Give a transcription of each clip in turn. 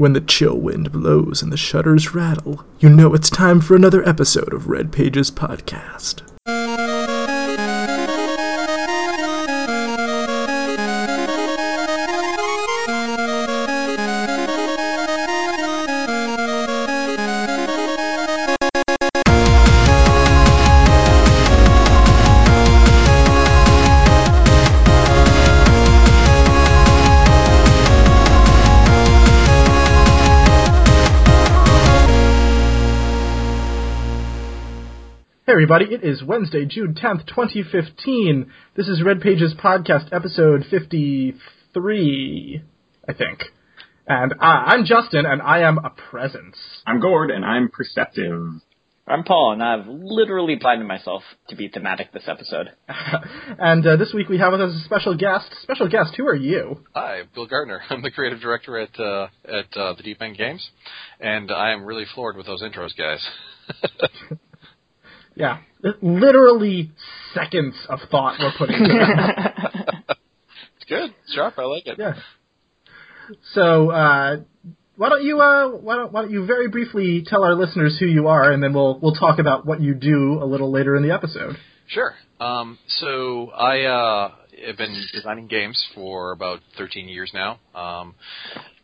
When the chill wind blows and the shutters rattle, you know it's time for another episode of Red Pages Podcast. Everybody, it is Wednesday, June 10th, 2015. This is Red Pages Podcast, episode 53, I think. And uh, I'm Justin, and I am a presence. I'm Gord, and I'm perceptive. I'm Paul, and I've literally planned myself to be thematic this episode. and uh, this week we have with us a special guest. Special guest, who are you? Hi, Bill Gardner. I'm the creative director at uh, at uh, the Deep End Games, and I am really floored with those intros, guys. Yeah, literally seconds of thought were put into that. it's good, sharp. I like it. Yeah. So uh, why don't you uh, why don't why don't you very briefly tell our listeners who you are, and then we'll we'll talk about what you do a little later in the episode. Sure. Um, so I uh, have been designing games for about 13 years now. Um,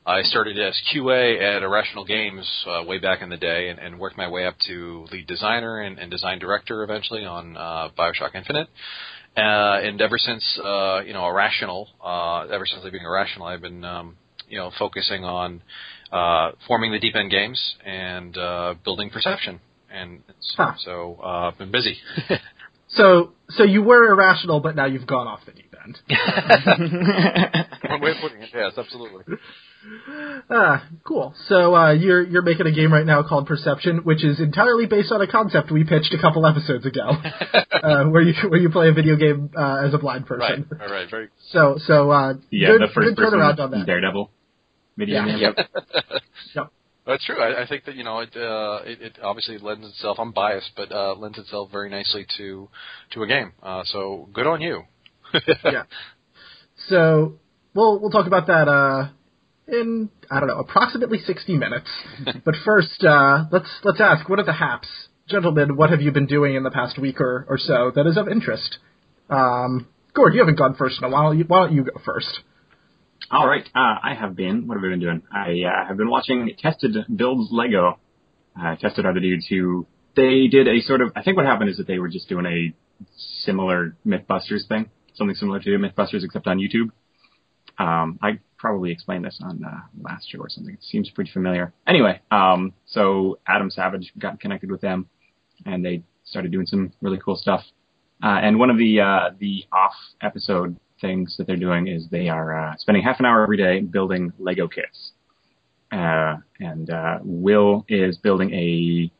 I started as QA at Irrational Games uh, way back in the day, and, and, worked my way up to lead designer and, and design director eventually on uh, Bioshock Infinite. Uh, and ever since uh, you know Irrational, uh, ever since leaving Irrational, I've been um, you know focusing on uh, forming the Deep End Games and building Perception, and huh. so I've been busy. so so you were irrational, but now you've gone off the deep end. One way of putting it. Yes, absolutely. Ah, cool. So uh, you're you're making a game right now called Perception, which is entirely based on a concept we pitched a couple episodes ago, uh, where you where you play a video game uh, as a blind person. Right. All right. Very. So so uh, yeah, good, the first good person turnaround on that. Daredevil video yeah. game. Yep. yep. That's true. I, I think that you know it, uh, it. It obviously lends itself. I'm biased, but uh, lends itself very nicely to to a game. Uh, so good on you. yeah. So we'll we'll talk about that uh, in I don't know approximately 60 minutes. but first, uh, let's let's ask what are the haps, gentlemen? What have you been doing in the past week or, or so that is of interest? Um, Gord, you haven't gone first in a while. Why don't you go first? All right, uh, I have been. What have I been doing? I uh, have been watching Tested Builds Lego. Uh, Tested are the dudes who they did a sort of. I think what happened is that they were just doing a similar MythBusters thing, something similar to MythBusters except on YouTube. Um, I probably explained this on uh, last show or something. It seems pretty familiar. Anyway, um, so Adam Savage got connected with them, and they started doing some really cool stuff. Uh, and one of the uh, the off episode things that they're doing is they are uh, spending half an hour every day building Lego kits. Uh, and uh, Will is building a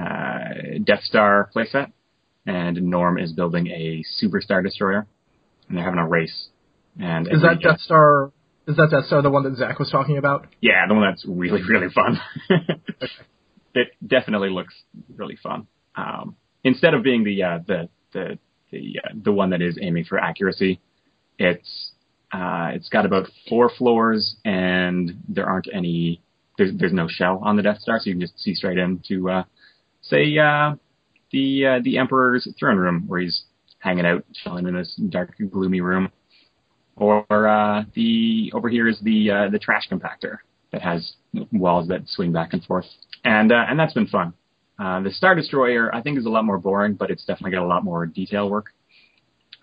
uh, Death Star playset, and Norm is building a Super Star Destroyer, and they're having a race. And is that Death Star? Is that Death Star the one that Zach was talking about? Yeah, the one that's really really fun. it definitely looks really fun. Um, instead of being the uh, the the the uh, the one that is aiming for accuracy, it's uh, it's got about four floors and there aren't any there's there's no shell on the Death Star, so you can just see straight into uh, say uh, the uh, the Emperor's throne room where he's hanging out, chilling in this dark, gloomy room. Or uh, the over here is the uh, the trash compactor that has walls that swing back and forth, and uh, and that's been fun. Uh, the Star Destroyer I think is a lot more boring, but it's definitely got a lot more detail work.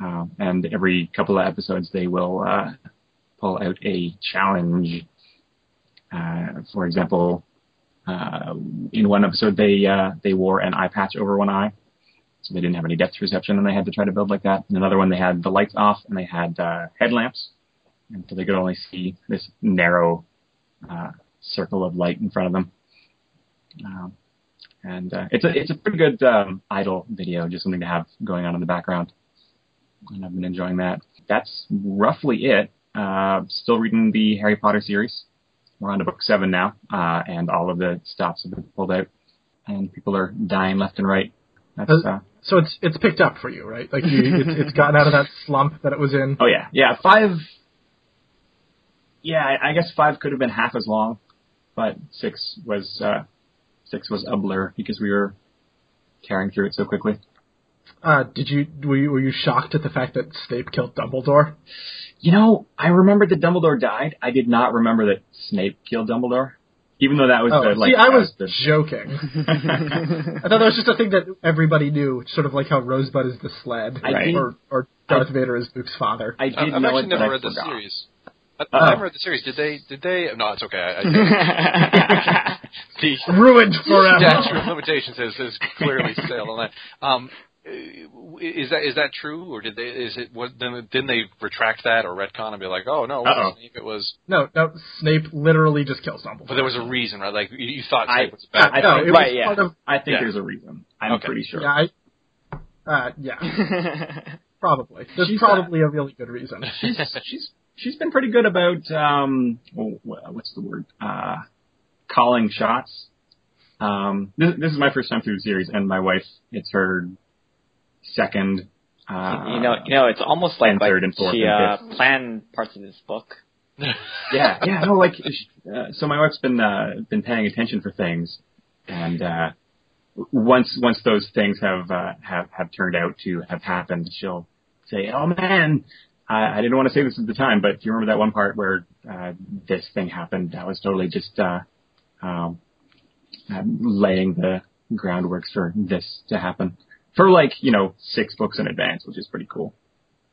Uh, and every couple of episodes they will uh, pull out a challenge. Uh, for example, uh, in one episode they uh, they wore an eye patch over one eye, so they didn't have any depth perception, and they had to try to build like that. In another one they had the lights off and they had uh, headlamps, and so they could only see this narrow uh, circle of light in front of them. Um, and uh, it's a it's a pretty good um, idle video, just something to have going on in the background. And I've been enjoying that. That's roughly it. Uh, still reading the Harry Potter series. We're on to book seven now, uh, and all of the stops have been pulled out, and people are dying left and right. That's, uh, so it's it's picked up for you, right? Like you, it's, it's gotten out of that slump that it was in. Oh yeah, yeah. Five. Yeah, I, I guess five could have been half as long, but six was uh, six was a blur because we were tearing through it so quickly. Uh, did you were you were you shocked at the fact that Snape killed Dumbledore? You know, I remembered that Dumbledore died. I did not remember that Snape killed Dumbledore, even though that was Oh, the like. see, I was the, joking. I thought that was just a thing that everybody knew, sort of like how Rosebud is the sled, I did- or or Darth Vader is Luke's father. I did I've, I've know actually it, but never I read the series. I, Uh-oh. I never read the series. Did they? Did they? No, it's okay. I, I, the Ruined forever. statute of limitations has, has clearly sailed on that. Um, is that is that true, or did they? Is it? What, then didn't they retract that or retcon and be like, oh no, it Uh-oh. wasn't Snape, it was. No, no, Snape literally just kills Dumbledore. But there was a reason, right? Like you, you thought I- Snape was bad. I no, think- it right, was yeah. part of I think Yeah. there's a reason. I'm Okay. pretty sure. yeah, I, uh, yeah, probably. There's She's, probably a really good reason. she's she's she's been pretty good about um oh, what's the word uh calling shots. Um, this, this is my first time through the series, and my wife it's her second. Uh, you know, you know, it's almost like, like third and fourth she uh, planned parts of this book. yeah, yeah, no, like uh, so my wife's been uh, been paying attention for things, and uh, once once those things have uh, have have turned out to have happened, she'll say, "Oh man, I, I didn't want to say this at the time, but do you remember that one part where uh, this thing happened? That was totally just uh, um, uh, laying the groundwork for this to happen." For like you know six books in advance, which is pretty cool.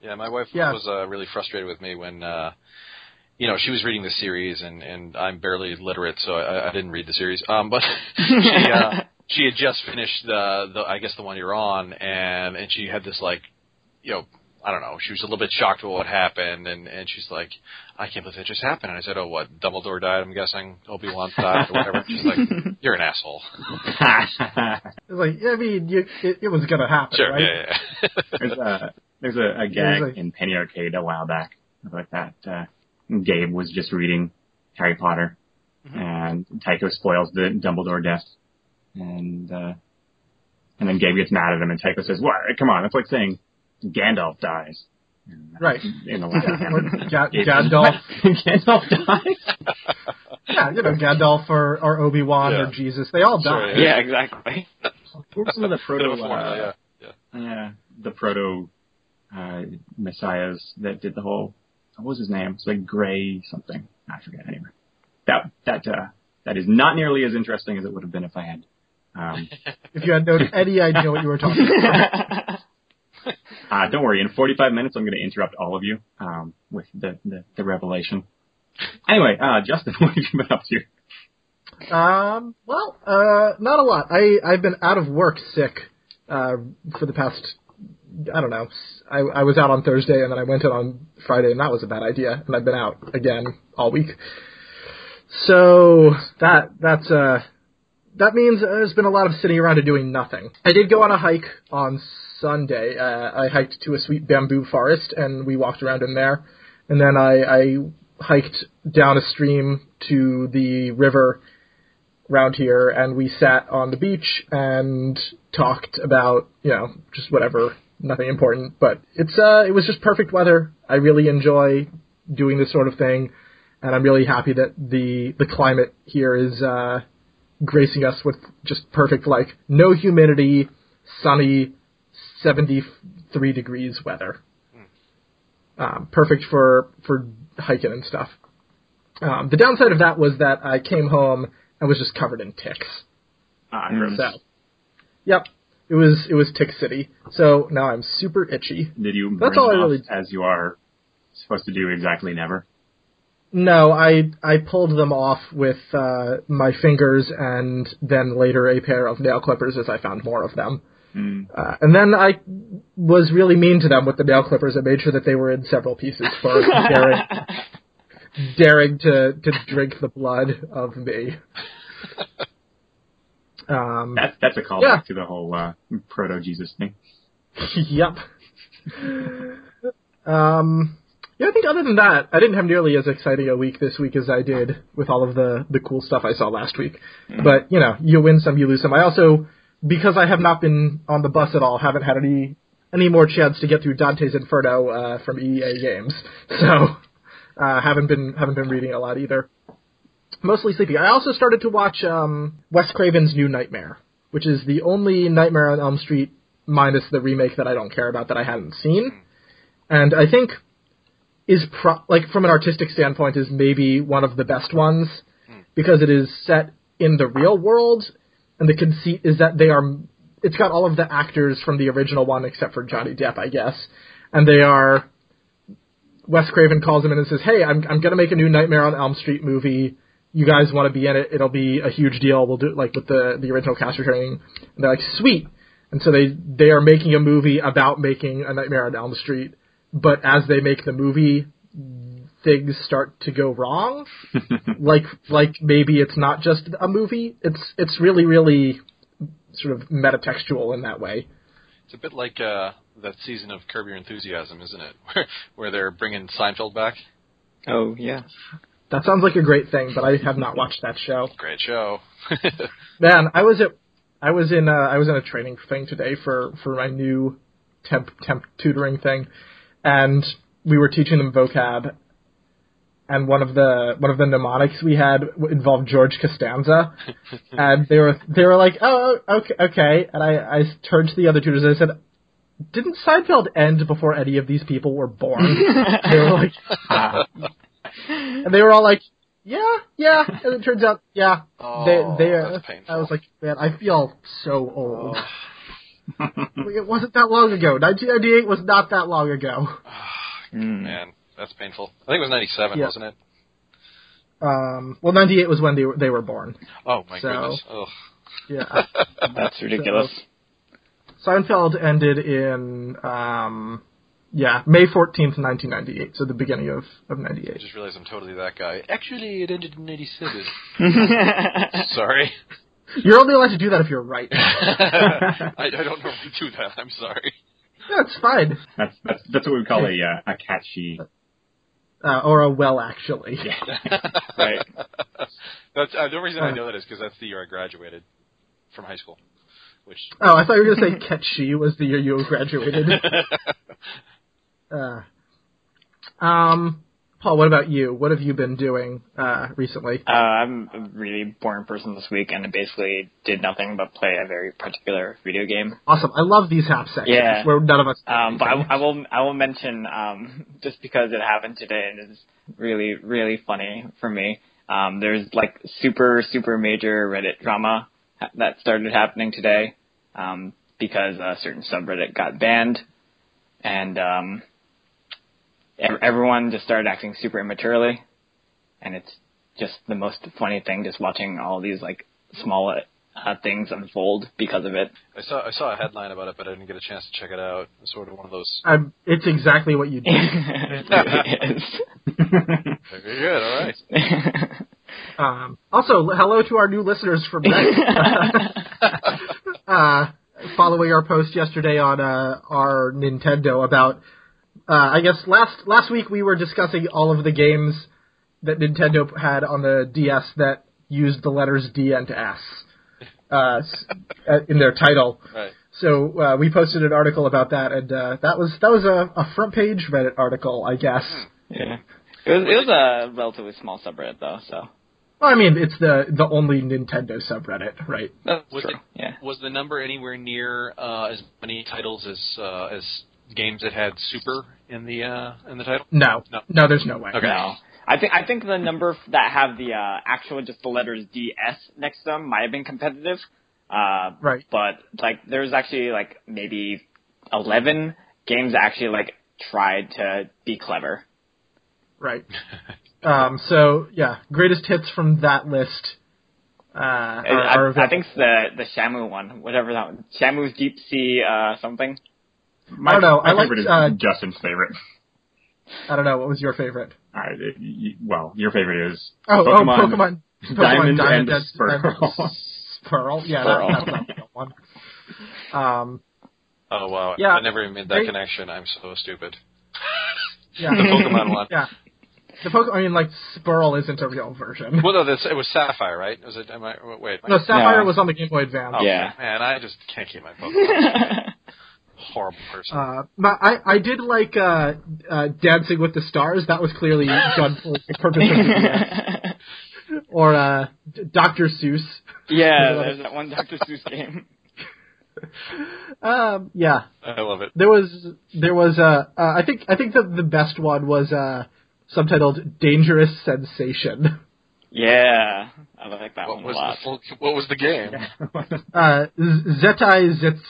Yeah, my wife Yeah. was uh, really frustrated with me when, uh, you know, she was reading the series, and and I'm barely literate, so I, I didn't read the series. Um, but she uh, she had just finished the the I guess the one you're on, and and she had this like, you know. I don't know. She was a little bit shocked at what happened, and and she's like, "I can't believe it just happened." And I said, "Oh, what? Dumbledore died. I'm guessing Obi Wan died, or whatever." She's like, "You're an asshole." It's like, I mean, you, it, it was gonna happen, Sure. right? Yeah. yeah. There's a there's a, a gag a- in Penny Arcade a while back about that. Uh, Gabe was just reading Harry Potter, and Tycho spoils the Dumbledore death, and uh, and then Gabe gets mad at him, and Tycho says, "What? Come on, that's like saying Gandalf dies." Right. In the last Yeah, Ga- Gandalf. Gandalf dies. Yeah, you know, Gandalf or, or Obi Wan Yeah. or Jesus, they all Sure, died. yeah, exactly. What were some of the proto? of formula, uh, yeah. Yeah. Yeah, the proto uh, messiahs that did the whole. What was his name? It's like Gray something. I forget anyway. That that uh, that is not nearly as interesting as it would have been if I had. Um, If you had no any idea what you were talking about. uh, don't worry. In 45 minutes, I'm going to interrupt all of you um, with the, the the revelation. Anyway, uh, Justin, what have you been up to? Um, well, uh, not a lot. I, I've been out of work sick, uh, for the past, I don't know, I, I was out on Thursday and then I went in on Friday and that was a bad idea and I've been out again all week. So, that, that's, uh, that means uh, there's been a lot of sitting around and doing nothing. I did go on a hike on Sunday. Uh, I hiked to a sweet bamboo forest and we walked around in there. And then I, I hiked down a stream to the river around here and we sat on the beach and talked about, you know, just whatever, nothing important, but it's uh it was just perfect weather. I really enjoy doing this sort of thing and I'm really happy that the the climate here is uh gracing us with just perfect like no humidity, sunny 73 degrees weather. Um, perfect for for hiking and stuff. Um, the downside of that was that I came home and was just covered in ticks. Uh, Mm. So, yep, it was it was tick city. So now I'm super itchy. Did you That's all I really- as you are supposed to do exactly never? No, I I pulled them off with uh, my fingers and then later a pair of nail clippers as I found more of them. Mm. Uh, and then I was really mean to them with the nail clippers. I made sure that they were in several pieces for daring, daring to, to drink the blood of me. Um, That's that's a callback Yeah. to the whole uh, proto Jesus thing. yep. Um, yeah, I think other than that, I didn't have nearly as exciting a week this week as I did with all of the the cool stuff I saw last week. But you know, you win some, you lose some. I also, because I have not been on the bus at all, haven't had any any more chance to get through Dante's Inferno uh, from EA Games. So, uh, haven't been haven't been reading a lot either. mostly sleepy. I also started to watch um, Wes Craven's New Nightmare, which is the only Nightmare on Elm Street minus the remake that I don't care about that I hadn't seen, and I think is pro- like from an artistic standpoint is maybe one of the best ones hmm. because it is set in the real world, and the conceit is that they are. It's got all of the actors from the original one except for Johnny Depp, I guess, and they are. Wes Craven calls him in and says, "Hey, I'm I'm gonna make a new Nightmare on Elm Street movie. You guys want to be in it? It'll be a huge deal. We'll do it like with the the original cast returning." And they're like, "Sweet." And so they they are making a movie about making a Nightmare on Elm Street, but as they make the movie, things start to go wrong. like like maybe it's not just a movie. It's it's really really sort of metatextual in that way. It's a bit like uh, that season of Curb Your Enthusiasm, isn't it? Where, where they're bringing Seinfeld back. oh yeah. That sounds like a great thing, but I have not watched that show. Great show. Man, I was at I was in uh, I was in a training thing today for for my new temp temp tutoring thing, and we were teaching them vocab, and one of the one of the mnemonics we had involved George Costanza, and they were they were like, oh okay okay, and I I turned to the other tutors and I said. Didn't Seinfeld end before any of these people were born? they were like, Ah, and they were all like, "Yeah, yeah." And it turns out, yeah, Oh, they they. that's painful. I was like, man, I feel so old. it wasn't that long ago. 1998 was not that long ago. Mm. Man, that's painful. I think it was 97, Yeah. wasn't it? Um, well, 98 was when they were they were born. Oh, my So- goodness. Ugh. Yeah, That's ridiculous. Seinfeld ended in um, yeah May 14th, 1998. So the beginning of of 98. I just realized I'm totally that guy. Actually, it ended in 97. sorry. You're only allowed to do that if you're right. I, I don't normally do that. I'm sorry. That's fine. that's that's that's what we call a uh, a catchy. Uh, or a well, actually. Right. That's uh, the reason I know that is because that's the year I graduated from high school. Which Oh, I thought you were going to say catchy was the year you graduated. Uh, um, Paul, what about you? What have you been doing uh, recently? Uh, I'm a really boring person this week, and I basically did nothing but play a very particular video game. Awesome. I love these hap sections Yeah. where none of us. Um, but I, I will I will mention um, just because it happened today and it's really really funny for me. Um, there's like super super major Reddit drama ha- that started happening today um, because a certain subreddit got banned, and um, everyone just started acting super immaturely, and it's just the most funny thing just watching all these like small uh, things unfold because of it. I saw I saw a headline about it, but I didn't get a chance to check it out. It's sort of one of those. I'm, it's exactly what you do. it really is. Very good. All right. Um, also, hello to our new listeners from Reddit. uh, following our post yesterday on uh, our Nintendo about, uh, I guess last last week we were discussing all of the games that Nintendo had on the DS that used the letters D and S uh, uh, in their title. Right. So uh, we posted an article about that, and uh, that was that was a, a front page Reddit article, I guess. Yeah. It was it was a relatively small subreddit though, so Well, I mean, it's the the only Nintendo subreddit, right? that's Was true. the, Yeah. was the number anywhere near uh, as many titles as uh, as games that had Super in the uh, in the title? No, No. no, there's no way. Okay. No. I think I think the number that have the uh, actual just the letters DS next to them might have been competitive. Uh, Right. but like there's actually like maybe eleven games that actually like tried to be clever. Right. Um, so yeah, greatest hits from that list uh, are, I, are I available. think it's the the Shamu one, whatever that one. Shamu's Deep Sea uh, something. My, I don't know, My I liked, favorite is uh, Justin's favorite. I don't know what was your favorite. It- well, your favorite is Oh, Pokemon, oh, Pokemon, Pokemon Diamond, Diamond and Pearl. Pearl. Yeah, Pearl. That, that's not the one. Um, Oh wow! Yeah. I never even made that They- connection. I'm so stupid. yeah, The Pokemon one. yeah. The Pokemon, I mean, like Spurl isn't a real version. Well, no, this, it was Sapphire, right? Was it? Am I? Wait. No, Sapphire No. was on the Game Boy Advance. Oh, Yeah. Man, I just can't keep my Pokemon. Horrible person. Uh, but I, I did like uh, uh, Dancing with the Stars. That was clearly done for the purpose of the or uh, D- Dr. Seuss. Yeah, there's that one Dr. Seuss game. Um, yeah, I love it. there was there was uh, uh I think I think the the best one was uh subtitled "Dangerous Sensation." Yeah, I like that What one a was lot. the full, what was the game? Uh, Z- Zetai Zets,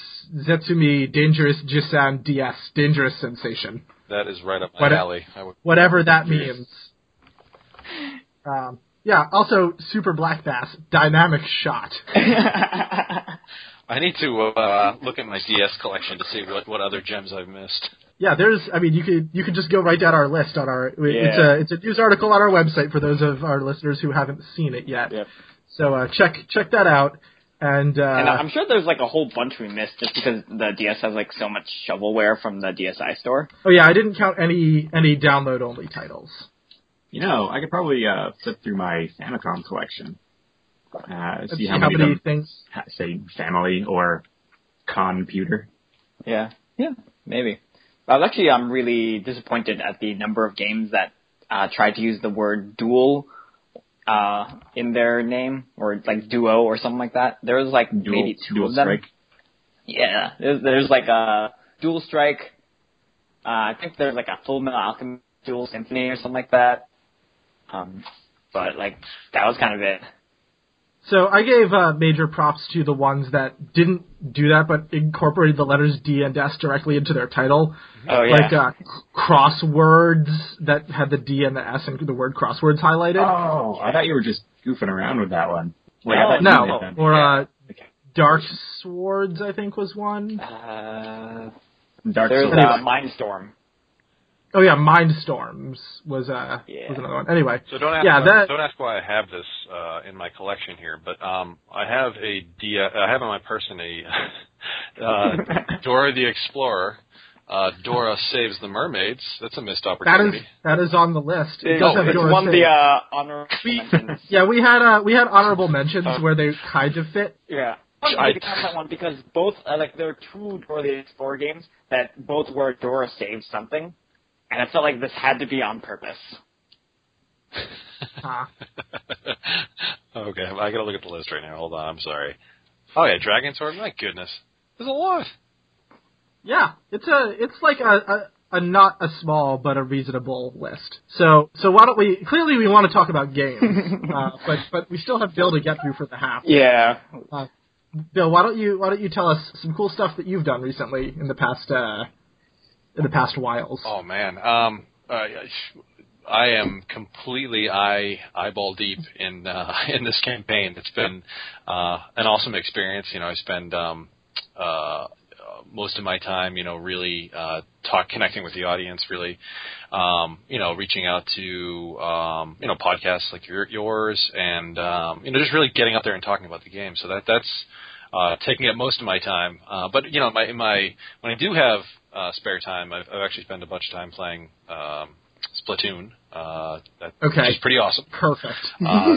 Zetsumi Dangerous Jisan DS Dangerous Sensation. That is right up my What- alley. I would, Whatever that means. Um, yeah. Also, Super Black Bass Dynamic Shot. I need to uh, look at my DS collection to see what, what other gems I've missed. Yeah, there's. I mean, you could you could just go right down our list on our. It's Yeah. a it's a news article on our website for those of our listeners who haven't seen it yet. Yep. So uh, check check that out. And, uh, And I'm sure there's like a whole bunch we missed just because the DS has like so much shovelware from the DSi store. oh yeah, I didn't count any any download only titles. You know, I could probably uh, flip through my Famicom collection. Uh, Let's see how many, many them things. ha- say family or computer. Yeah. Yeah. Maybe. I was actually I'm um really disappointed at the number of games that uh tried to use the word dual uh in their name or like duo or something like that. There was like Dual, maybe two dual of them. strike. Yeah. There's, there's like a dual strike. Uh, I think there's like a Full Metal Alchemist Dual Symphony or something like that. Um, but like that was kind of it. So I gave uh, major props to the ones that didn't do that, but incorporated the letters D and S directly into their title, Oh yeah. like uh, crosswords that had the D and the S and the word crosswords highlighted. Oh, I thought you were just goofing around with that one. Like, I No, thought you no, or uh, Okay. Dark Swords, I think was one. uh, Dark there's Souls. uh, Mindstorm. Oh yeah, Mindstorms was uh Yeah. was another one. Anyway, So don't ask, Yeah, uh, that- don't ask why I have this uh, in my collection here, but um, I have a D- I have on my person a uh, Dora the Explorer. Uh, Dora saves the mermaids. That's a missed opportunity. is that is on the list. It It, does have Dora won Save. the uh, honor mentions. Yeah, we had uh we had honorable mentions where they kind of fit. Yeah. I- I to count that one because both uh, like there are two Dora the Explorer games that both were Dora saves something, and I felt like this had to be on purpose. Uh, okay, I gotta look at the list right now. Hold on, I'm sorry. Oh yeah, Dragon Sword. My goodness, there's a lot. yeah, it's a it's like a, a a not a small but a reasonable list. So so why don't we? Clearly, we want to talk about games, uh, but but we still have Bill to get through for the half. Yeah. Bill, why don't you why don't you tell us some cool stuff that you've done recently in the past uh, in the past whiles? Oh man, um, uh, I am completely eye eyeball deep in uh, in this campaign. It's been uh, an awesome experience. You know, I spend um, uh, most of my time, you know, really uh, talk connecting with the audience, really, um, you know, reaching out to um, you know podcasts like your, yours, and um, you know, just really getting out there and talking about the game. So that that's uh, taking up most of my time. Uh, but you know, my my when I do have uh, spare time, I've, I've actually spent a bunch of time playing um, Splatoon. Uh, that, Okay. which is pretty awesome. Perfect. Uh,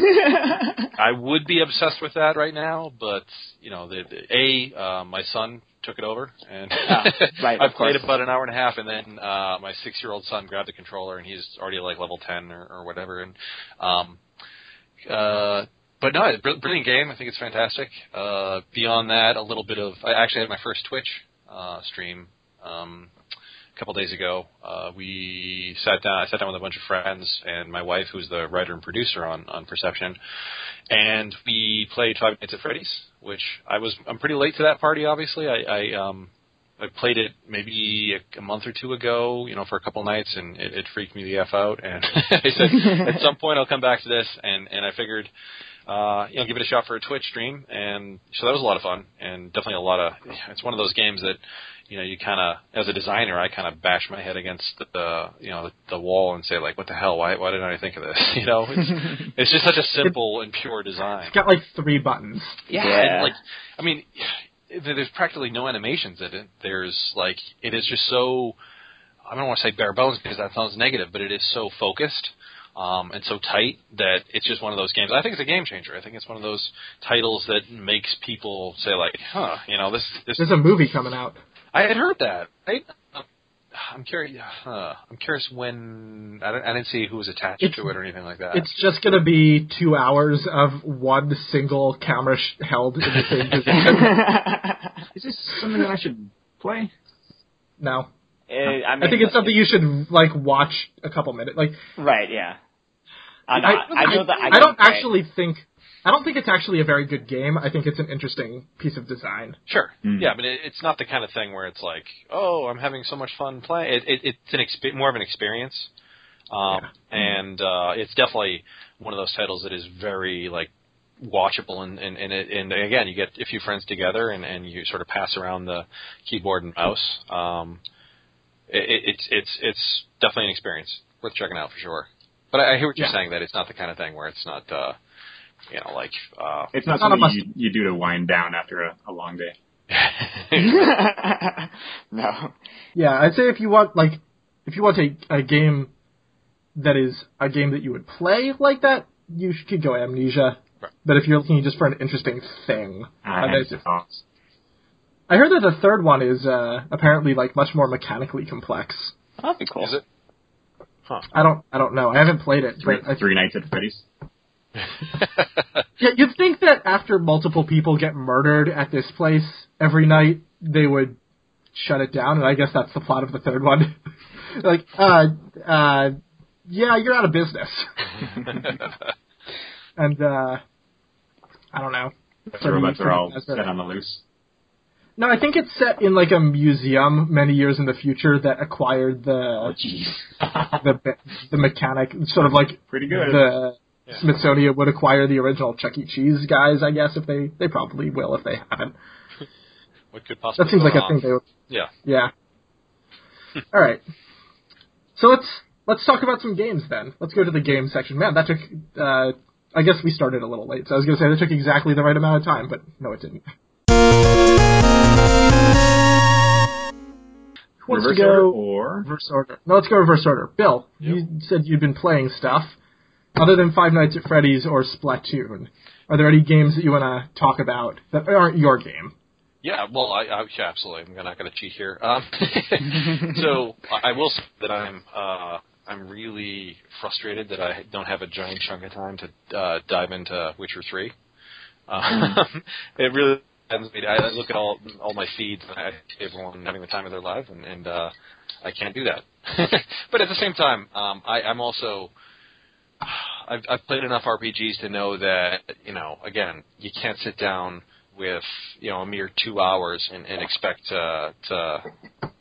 I would be obsessed with that right now, but you know, the, the a uh, my son took it over, and Ah, right, I've played about an hour and a half, and then uh, my six-year-old son grabbed the controller, and he's already like level ten or, or whatever, and um, uh, but no, brilliant game. I think it's fantastic. Uh, beyond that, a little bit of I actually had my first Twitch uh, stream um, a couple days ago. Uh, we sat down. I sat down with a bunch of friends and my wife, who's the writer and producer on on Perception, and we played Five Nights at Freddy's, which I was I'm pretty late to that party. Obviously, I, I um I played it maybe a, a month or two ago, you know, for a couple nights, and it, it freaked me the f out. And I said, at some point, I'll come back to this, and and I figured, uh, you know, give it a shot for a Twitch stream, and so that was a lot of fun, and definitely a lot of. It's one of those games that, you know, you kind of, as a designer, I kind of bash my head against the, the you know, the, the wall and say like, what the hell? Why why didn't I think of this? You know, it's it's just such a simple and pure design. It's got like three buttons. Yeah, Yeah. like I mean, there's practically no animations in it. There's like it is just so I don't want to say bare bones because that sounds negative, but it is so focused um, and so tight that it's just one of those games. I think it's a game changer. I think it's one of those titles that makes people say like, huh, you know, this this. There's a movie coming out. I had heard that. Right? I'm curious. Uh, I'm curious when I, don't, I didn't see who was attached It's- to it or anything like that. It's just going to be two hours of one single camera sh- held in the same position. Is this something that I should play? No, Eh, I, mean, I think it's something you should like watch a couple minutes. Like Right. Yeah. I, I, I, know that. I, I don't that- actually think. I don't think it's actually a very good game. I think it's an interesting piece of design. Sure. Mm. Yeah, but it, it's not the kind of thing where it's like, oh, I'm having so much fun playing. It, it, it's an exp- more of an experience, um, and uh, it's definitely one of those titles that is very like watchable and and and, it, and again, you get a few friends together and and you sort of pass around the keyboard and mouse. Um, it, it, it's it's it's definitely an experience worth checking out for sure. But I, I hear what you're Yeah. saying that it's not the kind of thing where it's not. Uh, you know, like uh, It's not It's not a something must- you, you do to wind down after a, a long day. no. Yeah, I'd say if you want like if you want a, a game that is a game that you would play like that, you sh- could go Amnesia. Right. But if you're looking just for an interesting thing, I and have. I heard that the third one is uh, apparently like much more mechanically complex. That'd be cool. is it? Huh. I don't I don't know. I haven't played it, Three, but I, three nights at Freddy's. yeah, you'd think that after multiple people get murdered at this place every night, they would shut it down, and I guess that's the plot of the third one. like, uh, uh, yeah, you're out of business. and uh, I don't know. The robots are all set on the loose. No, I think it's set in like a museum many years in the future that acquired Oh, the jeez. the the mechanic, sort of like Pretty good. the Yeah. Smithsonian would acquire the original Chuck E. Cheese guys, I guess if they they probably will if they haven't. What could possibly That seems go like a wrong? thing they would. Yeah. Yeah. All right. So let's let's talk about some games then. Let's go to the game section. Man, that took. Uh, I guess we started a little late, so I was going to say that took exactly the right amount of time, but no, it didn't. Who wants Reverse to order go or reverse order? No, let's go reverse order. Bill, you said you'd been playing stuff other than Five Nights at Freddy's or Splatoon. Are there any games that you want to talk about that aren't your game? Yeah, well, I, I yeah, absolutely. I'm not going to cheat here. Um, so I I will say that I'm uh, I'm really frustrated that I don't have a giant chunk of time to uh, dive into Witcher Three. Um, it really ends me. I look at all all my feeds and I see everyone having the time of their life, and, and uh, I can't do that. but at the same time, um, I, I'm also I've, I've played enough RPGs to know that you know again you can't sit down with you know a mere two hours and, and expect to to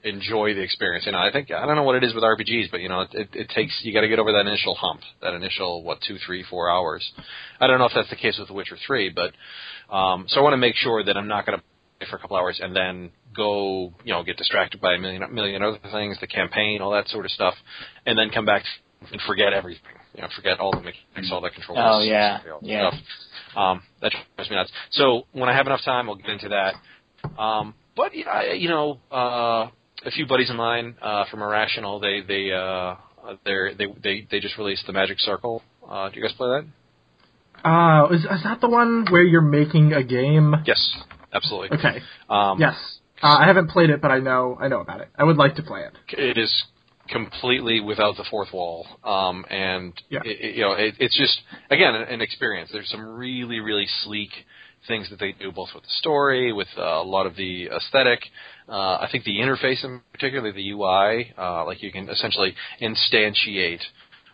enjoy the experience. You know, I think I don't know what it is with RPGs, but you know, it, it, it takes you got to get over that initial hump, that initial what two, three, four hours. I don't know if that's the case with The Witcher Three, but um, so I want to make sure that I'm not going to play for a couple hours and then go you know get distracted by a million million other things, the campaign, all that sort of stuff, and then come back and forget everything. You know, forget all the mechanics, all the controls. Oh, yeah. all the Yeah. Stuff. Um, that drives me nuts. So when I have enough time, I'll get into that. Um, but yeah, I- you know, uh, a few buddies of mine uh, from Irrational, they they uh, they they they just released the Magic Circle. Uh, do you guys play that? Uh, is, is that the one where you're making a game? Yes, absolutely. Okay. Um, Yes. Uh, I haven't played it, but I know I know about it. I would like to play it. it is completely without the fourth wall, um, and Yeah. it, it- you know it, it's just again an, an experience. There's some really really sleek things that they do, both with the story, with uh, a lot of the aesthetic. Uh, I think the interface, in particular, the UI, uh, like you can essentially instantiate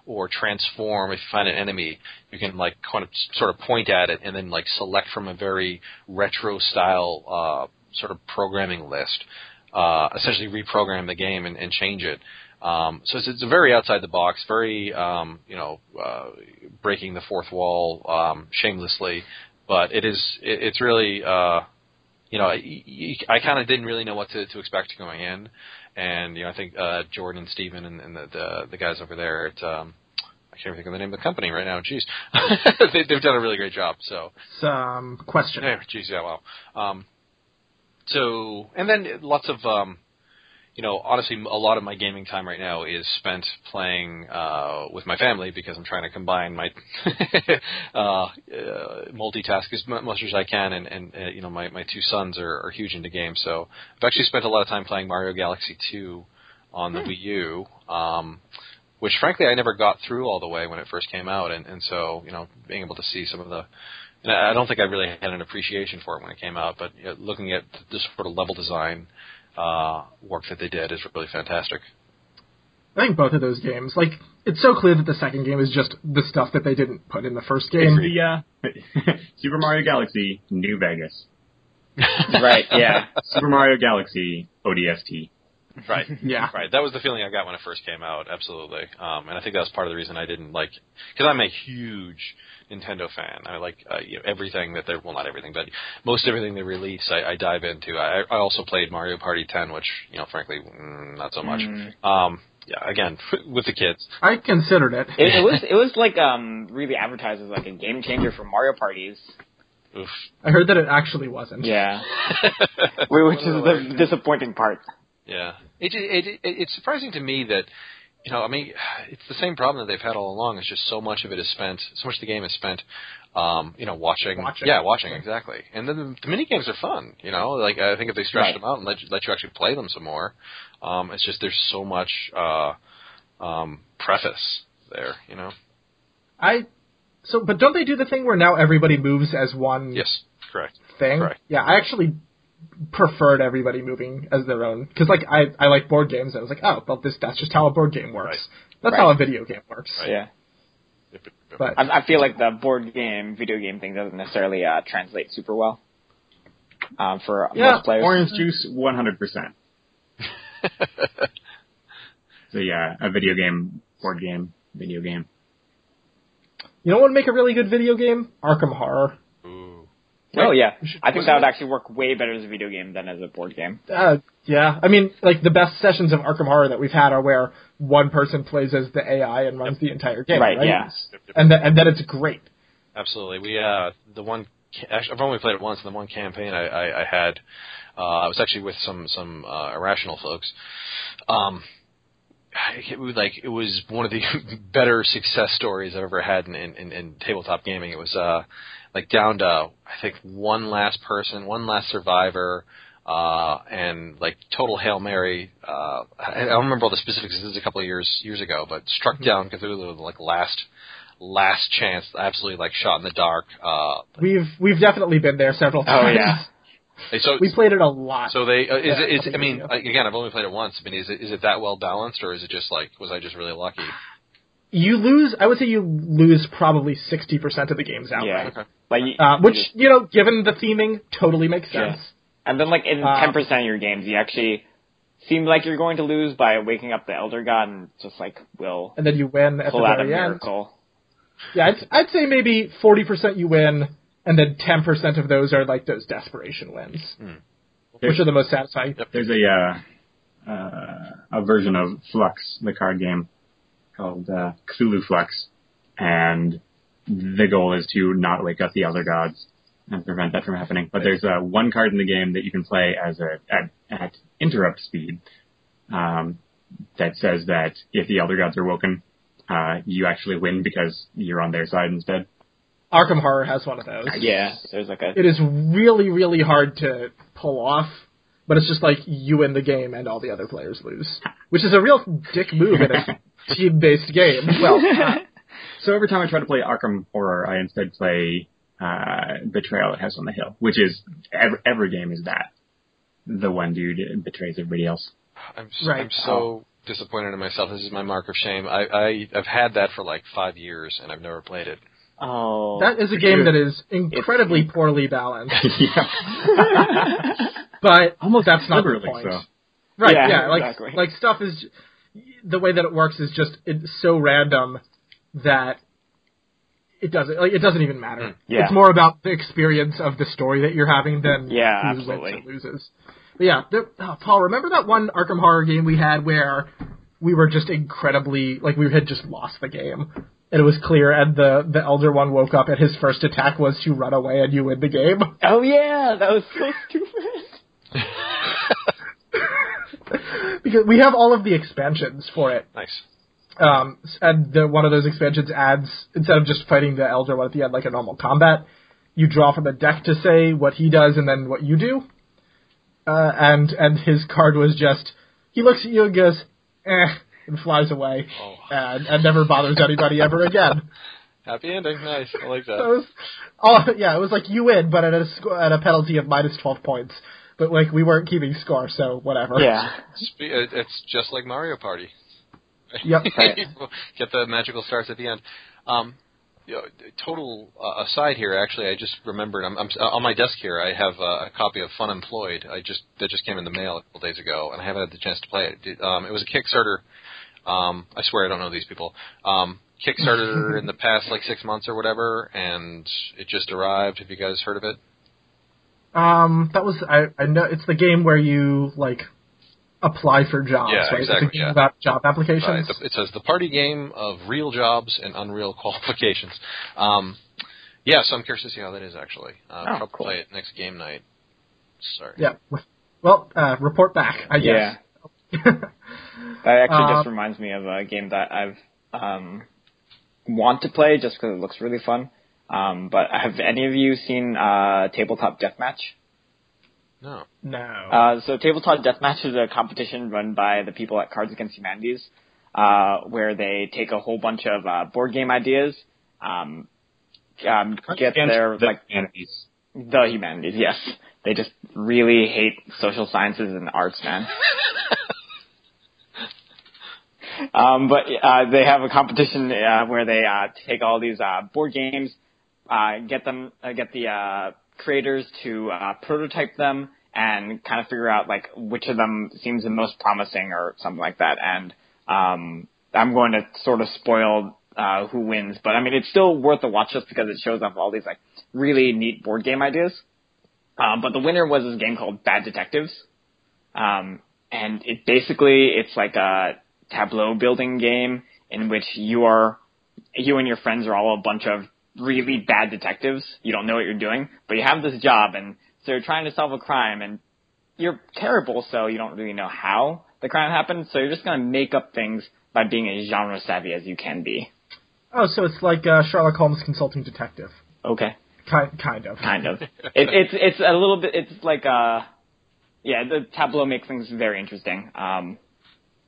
or transform. If you find an enemy you can like kind of sort of point at it and then like select from a very retro style uh, sort of programming list uh, essentially reprogram the game and, and change it. Um, so it's, it's a very outside the box very um, you know uh, breaking the fourth wall um, shamelessly. But it is it, it's really uh, you know, I, I kind of didn't really know what to, to expect going in, and you know, I think uh, Jordan and Steven and, and the, the the guys over there at um, I can't even think of the name of the company right now. Jeez, they, they've done a really great job. So, Some question. yeah, geez, yeah, wow. Um, so, and then lots of, um, you know, honestly, a lot of my gaming time right now is spent playing uh, with my family because I'm trying to combine my uh, uh, multitask as much as I can, and, and uh, you know, my, my two sons are, are huge into games, so I've actually spent a lot of time playing Mario Galaxy 2 on the Wii U. Um, which frankly I never got through all the way when it first came out, and, and so you know being able to see some of the, and I don't think I really had an appreciation for it when it came out, but you know, looking at the sort of level design uh, work that they did is really fantastic. I think both of those games, like, it's so clear that the second game is just the stuff that they didn't put in the first game. It's the uh, Super Mario Galaxy New Vegas. right. Yeah. Super Mario Galaxy ODST. Right. Yeah. Right. That was the feeling I got when it first came out. Absolutely. Um, and I think that was part of the reason I didn't like, because I'm a huge Nintendo fan. I like uh, you know, everything that they're well, not everything, but most everything they release, I, I dive into. I, I also played Mario Party 10, which you know, frankly, mm, not so much. Mm. Um, yeah, again, with the kids. I considered it. It, it was it was like um really advertised as like a game changer for Mario parties. Oof. I heard that it actually wasn't. Yeah. Which is the disappointing part. Yeah, it, it, it it's surprising to me that you know I mean it's the same problem that they've had all along. It's just so much of it is spent, so much of the game is spent, um, you know, watching. Watching. Yeah, watching exactly. And then the, the mini games are fun. You know, like I think if they stretch Right. them out and let you, let you actually play them some more, um, it's just there's so much uh, um, preface there. You know. I so, but don't they do the thing where now everybody moves as one Yes, correct. thing? Correct. Yeah, I actually preferred everybody moving as their own because, like, I I like board games. And I was like, oh, well, this that's just how a board game works. Right. That's Right. how a video game works. Right. Yeah. But I, I feel like the board game, video game thing doesn't necessarily uh, translate super well um, for Yeah, most players. Orange juice, 100%. So yeah, a video game, board game, video game. you know what would make a really good video game? Arkham Horror. Ooh. Oh yeah, I think that would actually work way better as a video game than as a board game. Uh, yeah, I mean, like the best sessions of Arkham Horror that we've had are where one person plays as the AI and runs the entire game, Right, right? yeah. And th- and then it's great. Absolutely. We uh the one ca- actually I've only played it once. And the one campaign I, I, I had, uh, I was actually with some some uh, irrational folks. Um, it was like it was one of the better success stories I've ever had in, in, in, in tabletop gaming. It was uh like down to I think one last person, one last survivor. Uh, and like total hail mary. Uh, I I don't remember all the specifics. This is a couple of years years ago, but struck down Cthulhu like last last chance, absolutely like shot in the dark. Uh, We've we've definitely been there several times. Oh yeah, so we played it a lot. so they uh, is Yeah, it is I mean again I've only played it once. I mean is it is it that well balanced or is it just like was I just really lucky? You lose. I would say you lose probably sixty percent of the games outright. yeah. Okay. Like you, Uh, which you- you know, given the theming, totally makes Yeah. sense. and then like in Uh, ten percent of your games, you actually seem like you're going to lose by waking up the Elder God and just like will And then you win at pull the out a very end. miracle. Yeah, I'd, I'd say maybe forty percent you win, and then ten percent of those are like those desperation wins, which are the most satisfying. There's a uh, uh, a version of Fluxx, the card game, called uh, Cthulhu Fluxx, and the goal is to not wake up the Elder Gods and prevent that from happening. But there's uh, one card in the game that you can play as a at, at interrupt speed um, that says that if the Elder Gods are woken, uh, you actually win because you're on their side instead. Arkham Horror has one of those. Yeah, there's like a It is really, really hard to pull off, but it's just like you win the game and all the other players lose, which is a real dick move in a team-based game. Well, uh, so every time I try to play Arkham Horror, I instead play uh, Betrayal at House on the Hill, which is every, every game is that. The one dude betrays everybody else. I'm s- Right. I'm so disappointed in myself. This is my mark of shame. I, I I've had that for like five years and I've never played it. oh that is a game that is incredibly poorly balanced, but almost that's not the point. so. Right? Yeah, Yeah, like exactly. like stuff is the way that it works is just it's so random that it doesn't like it doesn't even matter. Mm, yeah. It's more about the experience of the story that you're having than Yeah, who absolutely. wins or loses. But yeah, there, oh, Paul, remember that one Arkham Horror game we had where we were just incredibly like we had just lost the game. And it was clear, and the the elder one woke up, and his first attack was to run away, and you win the game. oh yeah, that was so stupid. because we have all of the expansions for it, Nice. Um, and the, one of those expansions adds instead of just fighting the elder one at the end like a normal combat, you draw from a deck to say what he does and then what you do. Uh, and and his card was just he looks at you and goes, eh, and flies away, Oh. and, and never bothers anybody ever again. Happy ending. Nice. I like So it that. was, oh yeah, it was like you win, but at a at a penalty of minus twelve points. But like we weren't keeping score, so whatever. Yeah. Spe- It's just like Mario Party. Yep. Right. Get the magical stars at the end. Um, you know, total uh, aside here. Actually, I just remembered. I'm, I'm on my desk here. I have uh, a copy of Funemployed. I just that just came in the mail a couple days ago, and I haven't had the chance to play it. Um, it was a Kickstarter. Um, I swear I don't know these people. Um, Kickstarter in the past like six months or whatever, and it just arrived. Have you guys heard of it? Um, that was I. I know it's the game where you like apply for jobs. Yeah, right? It's a exactly, game yeah. about job applications. Right. The, it says the party game of real jobs and unreal qualifications. Um, yeah, so I'm curious to see how that is actually. Uh, Oh, probably cool. play it next game night. Sorry. Yeah. Well, uh, report back. I Yeah. guess. That actually Uh, just reminds me of a game that I've um, want to play just because it looks really fun. Um, but have any of you seen uh, Tabletop Deathmatch? No. no. Uh, so Tabletop Deathmatch is a competition run by the people at Cards Against Humanities, uh, where they take a whole bunch of uh, board game ideas, um, um, get their the like humanities. the humanities. Yes, they just really hate social sciences and arts, man. Um, but uh, they have a competition uh, where they uh, take all these uh, board games, get them, uh, get the uh, creators to uh, prototype them, and kind of figure out like which of them seems the most promising or something like that. And um, I'm going to sort of spoil uh, who wins, but I mean it's still worth a watch just because it shows off all these like really neat board game ideas. Um, but the winner was this game called Bad Detectives, um, and it basically it's like a tableau building game in which you are you and your friends are all a bunch of really bad detectives. You don't know what you're doing, but you have this job and so you're trying to solve a crime and you're terrible so you don't really know how the crime happened, so you're just gonna make up things by being as genre savvy as you can be. oh, so it's like uh, Sherlock Holmes consulting detective. Okay. Kind, kind of. Kind of. it, it's it's a little bit it's like uh yeah, the tableau makes things very interesting. Um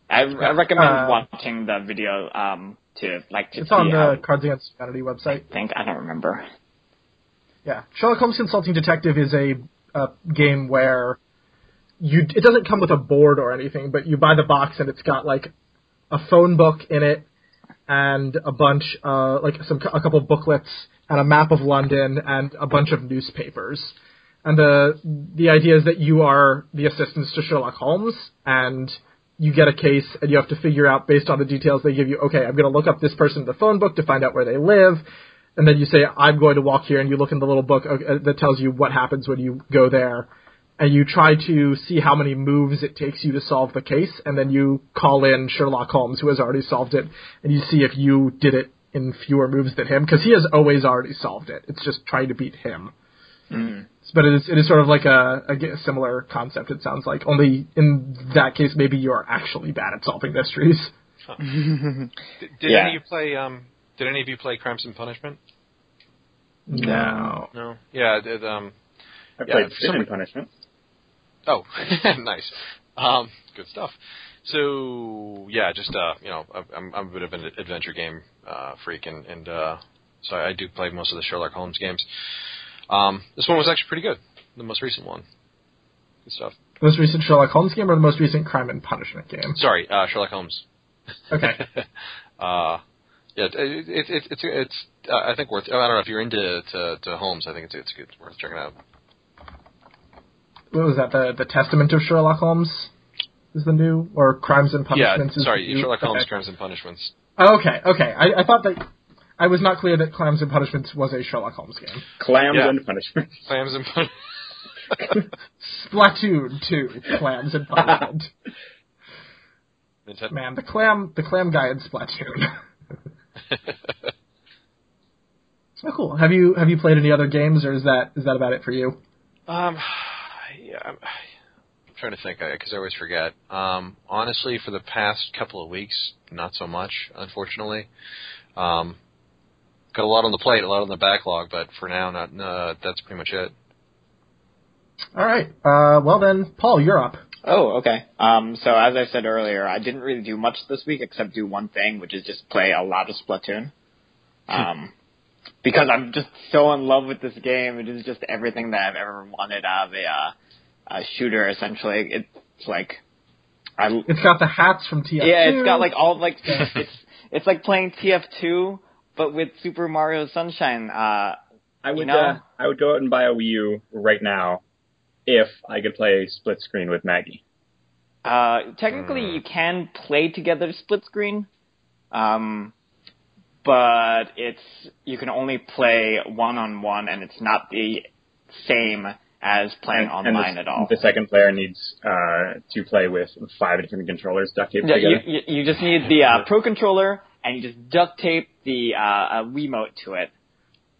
I, I recommend Uh, watching the video um to like to It's on the Cards Against Humanity website. I think I don't remember. Yeah, Sherlock Holmes Consulting Detective is a, a game where you it doesn't come with a board or anything, but you buy the box and it's got like a phone book in it and a bunch uh like some a couple booklets and a map of London and a bunch of newspapers. And the the idea is that you are the assistants to Sherlock Holmes and you get a case and you have to figure out based on the details they give you, okay, I'm going to look up this person in the phone book to find out where they live. And then you say, I'm going to walk here, and you look in the little book uh, that tells you what happens when you go there. And you try to see how many moves it takes you to solve the case, and then you call in Sherlock Holmes, who has already solved it, and you see if you did it in fewer moves than him, because he has always already solved it. It's just trying to beat him. But it is, it is sort of like a, a g- similar concept, it sounds like. Only in that case, maybe you are actually bad at solving mysteries. Did, did Yeah. any of you play? Um, did any of you play Crimes and Punishment? No. No. Yeah. Did, um. I played for Sin some and Punishment. Oh, nice. Um, good stuff. So yeah, just uh, you know, I'm I'm a bit of an adventure game uh, freak, and and uh, so I do play most of the Sherlock Holmes games. Um, this one was actually pretty good. The most recent one. Good stuff. The most recent Sherlock Holmes game or the most recent Crime and Punishment game? Sorry, uh, Sherlock Holmes. Okay. uh, yeah, it, it, it, it's it's uh, I think worth. I don't know if you're into to, to Holmes. I think it's it's good, worth checking out. what was that? The the Testament of Sherlock Holmes is the new, or Crimes and Yeah, Punishments? is sorry? Sherlock Holmes, Okay. Crimes and Punishments. Oh, okay, okay. I, I thought that I was not clear that Clams and Punishments was a Sherlock Holmes game. Clams Yeah. and Punishments. Clams and Punishments. Splatoon two, Clams and Punishment. Nintendo. Man, the clam the clam guy in Splatoon. oh, cool. Have you have you played any other games, or is that is that about it for you? Um, yeah, I'm, I'm trying to think because I always forget. Um, honestly, for the past couple of weeks, not so much, unfortunately. Um, got a lot on the plate, a lot on the backlog, but for now, not. Uh, that's pretty much it. All right. Uh, well then, Paul, you're up. Oh, okay. Um, so as I said earlier, I didn't really do much this week except do one thing, which is just play a lot of Splatoon. Um, because I'm just so in love with this game. It is just everything that I've ever wanted out of a, uh, a shooter. Essentially, it's like I It's got the hats from TF2. yeah, it's got like all like it's it's like playing TF2 but with Super Mario Sunshine. Uh, I would You know? uh, I would go out and buy a Wii U right now if I could play split screen with Maggie. Uh, technically, you can play together split screen, um, but it's you can only play one on one, and it's not the same as playing And- and online the, at all. The second player needs uh, to play with five different controllers duct taped Yeah, you, together. you, you just need the uh, Pro controller, and you just duct tape the uh, uh, Wiimote to it.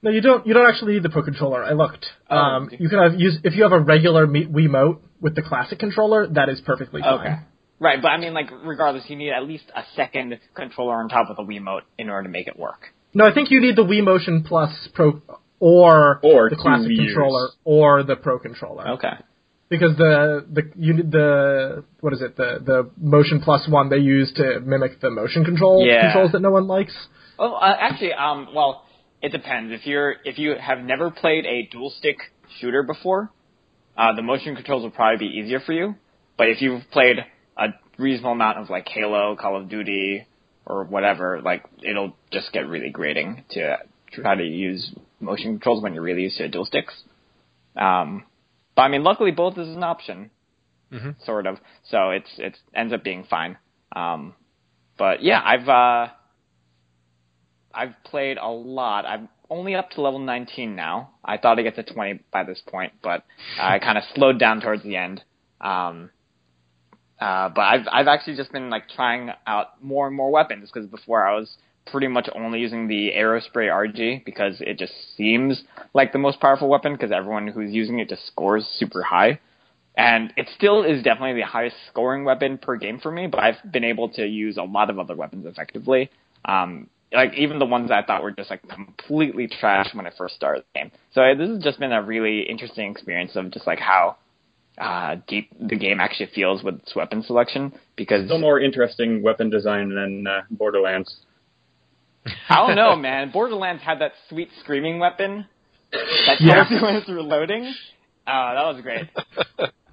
No, you don't. You don't actually need the Pro controller. I looked. Oh, um, okay. you can have use if you have a regular Me- Wiimote with the classic controller. That is perfectly fine. Okay. Right, but I mean, like, regardless, you need at least a second controller on top of the Wiimote in order to make it work. No, I think you need the Wii Motion Plus Pro or, Or the classic Wii controller or the Pro controller. Okay. Because the the you the what is it the the Motion Plus one they use to mimic the motion control Yeah. controls that no one likes. Oh, uh, actually, um, well, it depends. If you're if you have never played a dual stick shooter before, uh, the motion controls will probably be easier for you. But if you've played a reasonable amount of like Halo, Call of Duty, or whatever, like it'll just get really grating to try to use motion controls when you're really used to dual sticks. Um, but I mean, luckily both is an option, Mhm. sort of. So it's it's ends up being fine. Um, but yeah, I've uh, I've played a lot. I'm only up to level 19 now. I thought I'd get to 20 by this point, but I kind of slowed down towards the end. Um, uh, but I've I've actually just been like trying out more and more weapons because before I was pretty much only using the Aerospray RG because it just seems like the most powerful weapon because everyone who's using it just scores super high. And it still is definitely the highest scoring weapon per game for me, but I've been able to use a lot of other weapons effectively. Um, like even the ones I thought were just like completely trash when I first started the game. So this has just been a really interesting experience of just like how uh, deep the game actually feels with its weapon selection because Still more interesting weapon design than uh, Borderlands. I don't know, man. Borderlands had that sweet screaming weapon that Yeah. tells you when it's reloading. Uh, that was great.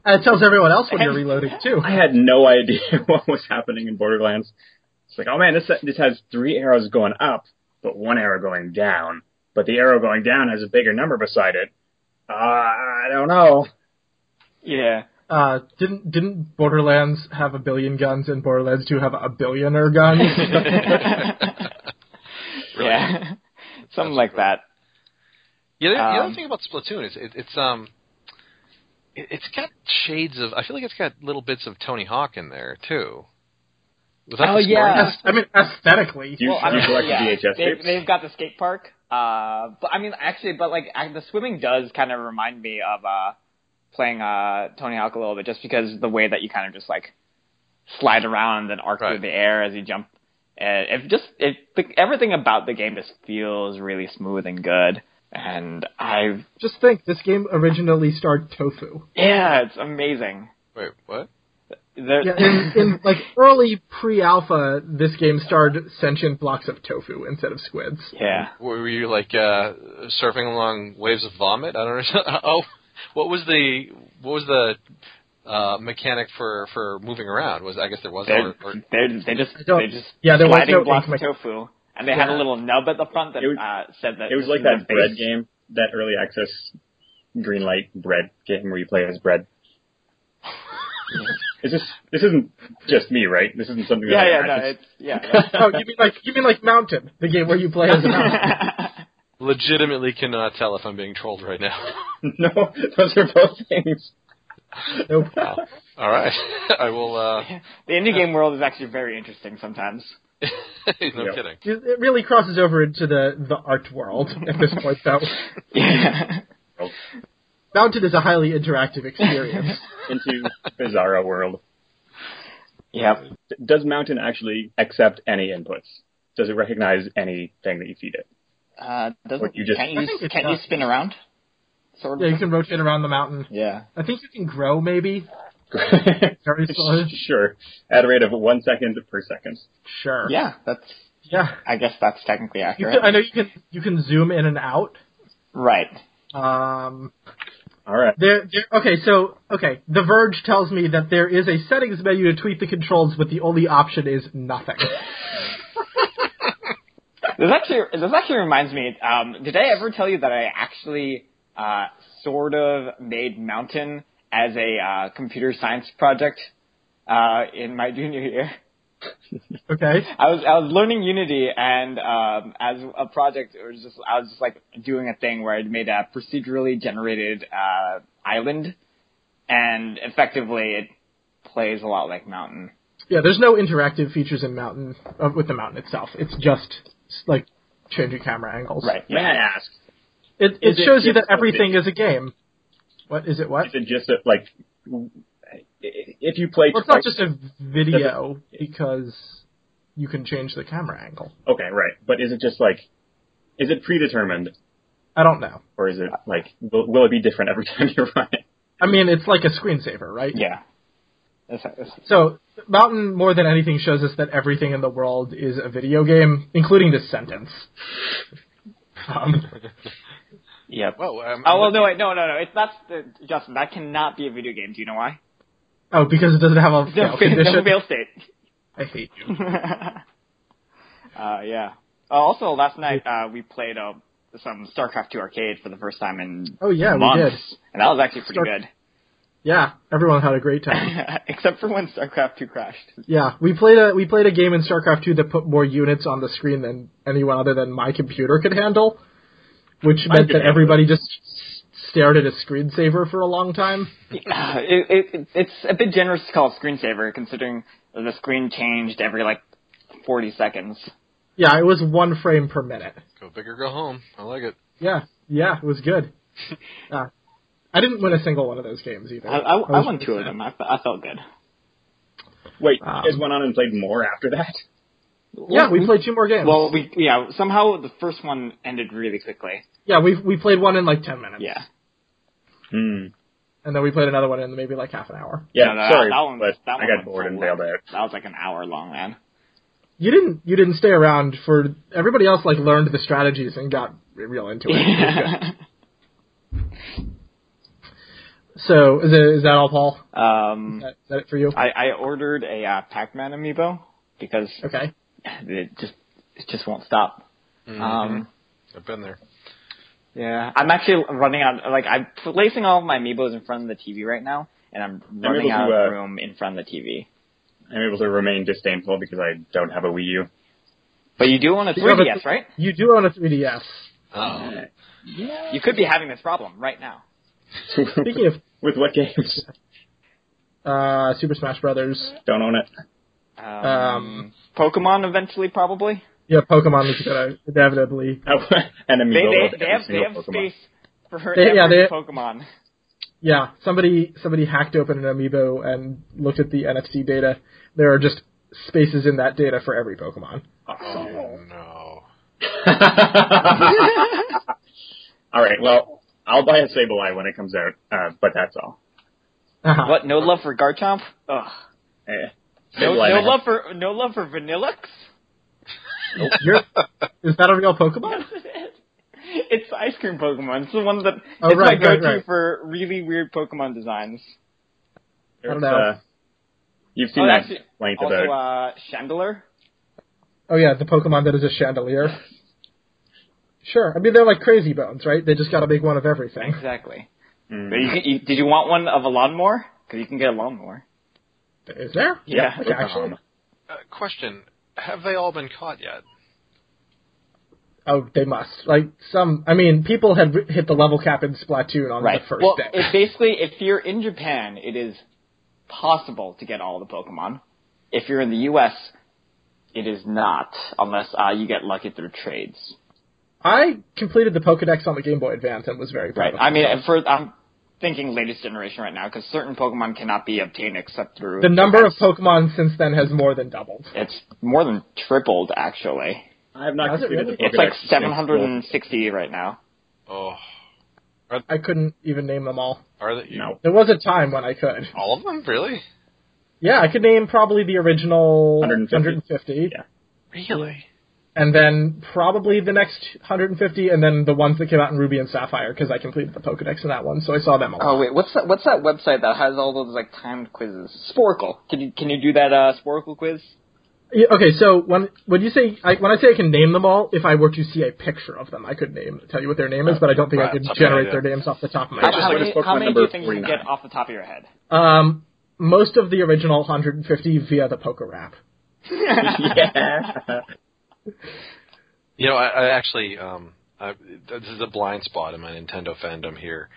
And it tells everyone else when you're reloading too. I had no idea what was happening in Borderlands. It's like, oh man, this this has three arrows going up, but one arrow going down. But the arrow going down has a bigger number beside it. Uh, I don't know. Yeah. Uh, didn't didn't Borderlands have a billion guns and Borderlands 2 have a billionaire guns? Yeah. Something like cool. that. Yeah, the, the Um, other thing about Splatoon is it, it's um, it, it's got shades of. I feel like it's got little bits of Tony Hawk in there too. Was that Oh, yeah. I mean aesthetically. You, Well, do I you mean, collect yeah, VHS they've, tapes? they've got the skate park. Uh, but I mean, actually, but like I, the swimming does kind of remind me of uh, playing uh, Tony Hawk a little bit, just because the way that you kind of just like slide around and arc Right. through the air as you jump. And it just it the, everything about the game just feels really smooth and good. And I Just think, this game originally starred tofu. yeah, it's amazing. Wait, what? There, Yeah, in, in like early pre-alpha, this game starred sentient blocks of tofu instead of squids. yeah. Were you like uh, surfing along waves of vomit? I don't know. oh, what was the what was the uh, mechanic for for moving around? Was I guess there was They're, or, or they're, they just don't- they just yeah, there was no blocks of tofu, and they had a Yeah. little nub at the front that was- uh, said that It was this like is that the bread base. game, that early access green light bread game where you play as bread. Is this this isn't just me, right? This isn't something. Yeah, that yeah, I no, just- it's yeah. oh, you mean like you mean like Mountain, the game where you play as a mountain? legitimately cannot tell if I'm being trolled right now. no, those are both things. Nope. Wow. All right, I will. uh the indie game world is actually very interesting sometimes. No Yep. kidding. It it really crosses over into the the art world at this point, though. Yeah. Mountain is a highly interactive experience. Into Bizarro world. Yeah. Does Mountain actually accept any inputs? Does it recognize anything that you feed it? Uh, doesn't Or you just- can't you can't you spin around? Sort of. yeah, you can rotate around the mountain. Yeah. I think you can grow, maybe. Very slow. sure. At a rate of one second per second. Sure. Yeah, that's. Yeah. I guess that's technically accurate. can, I know you can you can zoom in and out. Right. Um, All right. there, there, okay, so okay, The Verge tells me that there is a settings menu to tweak the controls, but the only option is nothing. This actually this actually reminds me. Um, did I ever tell you that I actually uh, sort of made Mountain as a uh, computer science project uh, in my junior year? Okay. I was I was learning Unity, and um, as a project, it was just I was just like doing a thing where I made a procedurally generated uh, island, and effectively it plays a lot like Mountain. Yeah, there's no interactive features in Mountain uh, with the Mountain itself. It's just like changing camera angles. Right. May I ask, It it Is it shows you that everything is a game. What is it? What? is it just a, like if you play Well, it's not just a video because you can change the camera angle. okay, right? But is it just like is it predetermined I don't know. or is it like will, will it be different every time you run it? I mean, it's like a screensaver, right? Yeah. That's, that's, So Mountain, more than anything, shows us that everything in the world is a video game, including this sentence. Um, yep. Well, um, Oh well, no, wait, no, no, no. It's that's the Justin. That cannot be a video game. Do you know why? oh, because it doesn't have a fail No, condition. no fail state. I hate you. uh, yeah. Uh, also, last night uh, we played uh, some StarCraft 2 arcade for the first time in Oh yeah, we did. and that was actually pretty Star- good. Yeah, everyone had a great time. Except for when StarCraft 2 crashed. Yeah, we played a we played a game in StarCraft 2 that put more units on the screen than anyone other than my computer could handle, which meant that everybody just stared at a screensaver for a long time. It, it, it's a bit generous to call it screensaver, considering the screen changed every like 40 seconds. Yeah, it was one frame per minute. Go big or go home. I like it. Yeah, yeah, it was good. Uh, I didn't win a single one of those games either. I, I, I was won pretty two of them. I, fe- I felt good. Wait, Um, you guys went on and played more after that? Yeah, we played two more games. Well, we yeah somehow the first one ended really quickly. yeah, we we played one in like ten minutes. Yeah. Hmm. and then we played another one in maybe like half an hour. Yeah, No, no, sorry, that one, but that I one got bored and long. bailed out. That was like an hour long, man. You didn't you didn't stay around for everybody else like learned the strategies and got real into it. It. So is it is that all, Paul? Is um, that, is that it for you? I, I ordered a uh, Pac-Man amiibo because Okay. It just it just won't stop. Mm-hmm. Um, I've been there. yeah, I'm actually running out. Like I'm placing all of my amiibos in front of the TV right now, and I'm running able out to, of uh, room in front of the TV. I'm able to remain disdainful because I don't have a Wii U. But you do own a You have a- 3DS, right? You do own a 3DS. Oh. yeah. You could be having this problem right now. Speaking of With what games? uh, Super Smash Brothers, Don't own it. Um, Um, Pokemon eventually, probably. yeah, Pokemon is gonna inevitably. Oh, an They amiibo they, they have they have Pokemon. space for They- every yeah, they- Pokemon. Yeah, somebody somebody hacked open an amiibo and looked at the NFC data. There are just spaces in that data for every Pokemon. Oh no. all right, well, I'll buy a Sableye when it comes out, uh, but that's all. Uh-huh. What? No love for Garchomp? Ugh. Eh, No, no love for no love for Vanilluxe. You're, is that a real Pokemon? it's ice cream Pokemon. It's the one that Oh, it's right, my right, go-to right. for really weird Pokemon designs. I don't There's, know. Uh, you've seen Oh, that actually, complaint Also, about uh, Chandelure. Oh yeah, the Pokemon that is a chandelier. Sure. I mean, they're like crazy bones, right? They just got to make one of everything. Exactly. Mm. But you, you, did you want one of a lawnmower? Because you can get a lawnmower. Is there? Yeah. Okay, actually. Um, Uh, question: Have they all been caught yet? Oh, they must. Like some. I mean, people have hit the level cap in Splatoon on Right. the first well, day. it basically, if you're in Japan, it is possible to get all the Pokemon. If you're in the U.S., it is not, unless uh, you get lucky through trades. I completed the Pokedex on the Game Boy Advance and was very proud. Right. of I mean, myself. for I'm thinking latest generation right now because certain Pokemon cannot be obtained except through the number of. Pokemon since then has more than doubled. It's more than tripled actually. I have not Does it completed really? the It's like Pokedex since- 760 right now. Oh, Are- I couldn't even name them all. Are they? No. There was a time when I could. All of them, really? Yeah, I could name probably the original 150. 150, Yeah. Really? And then probably the next 150, and then the ones that came out in Ruby and Sapphire because I completed the Pokedex in that one, so I saw them a lot. Oh wait, what's that? What's that website that has all those like timed quizzes? Sporcle. Can you can you do that uh, Sporcle quiz? Yeah, okay, so when when you say I, when I say I can name them all, if I were to see a picture of them, I could name tell you what their name is, but I don't think I could generate okay, their names off the top of my How, It's head. just how many, a how many do you think you can get off the top of your head? Um, most of the original 150 via the PokeRap. yeah. You know, I, I actually, um, I, this is a blind spot in my Nintendo fandom here.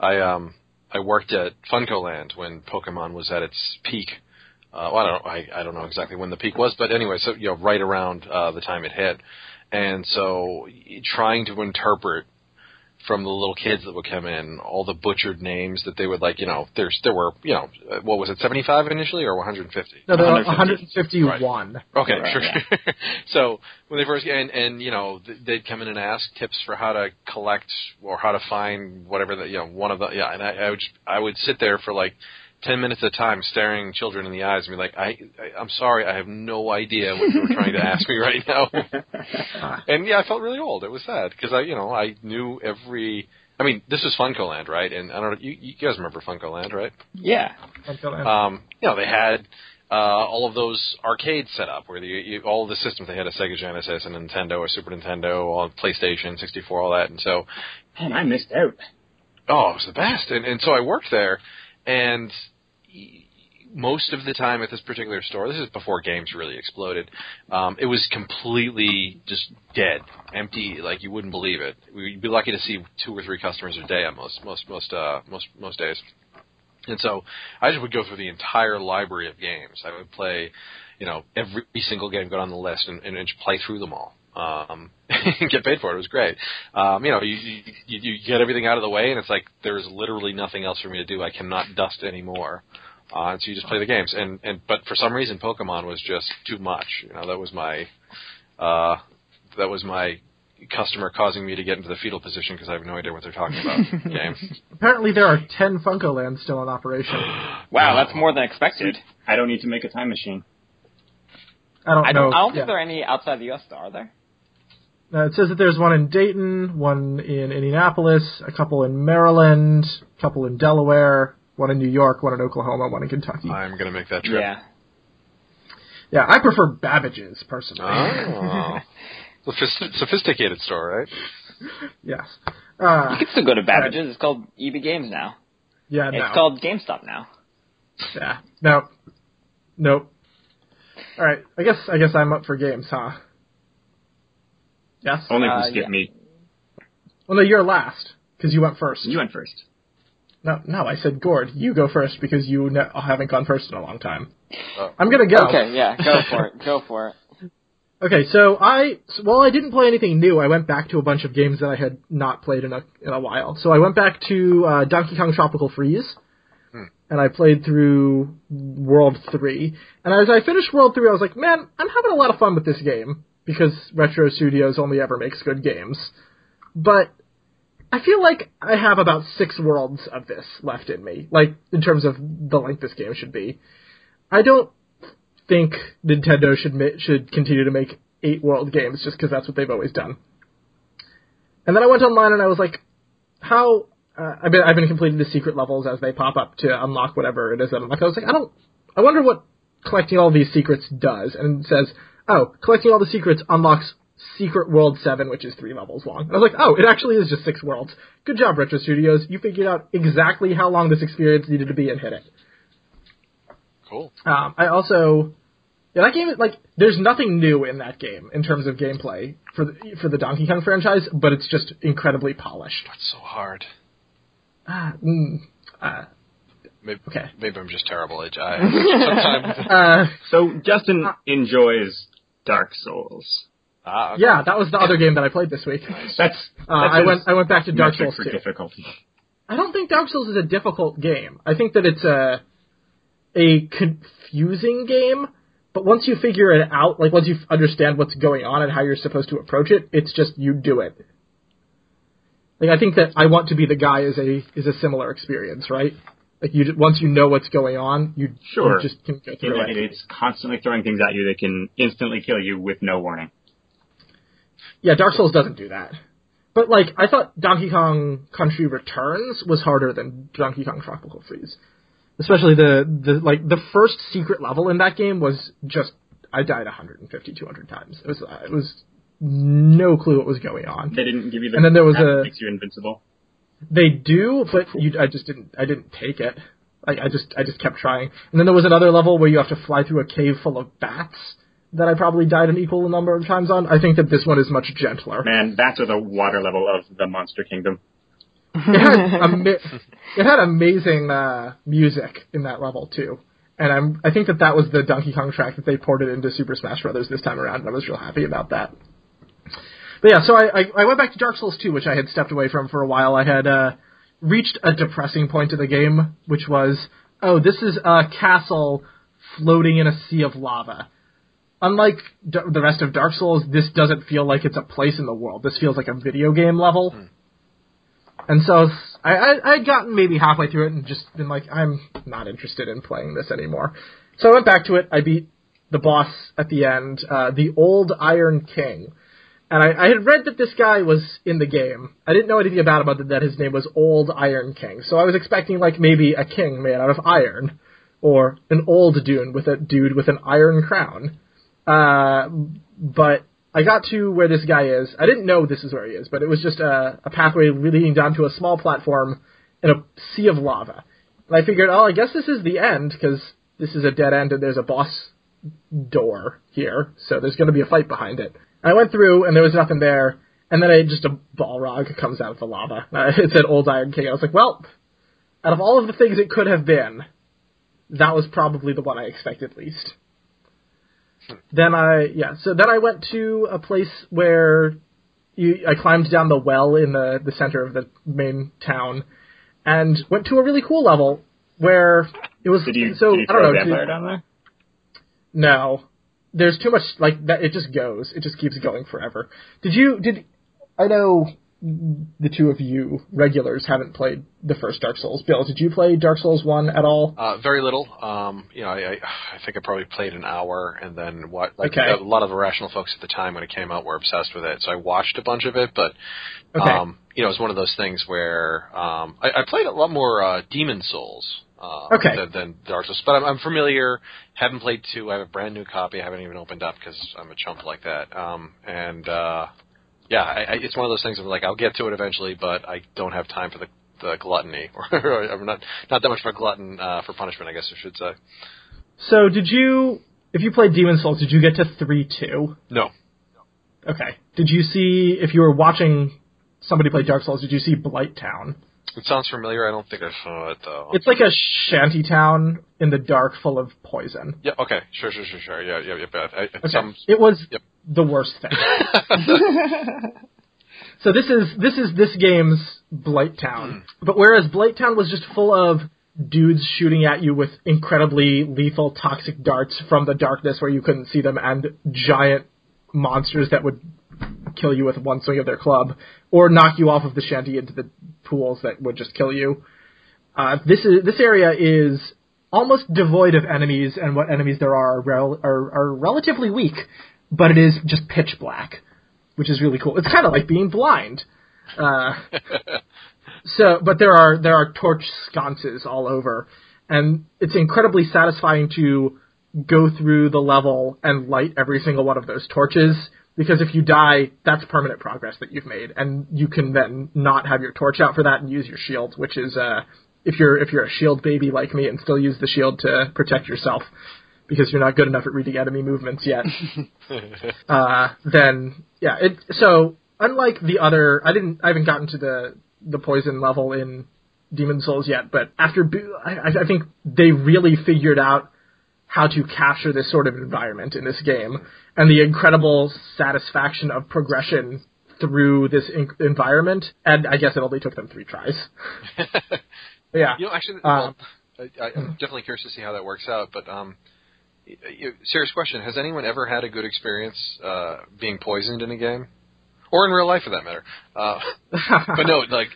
I um, I worked at FuncoLand when Pokemon was at its peak. Uh, well, I don't, I, I don't know exactly when the peak was, but anyway, so you know, right around uh, the time it hit, and so trying to interpret from the little kids that would come in all the butchered names that they would like, you know, there's there were, you know, uh, what was it, 75 initially or 150? No, they're 150. 151. Okay, Right, sure. yeah. so when they first and and you know they'd come in and ask tips for how to collect or how to find whatever the you know one of the yeah and I, I would I would sit there for like ten minutes at a time staring children in the eyes and be like I, I I'm sorry I have no idea what you were trying to ask me right now and yeah I felt really old it was sad because I you know I knew every I mean this was FuncoLand right and I don't know you, you guys remember FuncoLand right Yeah. FuncoLand. um, you know, they had uh, all of those arcades set up where you, you, all of the systems they had a Sega Genesis, a Nintendo, a Super Nintendo, on PlayStation, 64, all that, and so Man, I missed out. oh, it was the best, and and so I worked there, and most of the time at this particular store, this is before games really exploded. Um, it was completely just dead, empty, like you wouldn't believe it. We'd be lucky to see two or three customers a day on most most most uh, most most days. And so I just would go through the entire library of games. I would play, you know, every single game, go down the list, and, and, and play through them all. Um, and get paid for it. It was great. Um, you know, you, you you you get everything out of the way, and it's like there's literally nothing else for me to do. I cannot dust anymore. Uh, and so you just play the games. And and but for some reason, Pokemon was just too much. You know, that was my uh, that was my customer causing me to get into the fetal position because I have no idea what they're talking about. game. Apparently, there are 10 Funko Lands still in operation. Wow, that's more than expected. I don't need to make a time machine. I don't I know. don't. I don't yeah. think there are any outside the U.S. though, are there? Uh, it says that there's one in Dayton, one in Indianapolis, a couple in Maryland, a couple in Delaware, one in New York, one in Oklahoma, one in Kentucky. I'm gonna make that trip. Yeah. Yeah, I prefer Babbage's personally. Oh. Sophist- sophisticated store, right? yes. Uh, You can still go to Babbage's. It's called EB Games now. yeah, It's no. called GameStop now. Yeah. No. Nope. All right. I guess I guess I'm up for games, huh? Yes. Only if Uh, you skip yeah. me. Well, no, you're last because you went first. You went first. No, no, I said Gord. You go first because you ne- haven't gone first in a long time. Oh. I'm gonna go. Okay, yeah, go for it. Go for it. Okay, so I so, well, I didn't play anything new. I went back to a bunch of games that I had not played in a in a while. So I went back to uh, Donkey Kong Tropical Freeze, Hmm. and I played through World Three. And as I finished World Three, I was like, man, I'm having a lot of fun with this game because Retro Studios only ever makes good games. But I feel like I have about six worlds of this left in me, like in terms of the length this game should be. I don't think Nintendo should should continue to make eight world games just because that's what they've always done. And then I went online and I was like, how uh, I've been I've been completing the secret levels as they pop up to unlock whatever it is that unlock. I was like, I don't. I wonder what collecting all these secrets does. And it says, oh, collecting all the secrets unlocks Secret World 7, which is three levels long. And I was like, oh, it actually is just six worlds. Good job, Retro Studios. You figured out exactly how long this experience needed to be and hit it. Cool. Um, I also, yeah, that game is like there's nothing new in that game in terms of gameplay for the for the Donkey Kong franchise, but it's just incredibly polished. That's so hard. Ah, mm, uh, Maybe, Okay. maybe I'm just terrible. I, I sometimes. uh, So Justin enjoys Dark Souls. Ah, okay. yeah, that was the other game that I played this week. That's, that's Uh, I went I went back to Dark Souls for 2. difficulty. I don't think Dark Souls is a difficult game. I think that it's a a confusing game, but once you figure it out, like once you understand what's going on and how you're supposed to approach it, it's just you do it. Like I think that I want to be the guy is a is a similar experience, right? Like you once you know what's going on, you, Sure. you just can go through that it. it's constantly throwing things at you that can instantly kill you with no warning. Yeah, Dark Souls doesn't do that. But like I thought Donkey Kong Country Returns was harder than Donkey Kong Tropical Freeze. Especially the the like the first secret level in that game was just I died 150 200 times. It was it was no clue what was going on. They didn't give you the And then there was a- makes you invincible. They do, but you, I just didn't. I didn't take it. I, I just, I just kept trying. And then there was another level where you have to fly through a cave full of bats that I probably died an equal number of times on. I think that this one is much gentler. Man, that's the water level of the Monster Kingdom. It had, ama- it had amazing uh, music in that level too. And I'm, I think that that was the Donkey Kong track that they ported into Super Smash Brothers this time around, and I was real happy about that. But yeah, so I, I, I went back to Dark Souls 2, which I had stepped away from for a while. I had uh, reached a depressing point of the game, which was, oh, this is a castle floating in a sea of lava. Unlike d- the rest of Dark Souls, this doesn't feel like it's a place in the world. This feels like a video game level. And so I, I I'd gotten maybe halfway through it and just been like, I'm not interested in playing this anymore. So I went back to it. I beat the boss at the end, uh, the old Iron King. And I, I had read that this guy was in the game. I didn't know anything about him other than that his name was Old Iron King. So I was expecting like maybe a king made out of iron, or an old dude with a dude with an iron crown. Uh, but I got to where this guy is. I didn't know this is where he is, but it was just a, a pathway leading down to a small platform in a sea of lava. And I figured, oh, I guess this is the end because this is a dead end and there's a boss door here, so there's going to be a fight behind it. And I went through and there was nothing there, and then I, just a Balrog comes out of the lava. Uh, it said Old Iron King. I was like, well, out of all of the things it could have been, that was probably the one I expected least. Then I yeah, so then I went to a place where you, I climbed down the well in the the center of the main town, and went to a really cool level where it was Did you, so did you I don't a know. vampire did- down there? no, there's too much like that. It just goes. It just keeps going forever. Did you? Did I know the two of you regulars haven't played the first Dark Souls? Bill, did you play Dark Souls one at all? Uh, very little. Um, you know, I, I, I think I probably played an hour, and then what? Like Okay. a lot of irrational folks at the time when it came out were obsessed with it, so I watched a bunch of it. But Okay. um, you know, it's one of those things where um, I, I played a lot more uh, Demon Souls. Uh, Okay. Than, than Dark Souls, but I'm, I'm familiar. Haven't played two. I have a brand new copy. I haven't even opened up because I'm a chump like that. Um, and uh, yeah, I, I, it's one of those things where like I'll get to it eventually, but I don't have time for the the gluttony, or I'm not not that much of a glutton uh, for punishment, I guess I should say. So did you? If you played Demon Souls, did you get to three two? No, Okay. Did you see if you were watching somebody play Dark Souls? Did you see Blighttown? It sounds familiar. I don't think I saw it though. It's like a shanty town in the dark, full of poison. yeah, okay, sure, sure, sure, sure. Yeah, yeah, yeah. I, I, Okay. some, it was Yep. the worst thing. so this is this is this game's Blighttown. Hmm. But whereas Blighttown was just full of dudes shooting at you with incredibly lethal toxic darts from the darkness where you couldn't see them and giant monsters that would kill you with one swing of their club or knock you off of the shanty into the pools that would just kill you. Uh, this is this area is almost devoid of enemies, and what enemies there are are, rel- are are relatively weak. But it is just pitch black, which is really cool. It's kind of like being blind. Uh, so, but there are there are torch sconces all over, and it's incredibly satisfying to go through the level and light every single one of those torches. Because if you die, that's permanent progress that you've made, and you can then not have your torch out for that and use your shield, which is uh, if you're if you're a shield baby like me and still use the shield to protect yourself because you're not good enough at reading enemy movements yet. uh, then yeah, it so unlike the other, I didn't I haven't gotten to the the poison level in Demon Souls yet, but after I, I think they really figured out how to capture this sort of environment in this game and the incredible satisfaction of progression through this in- environment. And I guess it only took them three tries. yeah. you know, actually, Um, well, I, I'm definitely curious to see how that works out. But um, serious question: Has anyone ever had a good experience uh, being poisoned in a game? or in real life for that matter. Uh, but no, like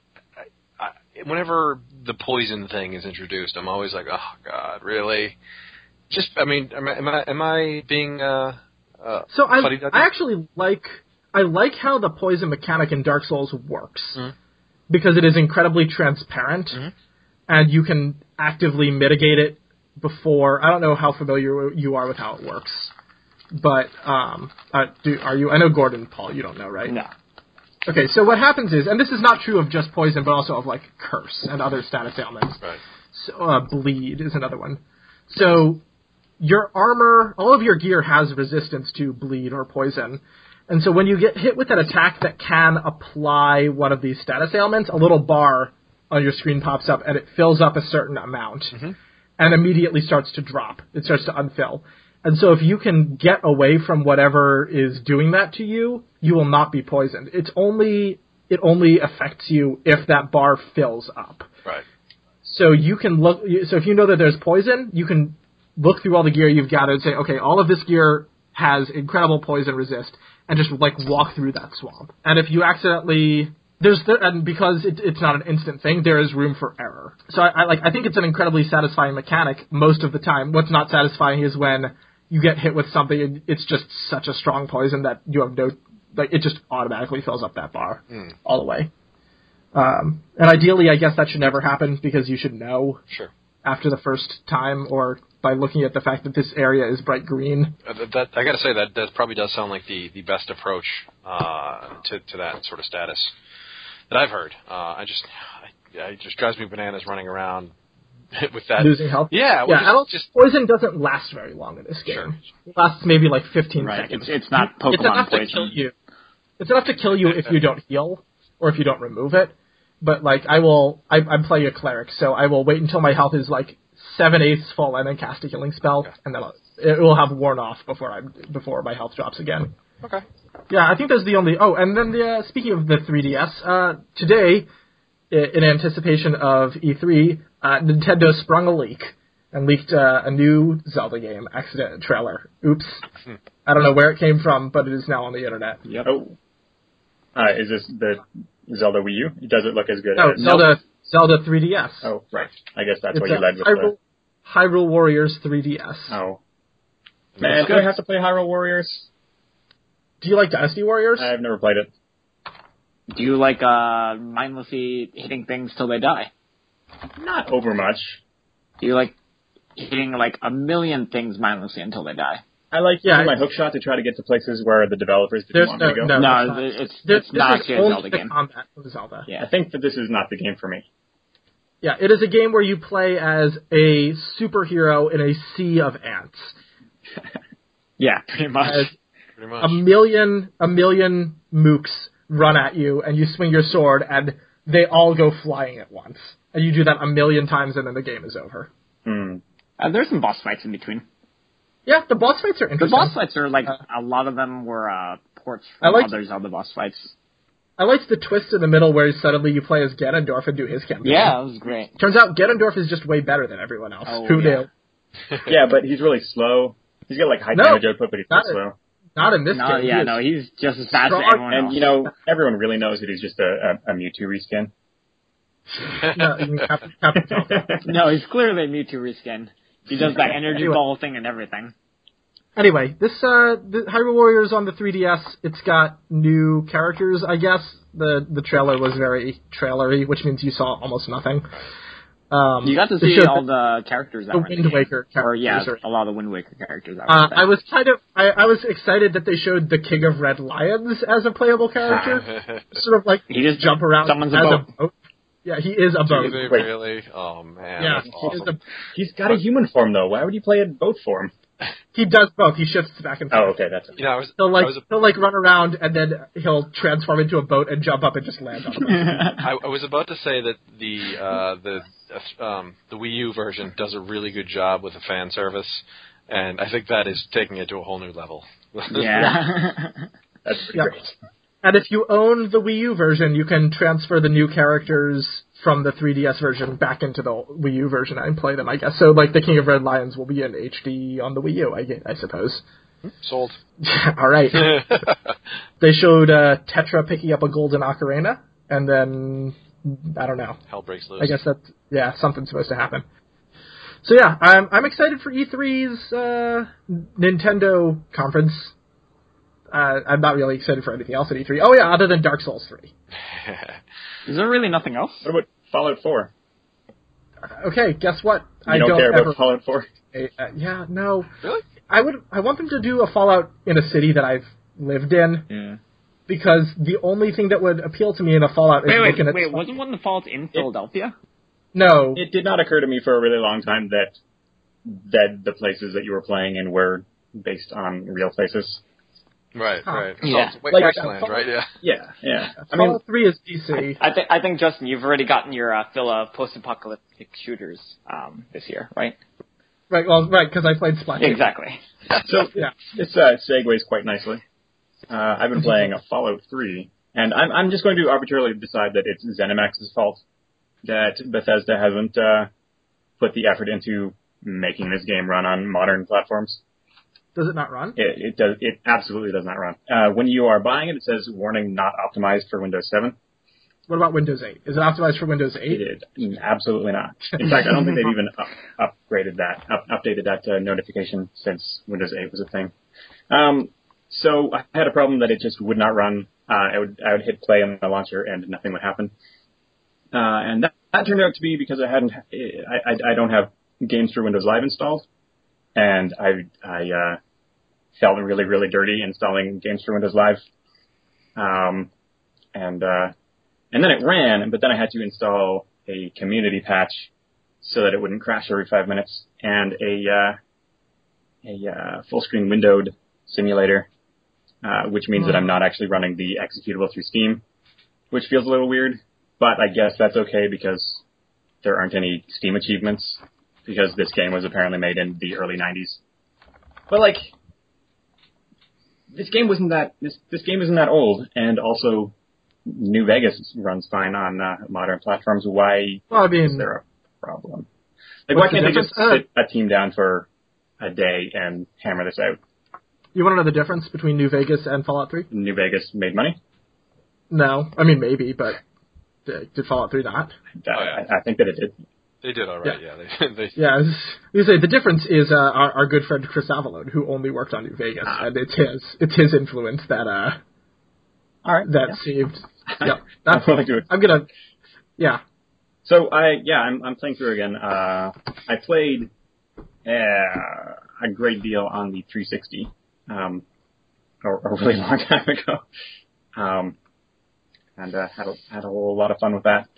I, whenever the poison thing is introduced, I'm always like, oh god, really? Just, I mean, am I am I, am I being uh, uh, So I? I actually like I like how the poison mechanic in Dark Souls works Mhm. because it is incredibly transparent Mhm. and you can actively mitigate it before. I don't know how familiar you are with how it works, but um, uh, do are you? I know Gordon, Paul, you don't know, right? No. Okay, so what happens is, and this is not true of just poison, but also of like curse and other status ailments. Right. So, uh, bleed is another one. So your armor, all of your gear has resistance to bleed or poison. And so when you get hit with an attack that can apply one of these status ailments, a little bar on your screen pops up and it fills up a certain amount and immediately starts to drop. It starts to unfill. And so if you can get away from whatever is doing that to you, you will not be poisoned. It's only it only affects you if that bar fills up. Right. So you can look. So if you know that there's poison, you can look through all the gear you've gathered and say, okay, all of this gear has incredible poison resist, and just like walk through that swamp. And if you accidentally there's the, and because it, it's not an instant thing, there is room for error. So I, I like I think it's an incredibly satisfying mechanic most of the time. What's not satisfying is when you get hit with something and it's just such a strong poison that you have no like it just automatically fills up that bar all the way. Um, and ideally, I guess that should never happen because you should know Sure. after the first time or by looking at the fact that this area is bright green. Uh, that, that I got to say that that probably does sound like the the best approach uh, to to that sort of status that I've heard. Uh, I just I, it just drives me bananas running around with that. losing health. Yeah, well, yeah. just- I don't, just- poison doesn't last very long in this game. Sure. It lasts maybe like 15 Right. seconds. It's it's not it's Pokemon enough to kill poison. you. It's enough to kill you if you don't heal or if you don't remove it. But like I will, I, I'm playing a cleric, so I will wait until my health is like seven eighths full and then cast a healing spell, and then I'll, it will have worn off before I before my health drops again. Okay. Yeah, I think that's the only. Oh, and then the uh, speaking of the 3DS, uh, today, in anticipation of E3, uh, Nintendo sprung a leak and leaked uh, a new Zelda game accident trailer. Oops, I don't know where it came from, but it is now on the internet. Yep. Oh. Uh, is this the Zelda Wii U? Does it look as good No, as Zelda Zelda 3DS. Oh, right. I guess that's it's what you led with Hyrule, Hyrule Warriors 3DS. the. Oh. Man, do I have to play Hyrule Warriors? Do you like Dynasty Warriors? I've never played it. Do you like uh mindlessly hitting things till they die? Not over much. Do you like hitting like a million things mindlessly until they die? I like Yeah, using my it's- hook shot to try to get to places where the developers didn't want no- me to go. no. No, it's not. it's This, it's not is a only Zelda the game. combat of Zelda. Yeah. I think that this is not the game for me. Yeah, it is a game where you play as a superhero in a sea of ants. Yeah, pretty much. As Pretty much. a million, a million mooks run at you, and you swing your sword, and they all go flying at once. And you do that a million times, and then the game is over. Hmm. Uh, there's some boss fights in between. Yeah, the boss fights are The interesting. boss fights are like Uh, a lot of them were uh ports I from like- other Zelda boss fights. I liked the twist in the middle where suddenly you play as Ganondorf and do his campaign. Yeah, that was great. Turns out Ganondorf is just way better than everyone else. Oh, Who yeah. knew? Yeah, but he's really slow. He's got like high No, damage output, but he's not still slow. Not in this No, game. yeah, He no, he's just as fast as everyone And else. you know, everyone really knows that he's just a, a, a Mewtwo reskin. No, you Captain, Captain no, he's clearly a Mewtwo reskin. He does that energy Anyway. ball thing and everything. Anyway, this uh, the Hyrule Warriors on the 3DS. It's got new characters, I guess. the The trailer was very trailery, which means you saw almost nothing. Um, You got to see all the characters that the Wind the. Waker Or yeah, characters. a lot of the Wind Waker characters. That were Uh, I was kind of I, I was excited that they showed the King of Red Lions as a playable character. sort of like He just jump around summons a as boat. a boat. Yeah, he is a boat. Do they Wait. really? Oh man, Yeah, that's he awesome. is a He's got a human form though. Why would you play in boat form? He does both. He shifts back and forth. Oh, okay, that's it. you know, I was, He'll like I was he'll like run around and then he'll transform into a boat and jump up and just land on it. I, I was about to say that the uh, the uh, um, the Wii U version does a really good job with the fan service, and I think that is taking it to a whole new level. yeah. That's pretty Yeah. great. And if you own the Wii U version, you can transfer the new characters from the 3DS version back into the Wii U version and play them. I guess so. Like the King of Red Lions will be in HD on the Wii U, I, I suppose. Sold. All right. they showed uh, Tetra picking up a golden ocarina, and then I don't know. Hell breaks loose. I guess that yeah, something's supposed to happen. So yeah, I'm I'm excited for E3's uh, Nintendo conference. Uh, I'm not really excited for anything else at E3. Oh yeah, other than Dark Souls 3. Is there really nothing else? What about Fallout 4? Okay, guess what? You I don't, don't care ever. about Fallout 4? Uh, yeah, no. Really? I would. I want them to do a Fallout in a city that I've lived in Yeah. because the only thing that would appeal to me in a Fallout is Wait, looking wait, at. wait. Wasn't one of the faults in Philadelphia? No, It did not occur to me for a really long time that that the places that you were playing in were based on real places. Right, Huh. right. Yeah. Wait, Like- Wasteland, right? Yeah. Yeah, yeah. I mean, Fallout 3 is DC. I think I think Justin, you've already gotten your uh, fill of post-apocalyptic shooters um, this year, right? Right, well, right, because I played Splatoon. Exactly. so Yeah. this uh, segues quite nicely. Uh, I've been playing a Fallout 3, and I'm, I'm just going to arbitrarily decide that it's ZeniMax's fault that Bethesda hasn't uh, put the effort into making this game run on modern platforms. Does it not run? It, it does. It absolutely does not run. Uh, when you are buying it, it says warning not optimized for Windows 7. What about Windows 8? Is it optimized for Windows 8? It is absolutely not. In fact, I don't think they've even up, upgraded that, up, updated that uh, notification since Windows 8 was a thing. Um, so I had a problem that it just would not run. Uh, I would I would hit play on the launcher and nothing would happen. Uh, and that, that turned out to be because I hadn't I, I I don't have games through Windows Live installed, and I I uh, felt really really dirty installing games through Windows Live. Um, and uh, and then it ran, but then I had to install a community patch so that it wouldn't crash every five minutes, and a uh, a uh, full screen windowed simulator, uh, which means that I'm not actually running the executable through Steam, which feels a little weird, but I guess that's okay because there aren't any Steam achievements because this game was apparently made in the early 90s. But like, this game wasn't that this this game isn't that old, and also New Vegas runs fine on uh, modern platforms. Why Well, I is there a problem? Like, why can't they just sit a team down for a day and hammer this out? you want to know the difference between New Vegas and Fallout 3? New Vegas made money. No. I mean, maybe, but did did Fallout 3 not? I, I think that it did. They did all right. Yeah, they, they Yeah, I say the difference is uh, our, our good friend Chris Avellone, who only worked on New Vegas, Ah. and it's his it's his influence that uh All right. that yeah. saved. Yeah, I'm that's willing to I'm gonna. Yeah, So I yeah I'm I'm playing through again. Uh, I played uh, a great deal on the 360, um, a, a really long time ago, um, and uh, had a, had a whole lot of fun with that.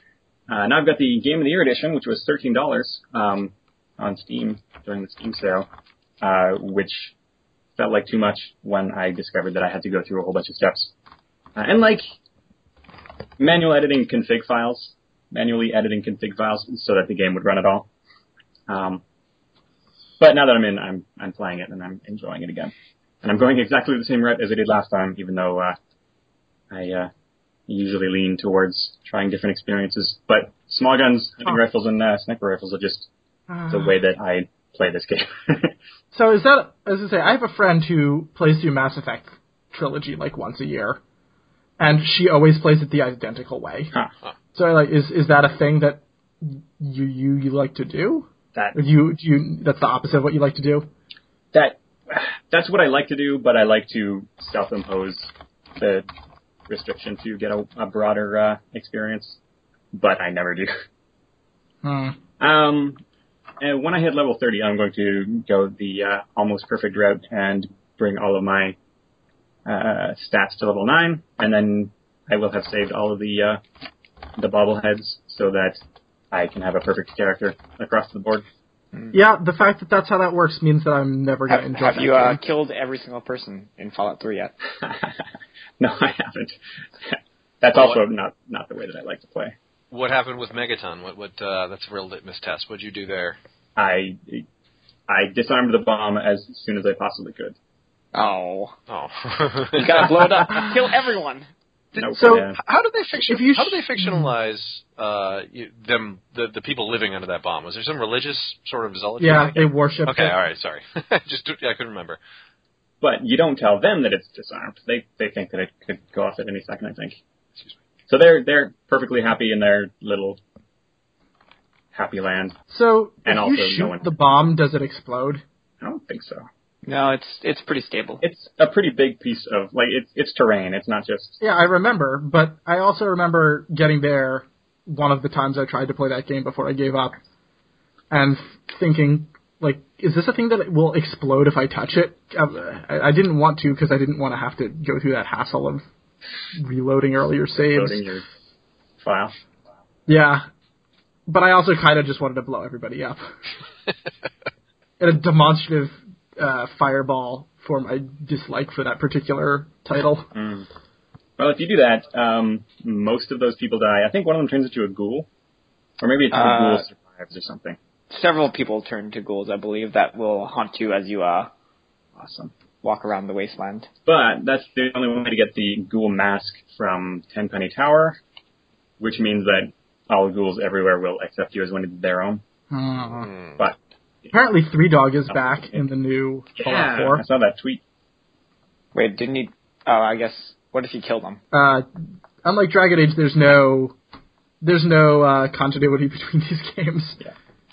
Uh, now I've got the Game of the Year edition, which was thirteen dollars um, on Steam during the Steam sale, uh, which felt like too much when I discovered that I had to go through a whole bunch of steps, uh, and like manual editing config files manually editing config files so that the game would run at all. Um, but now that I'm in, I'm I'm playing it and I'm enjoying it again. And I'm going exactly the same route as I did last time, even though uh, I uh, usually lean towards trying different experiences. But small guns, hunting Huh. rifles, and uh, sniper rifles are just the way that I play this game. So is that as I say, I have a friend who plays through Mass Effect trilogy like once a year, and she always plays it the identical way. Huh. So like, is is that a thing that you you you like to do? that Or do you do you that's the opposite of what you like to do? that that's what I like to do, but I like to self-impose the restriction to get a, a broader uh, experience. But I never do. Hmm. Um, and when I hit level 30, I'm going to go the uh, almost perfect route and bring all of my uh, stats to level 9, and then I will have saved all of the uh, the bobbleheads so that I can have a perfect character across the board. Yeah, the fact that that's how that works means that I'm never Have, gonna enjoy have that you uh, killed every single person in Fallout 3 yet? no, I haven't. That's Well, also not not the way that I like to play. What happened with Megaton? What? What? Uh, that's a real litmus test. What'd you do there? I I disarmed the bomb as soon as I possibly could. Oh, Oh, you gotta blow it up. Kill everyone. Nope, so- yeah. How did they fiction? If you how sh- did they fictionalize uh, you, them? The, the people living under that bomb. Was there some religious sort of zealotry? Yeah, thing? they worship. Okay, it. all right. Sorry, just yeah, I couldn't remember. but you don't tell them that it's disarmed. They they think that it could go off at any second. I think. Excuse me. So they're they're perfectly happy in their little happy land. So And if also you no shoot one- the bomb, does it explode? I don't think so. No, it's it's pretty stable. It's a pretty big piece of like it's it's terrain. It's not just Yeah, I remember, but I also remember getting there one of the times I tried to play that game before I gave up, and thinking like, is this a thing that will explode if I touch it? Uh, I, I didn't want to because I didn't want to have to go through that hassle of reloading earlier saves. loading your file. Yeah, but I also kind of just wanted to blow everybody up. In a demonstrative uh, fireball for my dislike for that particular title. Mm. Well, if you do that, um, most of those people die. I think one of them turns into a ghoul, or maybe it's a Uh, ghoul survives or something. Several people turn to ghouls, I believe, that will haunt you as you uh Awesome. walk around the wasteland. But that's the only way to get the ghoul mask from Tenpenny Tower, which means that all ghouls everywhere will accept you as one of their own. Uh, Hmm. But apparently, Three Dog is back in the new Fallout yeah, 4. I saw that tweet. Wait, didn't he? Oh, I guess. What if he killed them? Uh, unlike Dragon Age, there's no there's no uh, continuity between these games.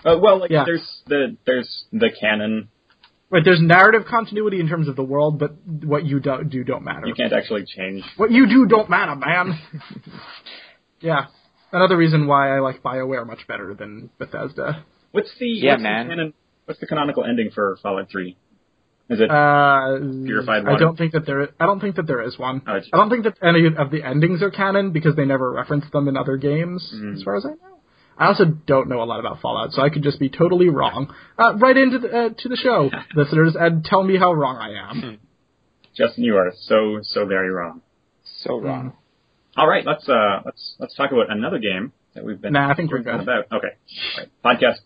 Uh, well, like Yeah. there's the there's the canon. Right, there's narrative continuity in terms of the world, but what you do, do don't matter. You can't actually change. What you do don't matter, man. yeah, another reason why I like Bioware much better than Bethesda. What's the Yeah, what's man. The canon, what's the canonical ending for Fallout Three? Is it? Uh, Purified I don't think that there. I don't think that there is one. Oh, I don't think that any of the endings are canon because they never reference them in other games, Mm. as far as I know. I also don't know a lot about Fallout, so I could just be totally wrong. Uh, right into the, uh, to the show, listeners, and tell me how wrong I am. Justin, you are so so very wrong. So wrong. All right, let's uh let's let's talk about another game that we've been. Nah, I think we're hearing good. About. Okay, All right. podcast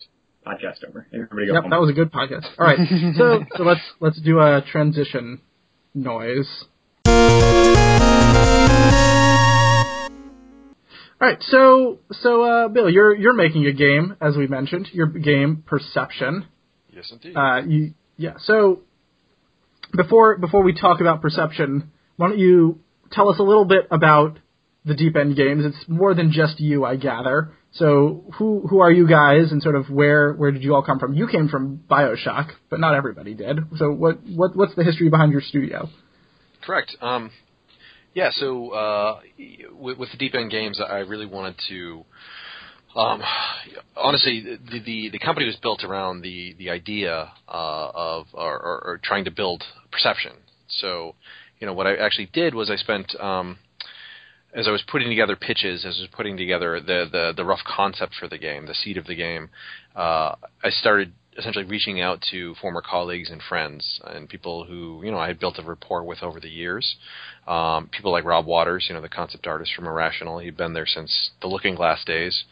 podcast over. Everybody go Yep, home. that was a good podcast. All right, so so let's let's do a transition noise. All right, so so uh, Bill, you're you're making a game as we mentioned. Your game Perception. Yes, indeed. Uh, you yeah. So before before we talk about Perception, why don't you tell us a little bit about the Deep End Games? It's more than just you, I gather. So who who are you guys, and sort of where where did you all come from? You came from Bioshock, but not everybody did. So what what what's the history behind your studio? Correct. Um, yeah. So uh, with, with the Deep End Games, I really wanted to. Um, honestly, the, the the company was built around the the idea uh, of or, or, or trying to build perception. So, you know, what I actually did was I spent um, as I was putting together pitches, as I was putting together the, the, the rough concept for the game, the seed of the game, uh, I started essentially reaching out to former colleagues and friends and people who you know I had built a rapport with over the years. Um, people like Rob Waters, you know, the concept artist from Irrational. He'd been there since the Looking Glass days.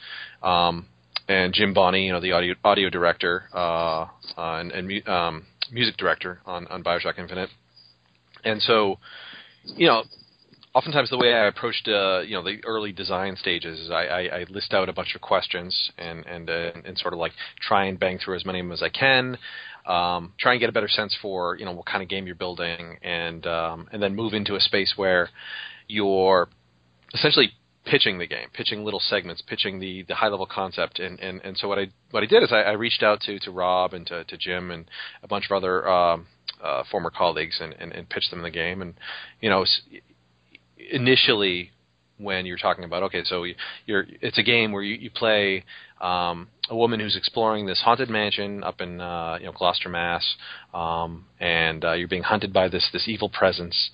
Um, and Jim Bonney, you know, the audio audio director uh, and, and um, music director on, on Bioshock Infinite. And so, you know, oftentimes the way I approached uh, you know the early design stages is I, I, I list out a bunch of questions and and uh, and sort of like try and bang through as many of them as I can. Um, try and get a better sense for you know what kind of game you're building, and um, and then move into a space where you're essentially pitching the game, pitching little segments, pitching the, the high level concept, and, and, and so what I what I did is I, I reached out to, to Rob and to, to Jim and a bunch of other um, uh, former colleagues and, and, and pitched them the game, and you know initially when you're talking about okay, so you're it's a game where you, you play um, a woman who's exploring this haunted mansion up in uh, you know Gloucester, Mass, um, and uh, you're being hunted by this this evil presence.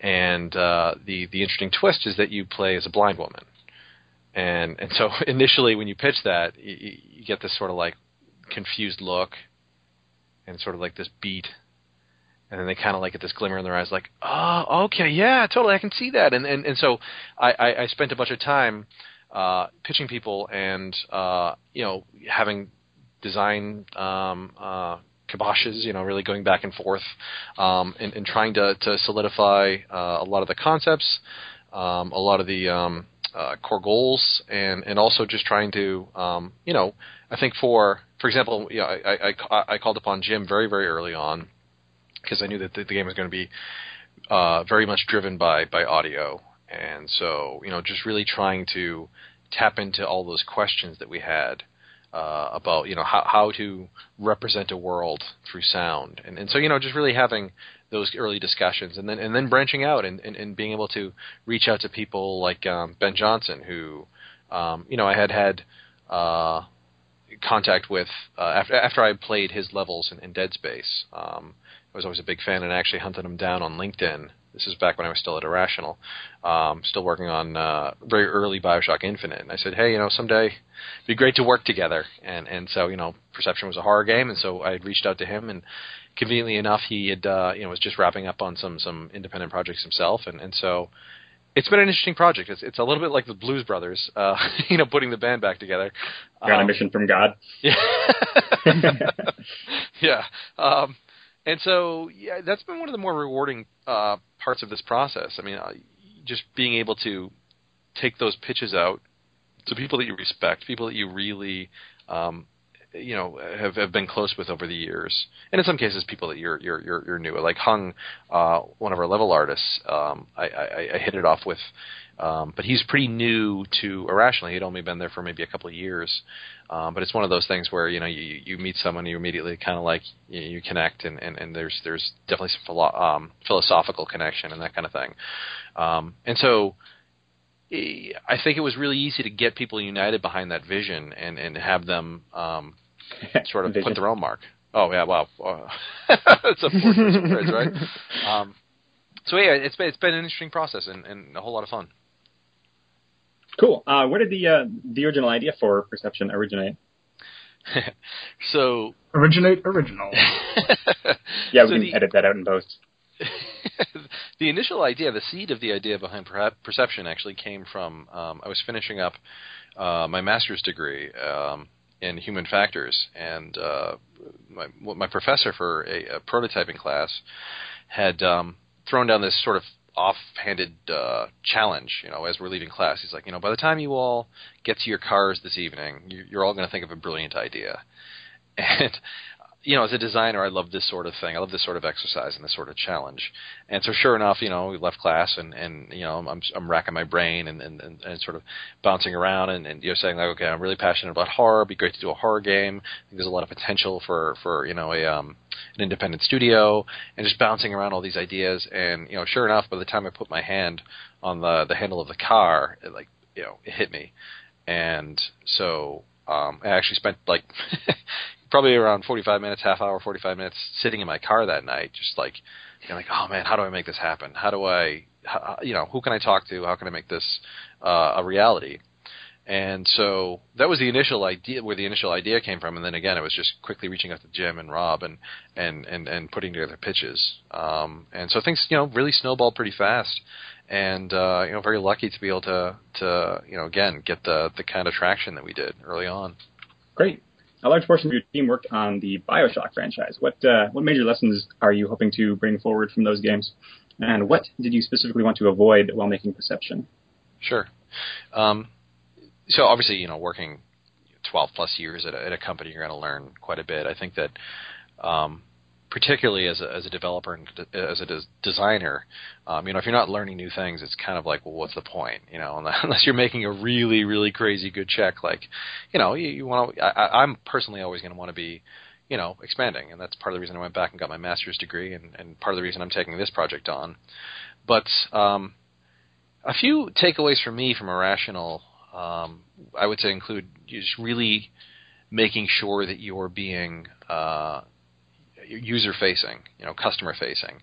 And uh, the the interesting twist is that you play as a blind woman, and and so initially when you pitch that, you, you get this sort of like confused look, and sort of like this beat and then they kind of like get this glimmer in their eyes, like, oh, okay, yeah, totally, I can see that. And and, and so I, I, I spent a bunch of time uh, pitching people and uh, you know having design um, uh, kiboshes, you know, really going back and forth um, and, and trying to, to solidify uh, a lot of the concepts, um, a lot of the um, uh, core goals, and and also just trying to um, you know I think for for example, you know, I, I, I, I called upon Jim very very early on because I knew that the, the game was going to be uh, very much driven by by audio, and so you know just really trying to tap into all those questions that we had uh, about you know how how to represent a world through sound, and and so you know just really having those early discussions, and then and then branching out and, and, and being able to reach out to people like um, Ben Johnson, who um, you know I had had uh, contact with uh, after after I played his levels in, in Dead Space. Um, was always a big fan, and actually hunted him down on LinkedIn. This is back when I was still at Irrational, um, still working on uh, very early Bioshock Infinite. And I said, hey, you know, someday it'd be great to work together. And and so you know, Perception was a horror game, and so I had reached out to him, and conveniently enough, he had uh, you know was just wrapping up on some some independent projects himself, and and so it's been an interesting project. It's it's a little bit like the Blues Brothers, uh, you know, putting the band back together. A Um, mission from God. yeah. yeah. Um, and so, yeah, that's been one of the more rewarding uh, parts of this process. I mean, uh, just being able to take those pitches out to people that you respect, people that you really, um, you know, have, have been close with over the years, and in some cases, people that you're you're you're, you're new. Like Hung, uh, one of our level artists, um, I, I, I hit it off with. Um, but he's pretty new to Irrational. He'd only been there for maybe a couple of years. Um, but it's one of those things where you know you, you meet someone, you immediately kind of like you, you connect, and, and, and there's there's definitely some philo- um, philosophical connection and that kind of thing. Um, and so eh, I think it was really easy to get people united behind that vision and and have them um, sort of put their own mark. Oh yeah, wow, uh, that's a four-person phrase, right? Um, so yeah, it's been it's been an interesting process and, and a whole lot of fun. Cool. Uh, where did the uh, the original idea for Perception originate? so Originate original. Yeah, So we can the- edit that out in post. the initial idea, the seed of the idea behind per- perception, actually came from um, I was finishing up uh, my master's degree um, in human factors, and uh, my, my professor for a, a prototyping class had um, thrown down this sort of offhanded uh, challenge. You know, as we're leaving class, he's like, you know, by the time you all get to your cars this evening, you, you're all going to think of a brilliant idea, and you know, as a designer, I love this sort of thing. I love this sort of exercise and this sort of challenge. And so, sure enough, you know, we left class, and and you know, I'm I'm racking my brain and and and, and sort of bouncing around, and, and you're saying like, okay, I'm really passionate about horror. It'd be great to do a horror game. I think there's a lot of potential for for you know a um an independent studio, and just bouncing around all these ideas. And you know, sure enough, by the time I put my hand on the the handle of the car, it like you know, it hit me, and so um, I actually spent like probably around 45 minutes, half hour, 45 minutes sitting in my car that night, just like, you know, like, oh man, how do I make this happen? How do I, how, you know, who can I talk to? How can I make this uh, a reality? And so that was the initial idea, where the initial idea came from. And then again, it was just quickly reaching out to Jim and Rob and and and, and putting together pitches. Um, and so things, you know, really snowballed pretty fast. And uh, you know, very lucky to be able to to you know again get the the kind of traction that we did early on. Great. A large portion of your team worked on the Bioshock franchise. What uh, what major lessons are you hoping to bring forward from those games? And what did you specifically want to avoid while making Perception? Sure. Um, so obviously, you know, working 12 plus years at a, at a company, you're going to learn quite a bit. I think that, um, particularly as a, as a developer and as a des- designer, um, you know, if you're not learning new things, it's kind of like, well, what's the point? You know, unless you're making a really, really crazy good check, like, you know, you, you want to. I'm personally always going to want to be, you know, expanding, and that's part of the reason I went back and got my master's degree, and, and part of the reason I'm taking this project on. But um, a few takeaways for me from Irrational, um, I would say include just really making sure that you're being uh, user facing, you know, customer facing.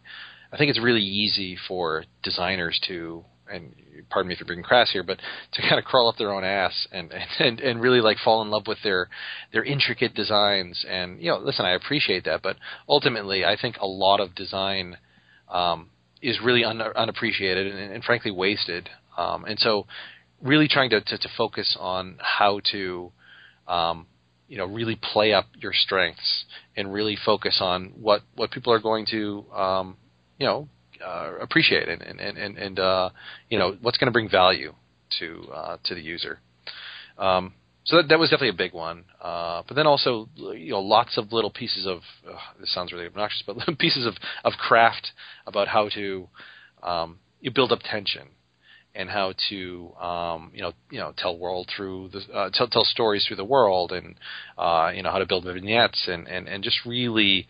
I think it's really easy for designers to, and pardon me for being crass here, but to kind of crawl up their own ass and and and really like fall in love with their their intricate designs. And you know, listen, I appreciate that, but ultimately, I think a lot of design um, is really un- unappreciated and, and frankly wasted. Um, and so, really trying to, to, to focus on how to, um, you know, really play up your strengths and really focus on what, what people are going to, um, you know, uh, appreciate and and and, and uh, you know what's going to bring value to uh, to the user. Um, so that, that was definitely a big one. Uh, but then also, you know, lots of little pieces of uh, this sounds really obnoxious, but pieces of of craft about how to um, you build up tension and how to um, you know you know tell world through the uh, tell tell stories through the world and uh, you know how to build vignettes and, and and just really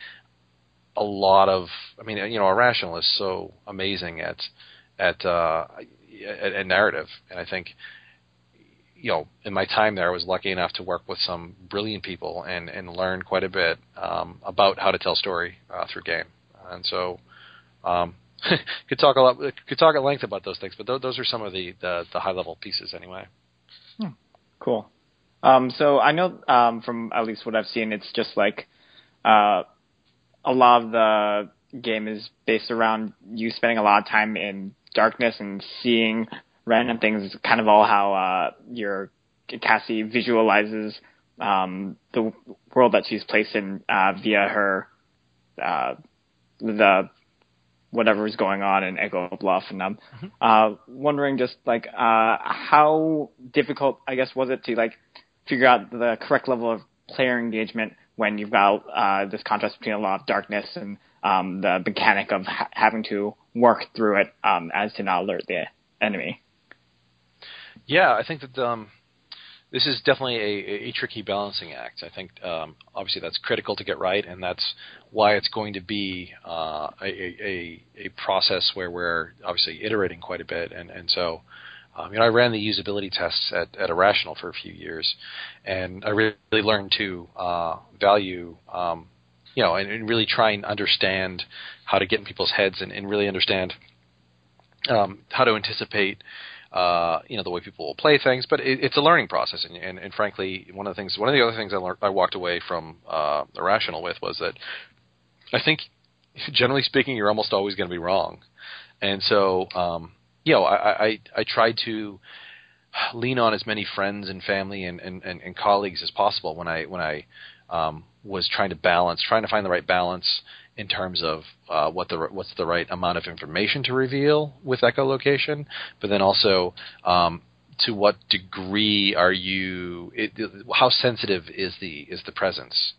a lot of I mean you know Irrational is so amazing at at uh, at, at narrative. And I think you know in my time there I was lucky enough to work with some brilliant people and and learn quite a bit um, about how to tell story uh, through game. And so um, could talk a lot, could talk at length about those things, but th- those are some of the, the, the high level pieces anyway. Hmm. Cool. Um, so I know um, from at least what I've seen, it's just like uh, a lot of the game is based around you spending a lot of time in darkness and seeing random things. Kind of all how uh, your Cassie visualizes um, the world that she's placed in uh, via her uh, the whatever's going on in Echo Bluff, and I'm mm-hmm. uh, wondering just like uh, how difficult I guess was it to like figure out the correct level of player engagement when you've got uh, this contrast between a lot of darkness and um, the mechanic of ha- having to work through it um, as to not alert the enemy. Yeah, I think that um, this is definitely a, a, tricky balancing act. I think um, obviously that's critical to get right, and that's why it's going to be uh, a, a, a process where we're obviously iterating quite a bit. And, and so, um, you know, I ran the usability tests at, at Irrational for a few years, and I really learned to uh, value, um, you know, and, and, really try and understand how to get in people's heads and, and really understand um, how to anticipate uh, you know the way people will play things. But it, it's a learning process, and, and, and frankly, one of the things, one of the other things I learned, I walked away from uh, Irrational with was that I think, generally speaking, you're almost always going to be wrong, and so um, you know I, I I tried to lean on as many friends and family and, and, and, and colleagues as possible when I when I um, was trying to balance, trying to find the right balance in terms of uh, what the what's the right amount of information to reveal with echolocation, but then also um, to what degree are you? It, how sensitive is the is the presence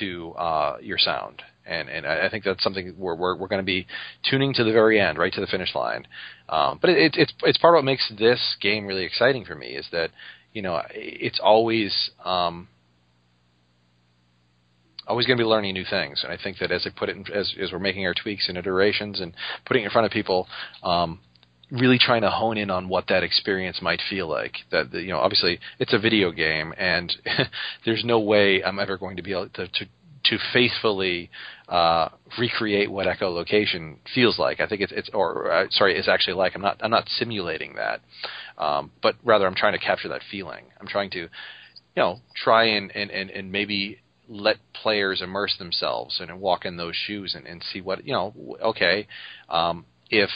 to uh, your sound? And and I think that's something we're we're, we're going to be tuning to the very end, right to the finish line. Um, but it, it's it's part of what makes this game really exciting for me is that you know it's always um, always going to be learning new things. And I think that as I put it, in, as as we're making our tweaks and iterations and putting it in front of people, um, really trying to hone in on what that experience might feel like. That you know, obviously, it's a video game, and there's no way I'm ever going to be able to. to to faithfully uh, recreate what echolocation feels like. I think it's, it's or uh, sorry, it's actually like. I'm not I'm not simulating that, um, but rather I'm trying to capture that feeling. I'm trying to, you know, try and and and, and maybe let players immerse themselves and walk in those shoes and, and see what you know. Okay, um, if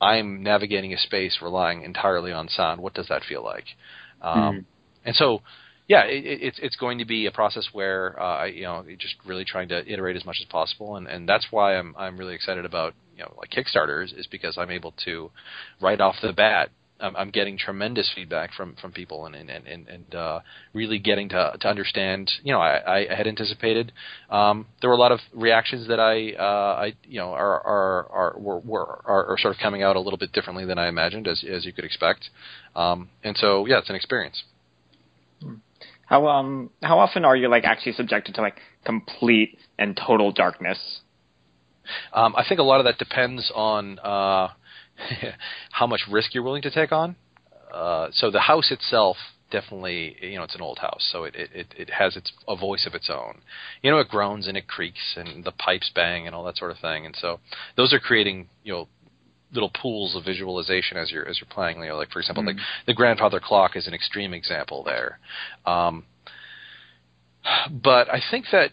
I'm navigating a space relying entirely on sound, what does that feel like? Um, mm-hmm. And so, yeah, it, it's it's going to be a process where uh, you know just really trying to iterate as much as possible, and, and that's why I'm I'm really excited about you know like Kickstarters is because I'm able to right off the bat I'm, I'm getting tremendous feedback from from people and and and, and uh, really getting to to understand. You know, I, I had anticipated um, there were a lot of reactions that I uh, I you know are are are were, were are, are sort of coming out a little bit differently than I imagined, as as you could expect. Um, and so yeah, it's an experience. How um how often are you like actually subjected to like complete and total darkness? Um, I think a lot of that depends on uh, how much risk you're willing to take on. Uh, so the house itself definitely you know it's an old house so it it it has its a voice of its own you know it groans and it creaks and the pipes bang and all that sort of thing and so those are creating you know little pools of visualization as you're as you're playing you know like for example mm-hmm. like the grandfather clock is an extreme example there um but i think that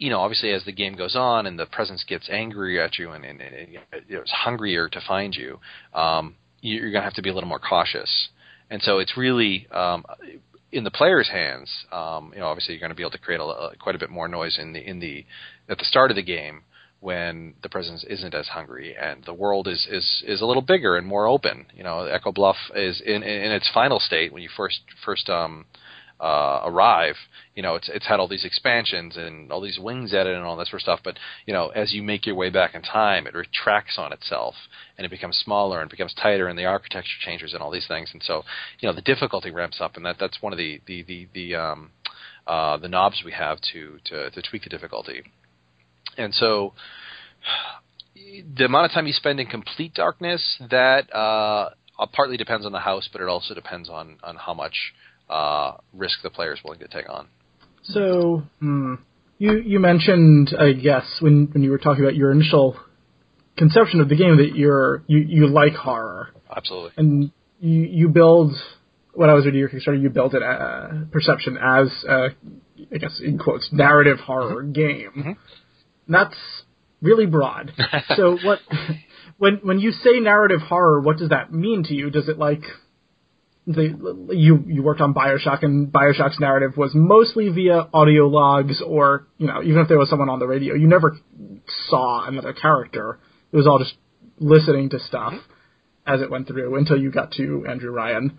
you know, obviously as the game goes on and the presence gets angrier at you and, and, and it's hungrier to find you, um, you're going to have to be a little more cautious. And so it's really um, in the player's hands. Um, you know, obviously you're going to be able to create a, quite a bit more noise in the in the at the start of the game when the presence isn't as hungry and the world is is is a little bigger and more open. You know, Echo Bluff is in in its final state when you first first um, uh, arrive, you know, it's it's had all these expansions and all these wings added and all that sort of stuff. But you know, as you make your way back in time, it retracts on itself and it becomes smaller and becomes tighter, and the architecture changes and all these things. And so, you know, the difficulty ramps up, and that that's one of the the the, the um, uh, the knobs we have to, to to tweak the difficulty. And so, the amount of time you spend in complete darkness that uh, partly depends on the house, but it also depends on on how much uh, risk the player is willing to take on. So, hmm, you you mentioned, I guess, when when you were talking about your initial conception of the game that you're you you like horror, Absolutely. and you you build. When I was reading your Kickstarter, you built it uh, perception as, uh, I guess in quotes, narrative horror game. Mhm. That's really broad. so what when when you say narrative horror, what does that mean to you? Does it like the you you worked on Bioshock and Bioshock's narrative was mostly via audio logs or you know even if there was someone on the radio, you never saw another character. It was all just listening to stuff mm-hmm. as it went through until you got to Andrew Ryan.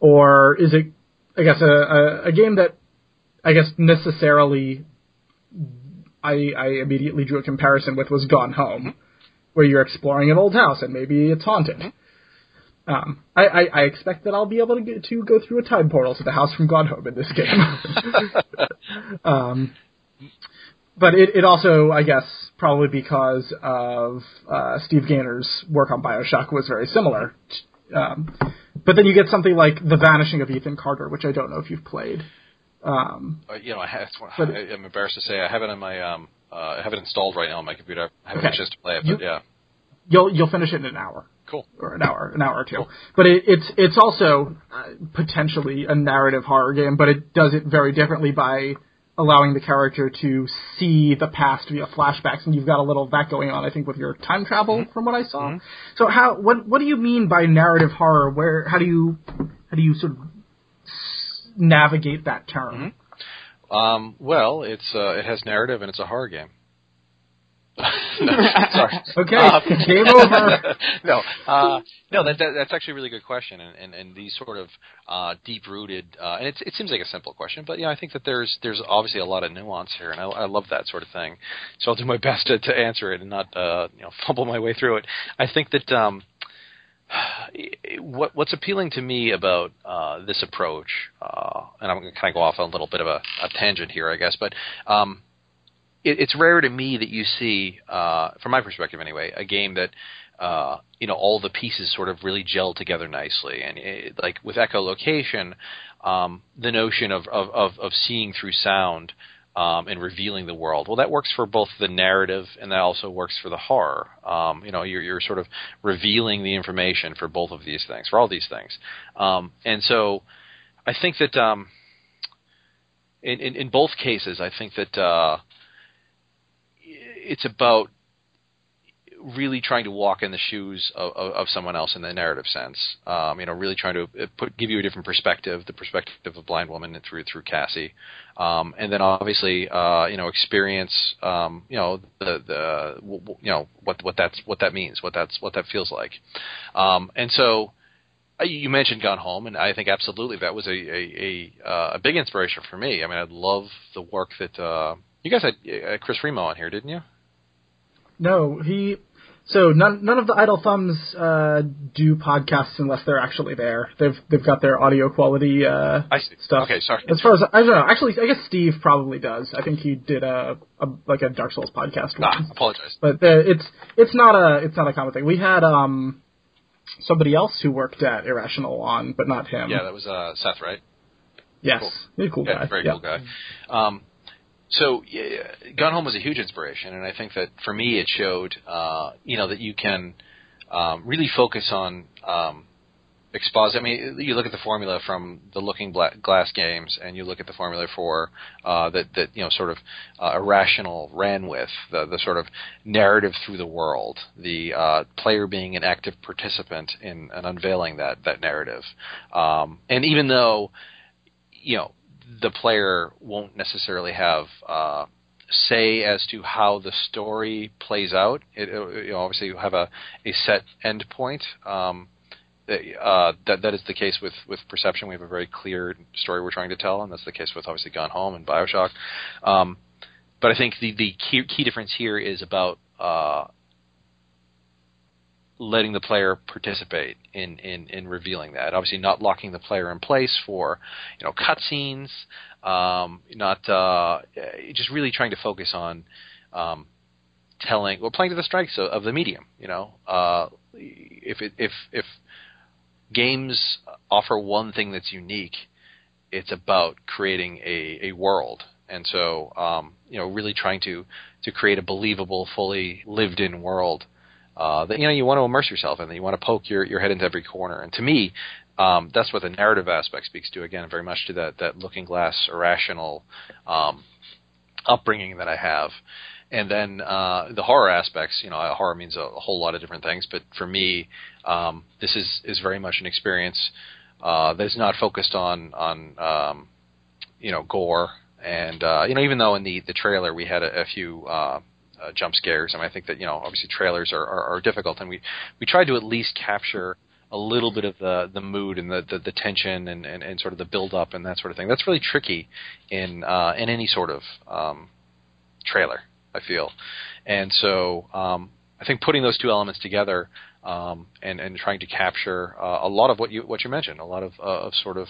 Or is it I guess a, a, a game that I guess necessarily I, I immediately drew a comparison with was Gone Home, mm-hmm. where you're exploring an old house and maybe it's haunted. Mm-hmm. Um, I, I, I expect that I'll be able to get, to go through a time portal to the house from Gone Home in this game. um, but it, it also, I guess, probably because of uh, Steve Gaynor's work on Bioshock was very similar. Um, but then you get something like The Vanishing of Ethan Carter, which I don't know if you've played. Um, Uh, you know, I have, I, I'm embarrassed to say I have it on my um, uh, I have it installed right now on my computer. I haven't Okay. had a chance to play it, but You- yeah, you'll you'll finish it in an hour. Cool. or an hour, an hour or two. But it, it's it's also uh, potentially a narrative horror game, but it does it very differently by allowing the character to see the past via flashbacks, and you've got a little of that going on, I think, with your time travel, from what I saw. So how what what do you mean by narrative horror? Where how do you how do you sort of navigate that term? Um, well, it's uh, it has narrative and it's a horror game. No, sorry. Okay, Uh, game over. no, uh, no, that, that that's actually a really good question, and, and, and these sort of uh, deep rooted, uh, and it's, it seems like a simple question, but yeah, I think that there's there's obviously a lot of nuance here, and I, I love that sort of thing. So I'll do my best to, to answer it and not uh, you know fumble my way through it. I think that um, what what's appealing to me about uh, this approach, uh, and I'm going to kind of go off on a little bit of a, a tangent here, I guess, but um, it, it's rare to me that you see, uh, from my perspective anyway, a game that uh, you know all the pieces sort of really gel together nicely. And it, like with echolocation, um, the notion of, of, of, of seeing through sound um, and revealing the world. Well, that works for both the narrative and that also works for the horror. Um, you know, you're, you're sort of revealing the information for both of these things, for all these things. Um, and so, I think that um, in, in in both cases, I think that uh, it's about really trying to walk in the shoes of, of, of someone else in the narrative sense. Um, you know, really trying to uh, put give you a different perspective, the perspective of a blind woman through through Cassie, um, and then obviously uh, you know experience um, you know the the you know what what that's what that means, what that's what that feels like, um, and so. uh, You mentioned Gone Home, and I think absolutely that was a a, a, uh, a big inspiration for me. I mean, I love the work that uh, you guys had Chris Remo on here, didn't you? No, he. So none none of the Idle Thumbs uh, do podcasts unless they're actually there. They've they've got their audio quality uh, I see. stuff. Okay, sorry. As far as I don't know, actually, I guess Steve probably does. I think he did a, a like a Dark Souls podcast Ah, once. apologize. But uh, it's it's not a it's not a common thing. We had um somebody else who worked at Irrational on, but not him. Yeah, that was uh, Seth, right? yes, cool. cool yeah, guy. very yeah. cool guy. Um, so yeah, Gone Home was a huge inspiration, and I think that for me it showed, uh, you know, that you can um, really focus on um, exposit. I mean, you look at the formula from the Looking Glass games, and you look at the formula for uh, that that you know sort of uh, irrational ran with the the sort of narrative through the world, the uh, player being an active participant in, in unveiling that that narrative, um, and even though you know the player won't necessarily have uh, say as to how the story plays out. It, it you know, obviously you have a, a set end point. Um, uh, that that is the case with with Perception. We have a very clear story we're trying to tell, and that's the case with obviously Gone Home and Bioshock. Um, but I think the the key, key difference here is about uh, letting the player participate in, in, in revealing that. Obviously, not locking the player in place for you know cutscenes. Um, not uh, just really trying to focus on um, telling well playing to the strengths of, of the medium. You know, uh, if it, if if games offer one thing that's unique, it's about creating a, a world. And so, um, you know, really trying to to create a believable, fully lived in world uh, that you know you want to immerse yourself in, that you want to poke your, your head into every corner. And to me, um, that's what the narrative aspect speaks to. Again, very much to that that looking glass irrational um, upbringing that I have. And then uh, the horror aspects, you know, horror means a, a, whole lot of different things, but for me, um, this is is very much an experience uh, that is not focused on on um, you know gore and uh, you know even though in the the trailer we had a, a few uh, uh, jump scares. I mean, I think that you know, obviously trailers are, are, are difficult, and we we tried to at least capture a little bit of the the mood and the the, the tension and, and, and sort of the build up and that sort of thing. That's really tricky in uh, in any sort of um, trailer. I feel, and so um, I think putting those two elements together um, and and trying to capture uh, a lot of what you what you mentioned, a lot of uh, of sort of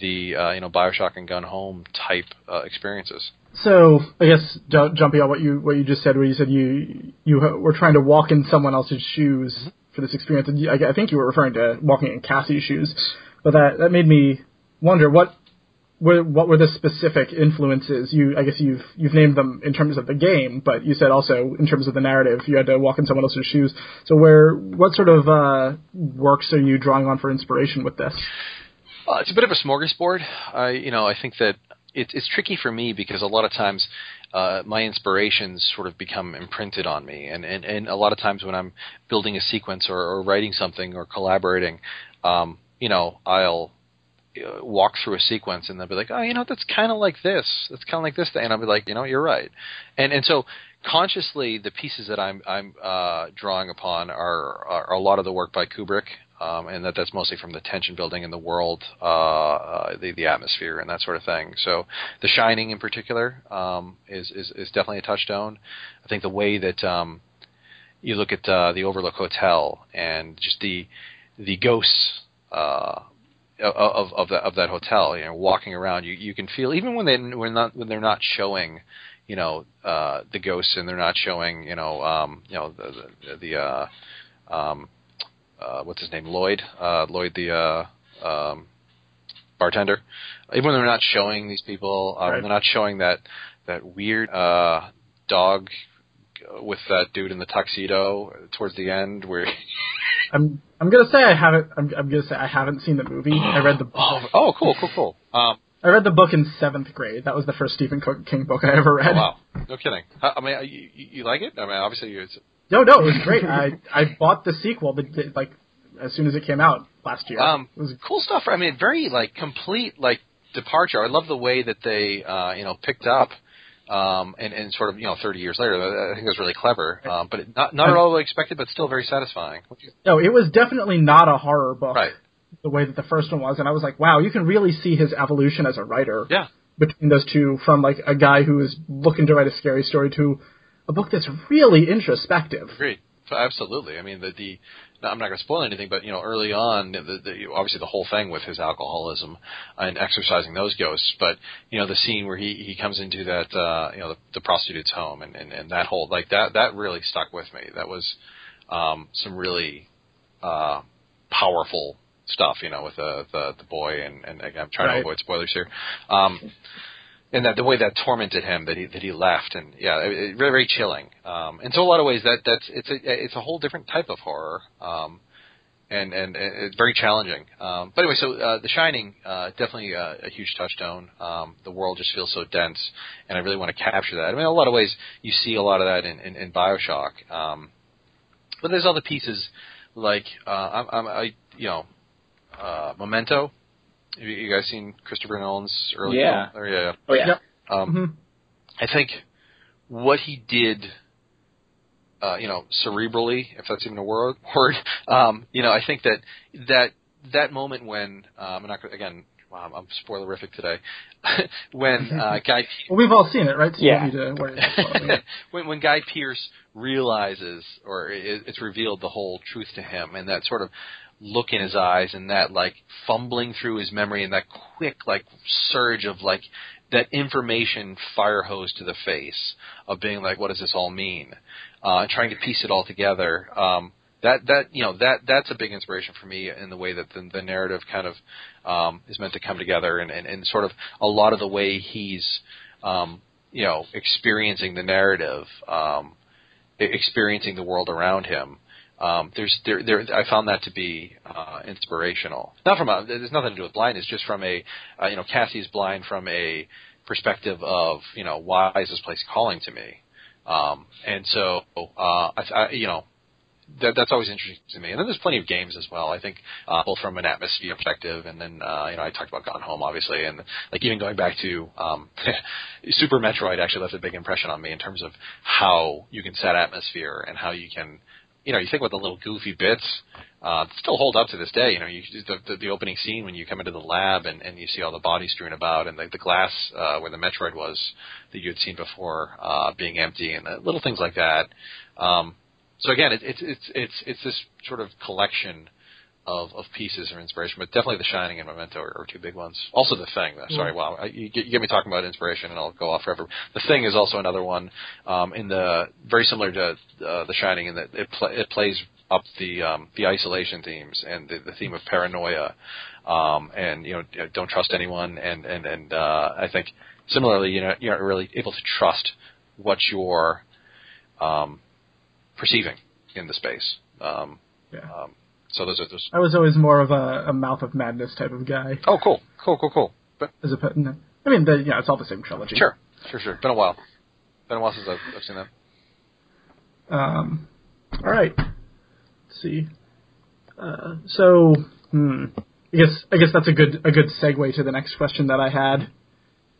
the uh, you know Bioshock and Gone Home type uh, experiences. So I guess jumping on what you what you just said, where you said you you were trying to walk in someone else's shoes mm-hmm. for this experience, and I, I think you were referring to walking in Cassie's shoes, but that that made me wonder what were what were the specific influences? You I guess you've you've named them in terms of the game, but you said also in terms of the narrative, you had to walk in someone else's shoes. So where what sort of uh, works are you drawing on for inspiration with this? Uh, it's a bit of a smorgasbord. I you know I think that it, it's tricky for me because a lot of times uh, my inspirations sort of become imprinted on me, and, and, and a lot of times when I'm building a sequence or, or writing something or collaborating, um, you know, I'll uh, walk through a sequence and they'll be like, oh, you know, that's kind of like this, that's kind of like this, thing, and I'll be like, you know, you're right, and and so consciously the pieces that I'm I'm uh, drawing upon are, are a lot of the work by Kubrick um, and that that's mostly from the tension building in the world, uh, uh, the the atmosphere and that sort of thing. So, The Shining in particular um, is, is is definitely a touchstone. I think the way that um, you look at uh, the Overlook Hotel and just the the ghosts. Uh, of of that of that hotel, you know, walking around, you you can feel even when they when not when they're not showing, you know, uh, the ghosts and they're not showing, you know, um, you know the the, the uh, um, uh, what's his name, Lloyd, uh, Lloyd the uh, um, bartender. Even when they're not showing these people, um, right. they're not showing that that weird uh, dog with that dude in the tuxedo towards the end where. I'm I'm gonna say I haven't. I'm, I'm gonna say I haven't seen the movie. I read the. Oh, oh, cool, cool, cool. Um, I read the book in seventh grade. That was the first Stephen King book I ever read. Oh, wow, no kidding. I, mean, you, you like it? I mean, obviously, it's no, no, it was great. I I bought the sequel, but like as soon as it came out last year. Um, it was cool stuff. I mean, very like complete like departure. I love the way that they uh, you know picked up. Um, and, and sort of, you know, 30 years later, I think it was really clever, um, but it, not not at all expected, but still very satisfying. No, it was definitely not a horror book, right? The way that the first one was, and I was like, wow, you can really see his evolution as a writer. Yeah. Between those two, from like a guy who is looking to write a scary story to a book that's really introspective. Agreed. Absolutely. I mean, the the I'm not going to spoil anything, but you know, early on, the, the, obviously the whole thing with his alcoholism and exorcising those ghosts. But you know, the scene where he he comes into that uh, you know the, the prostitute's home and, and and that whole like that that really stuck with me. That was um, some really uh, powerful stuff. You know, with the the, the boy and and again, I'm trying right. to avoid spoilers here. Um, and that the way that tormented him that he that he left. And yeah it, it, very very chilling. Um and so a lot of ways that that's it's a it's a whole different type of horror. Um and and, it's very challenging. Um but anyway so uh the shining uh definitely a, a huge touchstone. Um the world just feels so dense and i really want to capture that. I mean a lot of ways you see a lot of that in in, in bioshock. Um but there's other pieces like uh i'm, I'm i you know uh memento have you guys seen Christopher Nolan's early yeah. film? yeah, yeah. Oh yeah. Um, mm-hmm. I think what he did uh, you know, cerebrally, if that's even a word, word, um, you know, I think that that that moment when um, I'm not gonna- again, wow, I'm spoilerific today. when uh, Guy Well, we've all seen it, right? So Yeah. to worry about spoiling it. when when Guy Pearce realizes, or it, it's revealed the whole truth to him, and that sort of look in his eyes, and that like fumbling through his memory, and that quick like surge of like that information fire hose to the face of being like, what does this all mean? Uh, trying to piece it all together. Um, that that you know that that's a big inspiration for me in the way that the, the narrative kind of um, is meant to come together, and, and, and sort of a lot of the way he's um, you know experiencing the narrative, um, experiencing the world around him. Um, there's there, there I found that to be uh, inspirational. Not from a there's nothing to do with blindness, just from a uh, you know Cassie's blind from a perspective of you know why is this place calling to me, um, and so uh, I, I you know that, that's always interesting to me. And then there's plenty of games as well. I think uh, both from an atmosphere perspective, and then uh, you know I talked about Gone Home, obviously, and like even going back to um, Super Metroid actually left a big impression on me in terms of how you can set atmosphere and how you can. You know, you think about the little goofy bits uh, still hold up to this day. You know, you, the, the the opening scene when you come into the lab and, and you see all the bodies strewn about, and the, the glass uh, where the Metroid was that you had seen before uh, being empty, and the little things like that. Um, so again, it, it's it's it's it's this sort of collection of of pieces or inspiration, but definitely The Shining and Memento are, are two big ones. Also, The Thing. Though. Sorry, wow, I, you, get, you get me talking about inspiration, and I'll go off forever. The Thing is also another one um, in the very similar to uh, The Shining in that it pl- it plays up the um, the isolation themes and the, the theme of paranoia, um, and you know don't trust anyone, and and and uh, I think similarly, you know, you're not really able to trust what you're um, perceiving in the space. Um, Yeah. um, so those are those. I was always more of a, a mouth of madness type of guy. Oh, cool, cool, cool, cool. But As a. I mean, the, yeah, it's all the same trilogy. sure, sure, sure. Been a while. Been a while since I've, I've seen that. Um, all right. Let's see. Uh, so, hmm, I guess I guess that's a good a good segue to the next question that I had,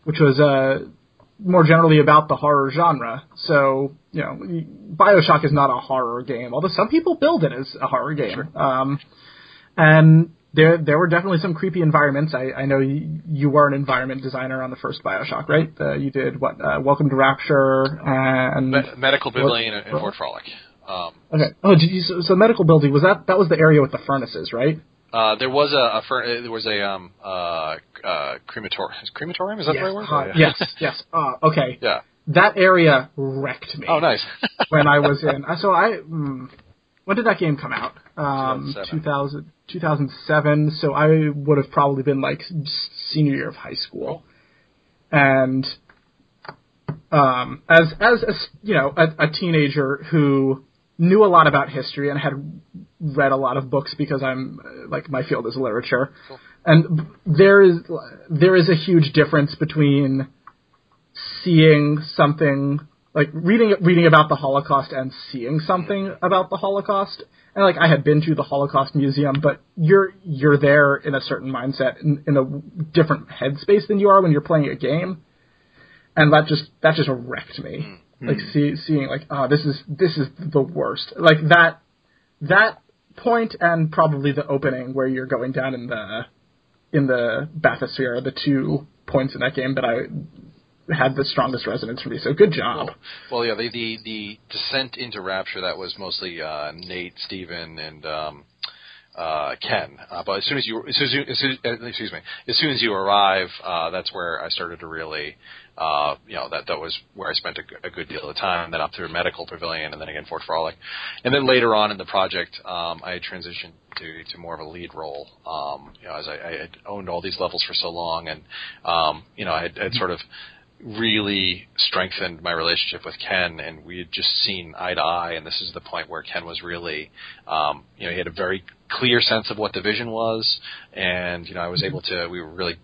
which was uh, more generally about the horror genre. So, you know, Bioshock is not a horror game, although some people build it as a horror game. Um, and there there were definitely some creepy environments. I, I know you, you were an environment designer on the first Bioshock, right? Uh, you did what? Uh, Welcome to Rapture and Me- medical Building and, and Fort Frolic. Um, Okay. Oh, did you? So, so medical building was that? That was the area with the furnaces, right? Uh, there was a, a fur- there was a um uh uh crematorium. Is crematorium is that the right word? Uh, Yeah. yes. Yes. Uh, okay. Yeah. That area wrecked me. Oh, nice. when I was in. uh, So I. Mm, when did that game come out? Um, 2007. 2000, 2007. So I would have probably been like senior year of high school, and um, as as a, s- you know a, a teenager who knew a lot about history and had read a lot of books because I'm uh, like my field is literature, and there is there is a huge difference between seeing something like reading reading about the Holocaust and seeing something about the Holocaust. And like I had been to the Holocaust Museum, but you're you're there in a certain mindset in, in a different headspace than you are when you're playing a game, and that just that just wrecked me. Hmm. Like hmm. see, seeing like oh this is this is the worst. Like that that point and probably the opening where you're going down in the in the bathysphere are the two points in that game that I had the strongest resonance for me. So good job. Well, yeah, the the, the descent into Rapture that was mostly uh, Nate, Steven, and um, uh, Ken. Uh, but as soon as you, as soon as soon, uh, excuse me, as soon as you arrive, uh, that's where I started to really, uh, you know, that that was where I spent a good deal of time. Then up through Medical Pavilion, and then again Fort Frolic, and then later on in the project, um, I transitioned to to more of a lead role. Um, you know, as I, I had owned all these levels for so long, and um, you know, I had, I had sort of really strengthened my relationship with Ken, and we had just seen eye to eye. And this is the point where Ken was really, um, you know, he had a very clear sense of what the vision was, and you know, I was able to. We were really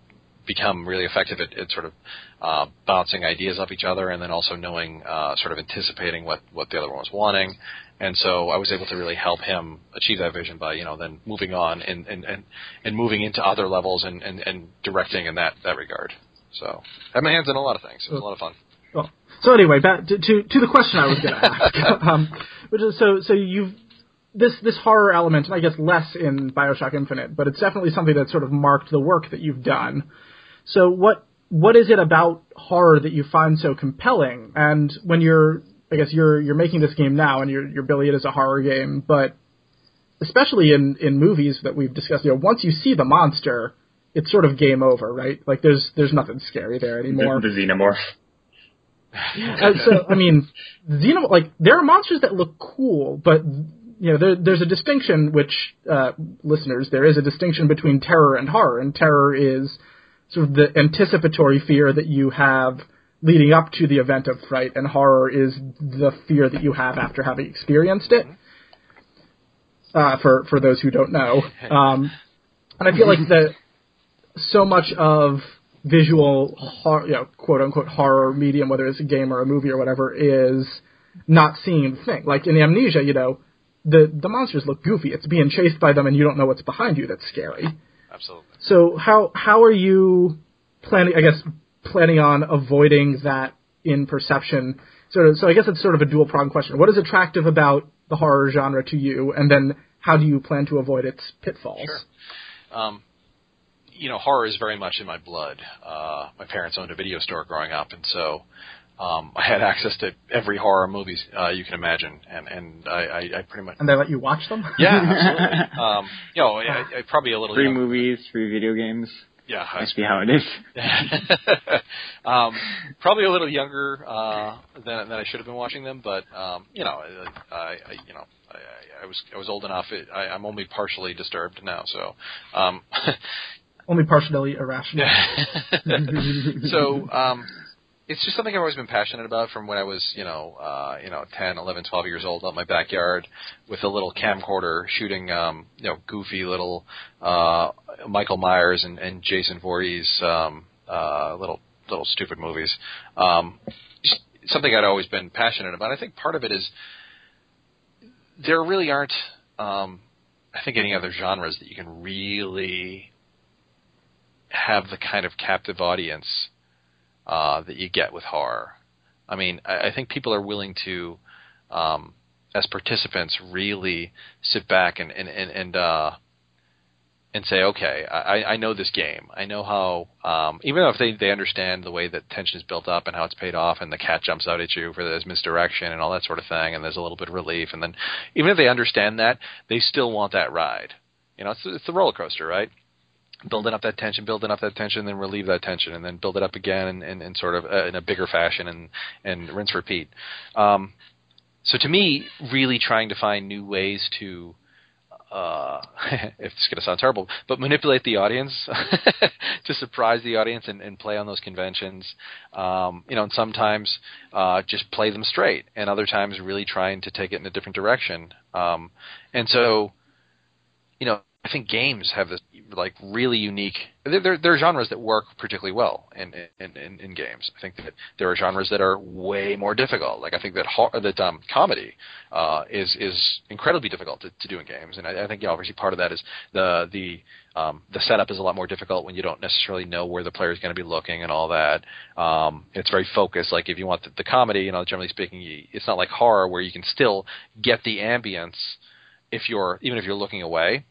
become really effective at, at sort of uh, bouncing ideas off each other, and then also knowing, uh, sort of anticipating what what the other one was wanting. And so I was able to really help him achieve that vision by, you know, then moving on and and and, and moving into other levels and, and, and directing in that that regard. So I had my hands in a lot of things. It was a lot of fun. Well, so anyway, back to to, to the question I was going to ask. um, which is, so so you've this this horror element, and I guess less in Bioshock Infinite, but it's definitely something that sort of marked the work that you've done. So what what is it about horror that you find so compelling? And when you're, I guess you're you're making this game now, and you're you're billing it as a horror game, but especially in in movies that we've discussed, you know, once you see the monster, it's sort of game over, right? Like there's there's nothing scary there anymore. The, the xenomorph. Uh, so I mean, xenomorph like there are monsters that look cool, but you know there, there's a distinction which uh, listeners there is a distinction between terror and horror, and terror is sort of the anticipatory fear that you have leading up to the event of fright, and horror is the fear that you have after having experienced it. Uh, for for those who don't know, um, and I feel like that so much of visual, hor- you know, quote unquote horror medium, whether it's a game or a movie or whatever, is not seeing the thing. Like in Amnesia, you know, the the monsters look goofy. It's being chased by them, and you don't know what's behind you. That's scary. Absolutely. So how how are you planning? I guess planning on avoiding that in perception. Sort of. So I guess it's sort of a dual pronged question. What is attractive about the horror genre to you, and then how do you plan to avoid its pitfalls? Sure. Um, you know, horror is very much in my blood. Uh, my parents owned a video store growing up, and so um, I had access to every horror movie uh, you can imagine, and and I, I, I pretty much And they let you watch them? yeah, absolutely. um, you know, I, I probably a little Free young- movies, free video games. Yeah, I Must be how it is. um, probably a little younger uh, than than I should have been watching them, but um, you know, I, I you know, I, I- I was I was old enough. It, I, I'm only partially disturbed now, so. Um, Only partially irrational. so um, it's just something I've always been passionate about from when I was, you know, uh, you know, 10, 11, 12 years old out in my backyard with a little camcorder shooting, um, you know, goofy little uh, Michael Myers and, and Jason Voorhees um, uh, little little stupid movies. Um, something I'd always been passionate about. I think part of it is there really aren't, um, I think, any other genres that you can really have the kind of captive audience uh, that you get with horror. I mean, I, I think people are willing to, um, as participants, really sit back and and and and, uh, and say, okay, I, I know this game. I know how, um, even if they they understand the way that tension is built up and how it's paid off, and the cat jumps out at you for this misdirection and all that sort of thing, and there's a little bit of relief, and then even if they understand that, they still want that ride. You know, it's it's the roller coaster, right? Building up that tension, building up that tension, then relieve that tension, and then build it up again, and, and, and sort of uh, in a bigger fashion, and and rinse repeat. Um, so to me, really trying to find new ways to, uh, if it's going to sound terrible, but manipulate the audience to surprise the audience and, and play on those conventions. Um, you know, and sometimes uh, just play them straight, and other times really trying to take it in a different direction. Um, and so, you know, I think games have this like really unique. There, there, are genres that work particularly well in, in, in, in games. I think that there are genres that are way more difficult. Like I think that that um, comedy uh, is is incredibly difficult to, to do in games, and I, I think obviously part of that is the the um, the setup is a lot more difficult when you don't necessarily know where the player is going to be looking and all that. Um, it's very focused. Like if you want the, the comedy, you know, generally speaking, you, it's not like horror where you can still get the ambience if you're even if you're looking away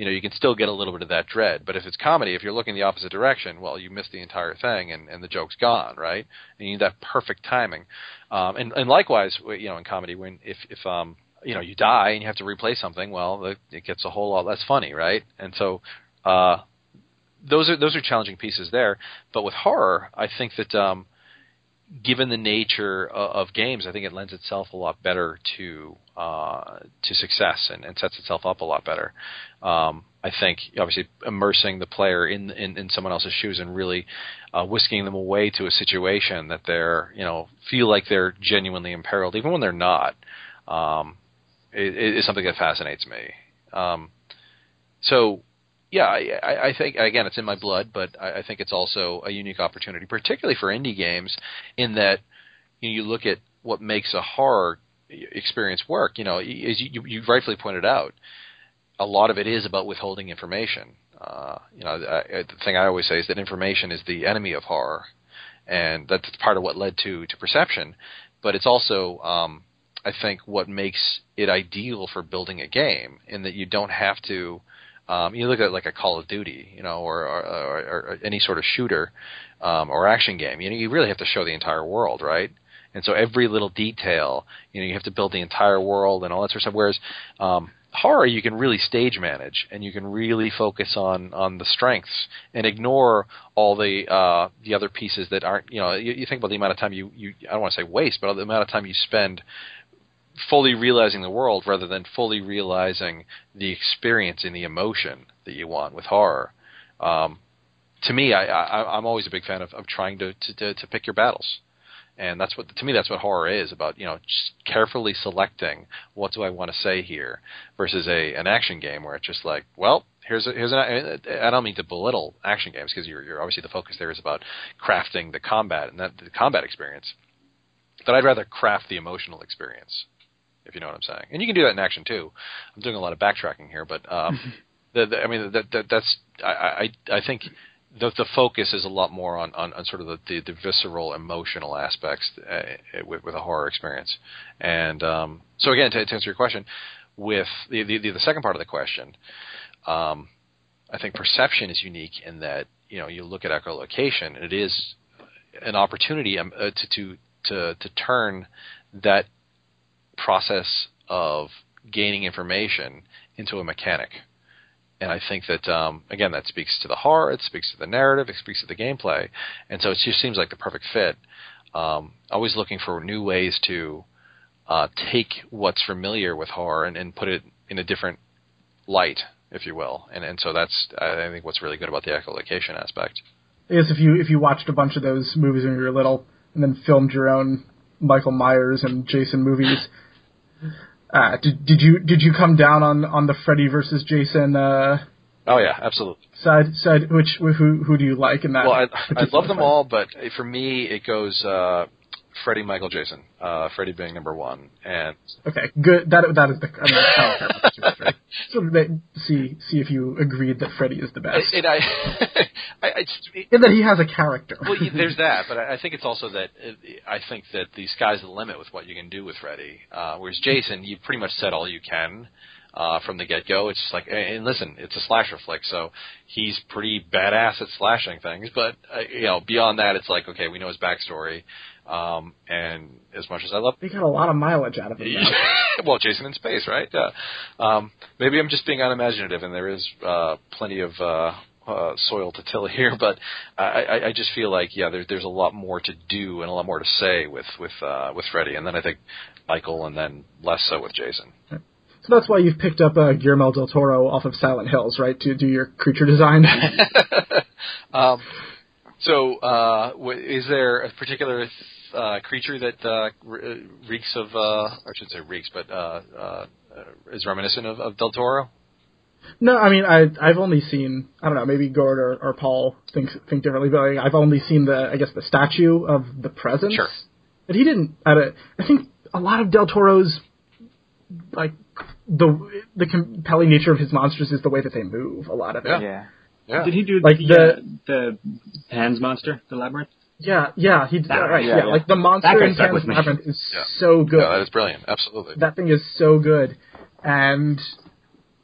you know, you can still get a little bit of that dread. But if it's comedy, if you're looking the opposite direction, well, you miss the entire thing, and, and the joke's gone, right? And you need that perfect timing. Um, and, and likewise, you know, in comedy, when if if um, you know you die and you have to replay something, well, it, gets a whole lot less funny, right? And so, uh, those are those are challenging pieces there. But with horror, I think that um, given the nature of, of games, I think it lends itself a lot better to uh, to success and, and sets itself up a lot better. Um, I think obviously immersing the player in, in, in someone else's shoes and really uh, whisking them away to a situation that they're you know feel like they're genuinely imperiled, even when they're not, um, is, something that fascinates me. Um, so yeah, I, I think again it's in my blood, but I, I think it's also a unique opportunity, particularly for indie games, in that you, know, you look at what makes a horror experience work. You know, as you, you rightfully pointed out, a lot of it is about withholding information. Uh, you know, I, the thing I always say is that information is the enemy of horror, and that's part of what led to to Perception. But it's also, um, I think, what makes it ideal for building a game in that you don't have to. Um, you look at like a Call of Duty, you know, or, or, or, or any sort of shooter um, or action game. You know, you really have to show the entire world, right? And so every little detail, you know, you have to build the entire world and all that sort of stuff. Whereas um, horror, you can really stage manage and you can really focus on on the strengths and ignore all the uh, the other pieces that aren't. You know, you, you think about the amount of time you you I don't want to say waste, but the amount of time you spend fully realizing the world rather than fully realizing the experience and the emotion that you want with horror. Um, to me, I, I'm always a big fan of, of trying to, to to pick your battles and that's what to me that's what horror is about you know just carefully selecting what do I want to say here versus a an action game where it's just like well here's a, here's an I don't mean to belittle action games because you're, you're obviously the focus there is about crafting the combat and that the combat experience but I'd rather craft the emotional experience if you know what I'm saying. And you can do that in action too. I'm doing a lot of backtracking here but um, the, the, I mean that, that that's I, I I think the the focus is a lot more on, on, on sort of the, the, the visceral emotional aspects uh, with, with a horror experience. And um, so again, to, to, answer your question, with the, the the second part of the question, um, I think perception is unique in that you know you look at echolocation, and it is an opportunity um, uh, to to to to turn that process of gaining information into a mechanic and I think that um, again that speaks to the horror, it speaks to the narrative, it speaks to the gameplay, and so it just seems like the perfect fit. Um, always looking for new ways to uh, take what's familiar with horror and, and put it in a different light, if you will, and and so that's I think what's really good about the echolocation aspect. I guess if you if you watched a bunch of those movies when you were little and then filmed your own Michael Myers and Jason movies, uh, did, did you did you come down on, on the Freddy versus Jason? Uh, oh yeah, absolutely. Side side, which who who do you like in that? Well, I, I love them all, but for me, it goes uh, Freddy, Michael, Jason. Uh, Freddy being number one, and okay, good. That that is the. I mean, I don't care about the So see see if you agreed that Freddy is the best. And I, I, I just, and that he has a character. well, there's that, but I think it's also that I think that the sky's the limit with what you can do with Freddy. Uh, whereas Jason, you pretty much said all you can uh, from the get go. It's just like, and listen, it's a slasher flick, so he's pretty badass at slashing things. But uh, you know, beyond that, it's like, okay, we know his backstory. Um, and as much as I love, they got a lot of mileage out of it. well, Jason in space, right? Uh, um, maybe I'm just being unimaginative, and there is uh, plenty of uh, uh, soil to till here, but I, I just feel like yeah, there's there's a lot more to do and a lot more to say with with uh, with Freddy, and then I think Michael, and then less so with Jason. So that's why you've picked up uh, Guillermo del Toro off of Silent Hills, right, to do your creature design. um, so, uh, is there a particular uh, creature that uh, uh, reeks of, uh, I should say reeks, but uh, uh, is reminiscent of, of Del Toro? No, I mean I I've only seen I don't know maybe Gord or, or Paul think think differently, but like, I've only seen the I guess the statue of the presence. Sure. But he didn't. I, I think a lot of Del Toro's like the the compelling nature of his monsters is the way that they move. A lot of it. Yeah. Yeah. Did he do Like the, the- uh, the Pan's monster, the labyrinth? Yeah, yeah, he That- right. yeah, Yeah, yeah. like the monster in Pan's. Labyrinth is Yeah. so good. Yeah, that is brilliant. Absolutely. that thing is so good, and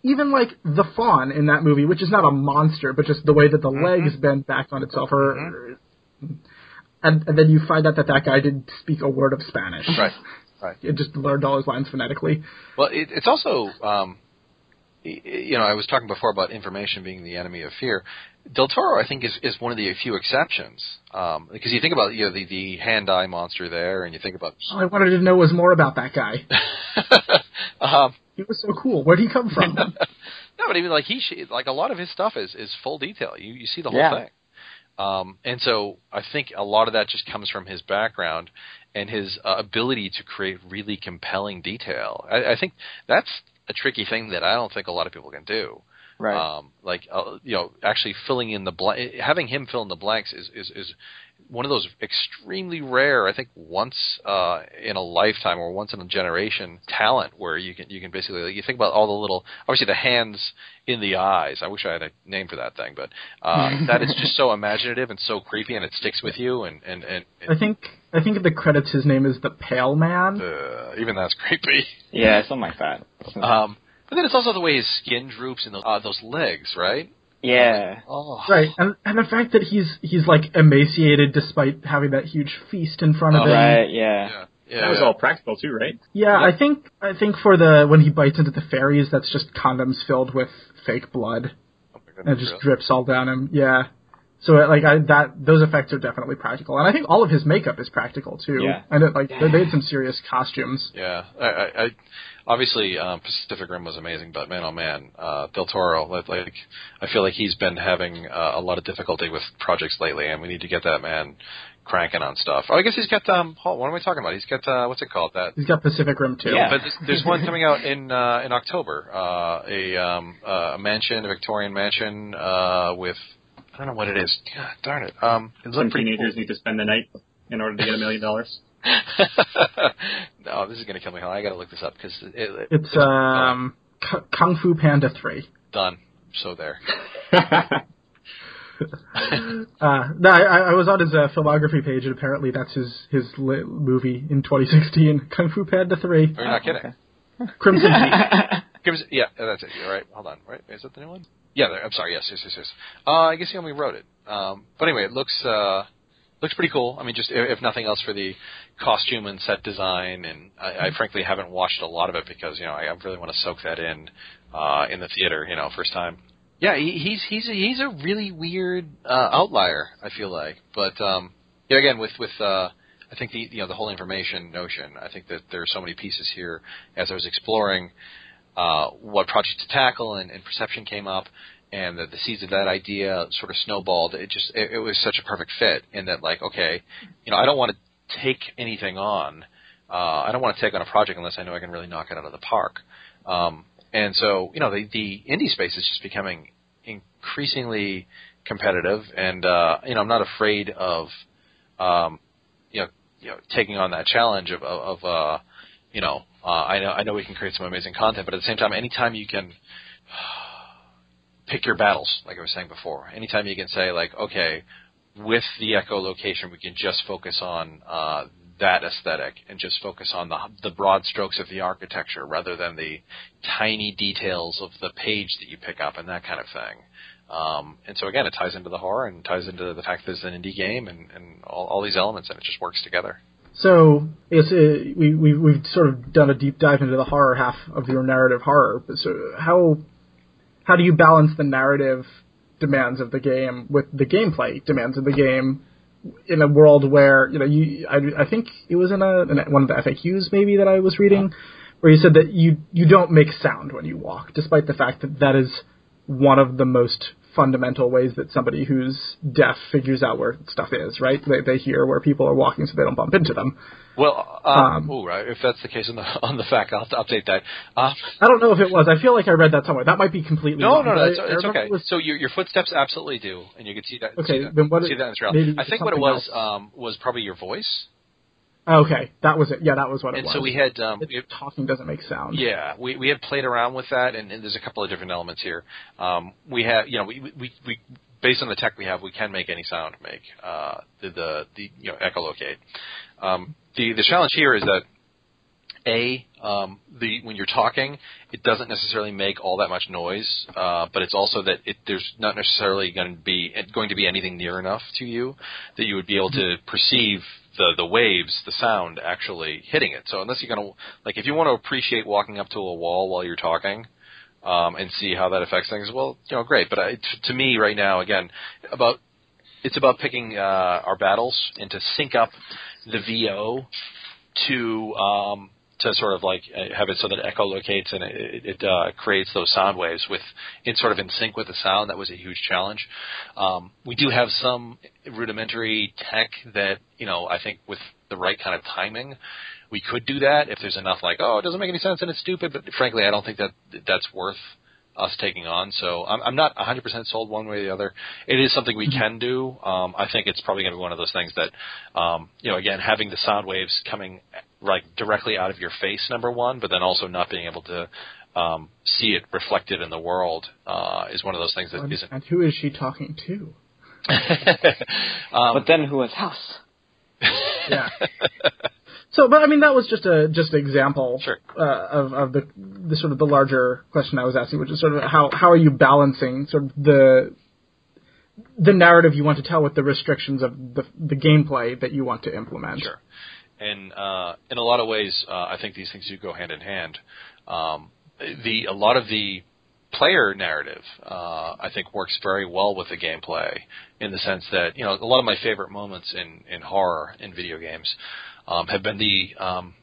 even like the fawn in that movie, which is not a monster, but just the way that the legs bend back on itself, or and, and then you find out that that guy didn't speak a word of Spanish. Right. Right. It just learned all his lines phonetically. Well, it, it's also, um, you know, I was talking before about information being the enemy of fear. Del Toro, I think, is, is one of the few exceptions um, because you think about you know the the hand eye monster there, and you think about. All I wanted to know was more about that guy. um, He was so cool. Where'd he come from? no, but even like he like a lot of his stuff is is full detail. You you see the whole Yeah. thing. Um, and so I think a lot of that just comes from his background and his uh, ability to create really compelling detail. I, I think that's a tricky thing that I don't think a lot of people can do. Right. Um, like uh, you know, actually filling in the blank, having him fill in the blanks is is is one of those extremely rare, I think once uh, in a lifetime or once in a generation talent where you can you can basically like, you think about all the little obviously the hands in the eyes. I wish I had a name for that thing, but uh, that is just so imaginative and so creepy, and it sticks with you. And and, and, I think I think in the credits his name is the Pale Man. uh, even that's creepy. Yeah, something like that. Um, but then it's also the way his skin droops and those, uh, those legs, right? yeah. Oh, Right, and and the fact that he's he's like emaciated despite having that huge feast in front of Oh, him. Right, yeah. yeah, yeah. That was yeah. all practical too, right? Yeah, I think I think for the when he bites into the fairies, that's just condoms filled with fake blood, Oh my and it just really? drips all down him. Yeah, so like I that those effects are definitely practical, and I think all of his makeup is practical too. Yeah. and it, like they they had some serious costumes. Yeah, I, I, I obviously um, Pacific Rim was amazing, but man, oh man, uh, Del Toro, like, like I feel like he's been having uh, a lot of difficulty with projects lately, and we need to get that man cranking on stuff. Oh, I guess he's got um, what am I talking about? He's got uh, what's it called? That He's got Pacific Rim too. Yeah. but there's, there's one coming out in uh, in October. Uh, a um, uh, a mansion, a Victorian mansion uh, with I don't know what it is. God, darn it. Um, it Some looked pretty teenagers need to spend the night in order to get a million dollars. no, this is gonna kill me. Hold I gotta look this up because it, it, It's um K- Kung Fu Panda three. done. So there. Uh, no, I, I was on his uh, filmography page, and apparently that's his his li- movie in 2016, Kung Fu Panda three, Are you not kidding? Crimson Peak. Crimson, yeah, that's it. All right, hold on. Right, is that the new one? Yeah, there, I'm sorry. Yes, yes, yes, yes. Uh, I guess he only wrote it. Um, but anyway, it looks uh, looks pretty cool. I mean, just if if nothing else for the costume and set design, and I, I frankly haven't watched a lot of it because you know I, I really want to soak that in uh, in the theater. You know, first time. Yeah, he, he's he's a, he's a really weird uh, outlier. I feel like, but um, yeah, again with with uh, I think the you know the whole information notion. I think that there are so many pieces here. As I was exploring uh, what projects to tackle, and, and perception came up, and the, the seeds of that idea sort of snowballed. It just it, it was such a perfect fit in that like okay, you know I don't want to take anything on. Uh, I don't want to take on a project unless I know I can really knock it out of the park. Um, and so you know the the indie space is just becoming increasingly competitive, and uh, you know I'm not afraid of um, you know you know taking on that challenge of of, of uh, you know uh, I know I know we can create some amazing content, but at the same time, anytime you can pick your battles, like I was saying before, anytime you can say like, okay, with the echolocation, we can just focus on uh, that aesthetic and just focus on the the broad strokes of the architecture rather than the tiny details of the page that you pick up and that kind of thing. Um, and so again, it ties into the horror and ties into the fact that it's an indie game and, and all, all these elements, and it just works together. So yes, uh, we we we've sort of done a deep dive into the horror half of your narrative horror. But so how how do you balance the narrative demands of the game with the gameplay demands of the game in a world where you know you I, I think it was in a in one of the FAQs maybe that I was reading where you said that you you don't make sound when you walk, despite the fact that that is one of the most fundamental ways that somebody who's deaf figures out where stuff is, right? They, they hear where people are walking so they don't bump into them. Well, um, Um, ooh, right, if that's the case on the on the fact, I'll have to update that. Uh, I don't know if it was. I feel like I read that somewhere. That might be completely no, wrong. no, no, it's, I it's okay. it was- So your your footsteps absolutely do, and you can see that. Okay, see that, then what see is- that in the trail. I think what it was um, was probably your voice, okay, that was it. Yeah, that was what it was. and was. so we had um, we- talking doesn't make sound. Yeah, we we had played around with that, and, and there's a couple of different elements here. Um, we have, you know, we, we we based on the tech we have, we can make any sound make uh, the the the you know echolocate. Um, the the challenge here is that a um, the when you're talking, it doesn't necessarily make all that much noise, uh, but it's also that it, there's not necessarily going to be going to be anything near enough to you that you would be able to perceive the the waves, the sound actually hitting it. So unless you're to like, if you want to appreciate walking up to a wall while you're talking, um, and see how that affects things, well, you know, great. But I, t- to me, right now, again, about it's about picking uh, our battles and to sync up the VO to um, to sort of like uh, have it so that echolocates and it, it uh, creates those sound waves with in sort of in sync with the sound. That was a huge challenge. Um, we do have some rudimentary tech that you know I think with the right kind of timing. We could do that if there's enough like, oh, it doesn't make any sense and it's stupid. But frankly, I don't think that that's worth us taking on. So I'm, I'm not 100% sold one way or the other. It is something we can do. Um, I think it's probably going to be one of those things that, um, you know, again, having the sound waves coming like directly out of your face, number one, but then also not being able to um, see it reflected in the world uh, is one of those things that and, isn't. and who is she talking to? um, but then who is was House? Yeah. So, but I mean, that was just a just an example Sure. uh, of of the the sort of the larger question I was asking, which is sort of how how are you balancing sort of the the narrative you want to tell with the restrictions of the the gameplay that you want to implement. Sure. And uh, in a lot of ways, uh, I think these things do go hand in hand. Um, the a lot of the player narrative, uh, I think, works very well with the gameplay in the sense that you know a lot of my favorite moments in in horror in video games um, have been the um,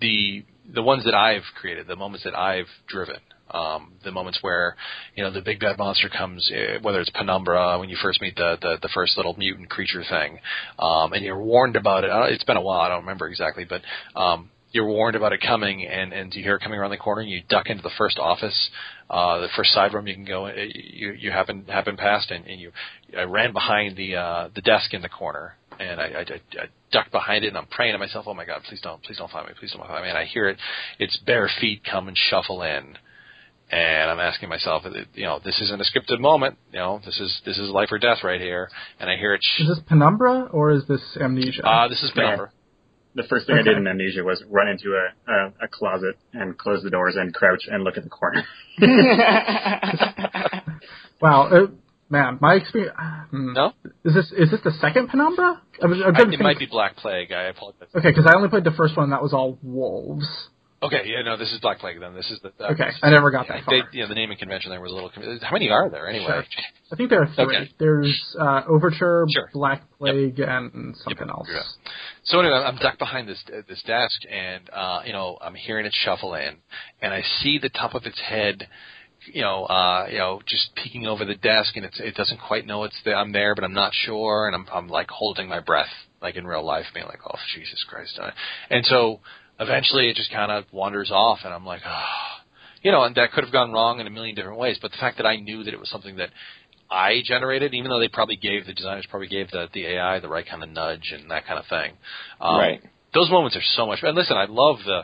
the the ones that I've created, the moments that I've driven. Um, the moments where you know the big bad monster comes, eh, whether it's Penumbra when you first meet the the, the first little mutant creature thing, um, and you're warned about it. It's been a while, I don't remember exactly, but um, you're warned about it coming, and and you hear it coming around the corner, and you duck into the first office, uh, the first side room you can go. You you happen happen past, and, and you I ran behind the uh, the desk in the corner, and I, I, I, I ducked behind it, and I'm praying to myself, "Oh my God, please don't, please don't find me, please don't find me." And I hear it, its bare feet come and shuffle in, and I'm asking myself, you know, this isn't a scripted moment, you know, this is this is life or death right here, and I hear it. Sh- Is this Penumbra or is this Amnesia? uh, this is Penumbra. The first thing I did in Amnesia was run into a, a, a closet and close the doors and crouch and look at the corner. wow, uh, man, my experience. No, Is this is this the second Penumbra? I was, I, been it might be Black Plague. I apologize. Okay, because I only played the first one. That was all wolves. Okay, yeah, no, this is Black Plague. Then this is the. Uh, Okay, is- I never got yeah, that far. They, know, the naming convention there was a little. How many are there anyway? Sure. I think there are three. Okay. There's uh, Overture, Sure. Black Plague, and something else. Yeah. So anyway, I'm ducked behind this this desk, and uh, you know, I'm hearing it shuffle in, and I see the top of its head, you know, uh, you know, just peeking over the desk, and it's it doesn't quite know it's there. I'm there, but I'm not sure, and I'm I'm like holding my breath, like in real life, being like, oh Jesus Christ, uh, and so eventually it just kind of wanders off, and I'm like, ah. You know, and that could have gone wrong in a million different ways. But the fact that I knew that it was something that I generated, even though they probably gave the designers probably gave the the AI the right kind of nudge and that kind of thing. Um, Right. Those moments are so much. And listen, I love the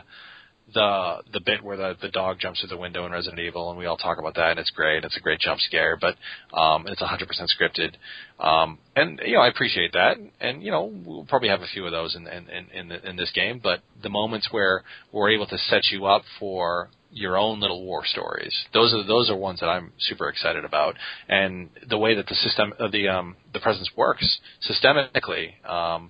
the the bit where the the dog jumps through the window in Resident Evil, and we all talk about that, and it's great. It's a great jump scare, but um, it's 100% scripted. Um, and you know, I appreciate that, and you know, we'll probably have a few of those in in in, in, the, in this game. But the moments where we're able to set you up for your own little war stories. Those are those are ones that I'm super excited about, and the way that the system uh, the um, the presence works systemically. Um,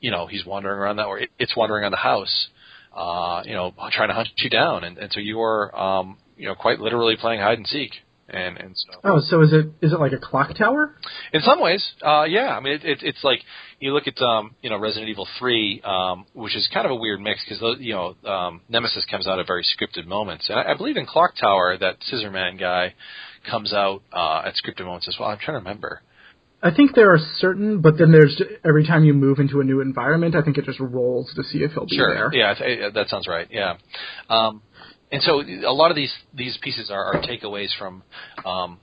you know, he's wandering around that, or it, it's wandering around the house. Uh, you know, trying to hunt you down, and, and so you are, um, you know, quite literally playing hide and seek. And and so Oh, so is it is it like a clock tower? in some ways, uh, yeah. I mean, it, it, it's like you look at um, you know Resident Evil Three, um, which is kind of a weird mix because you know um, Nemesis comes out at very scripted moments, and I, I believe in Clock Tower that Scissor Man guy comes out uh, at scripted moments as well. I'm trying to remember. I think there are certain, but then there's every time you move into a new environment, I think it just rolls to see if he'll be Sure. there. Yeah, that sounds right. Yeah. Um, and so a lot of these these pieces are, are takeaways from um,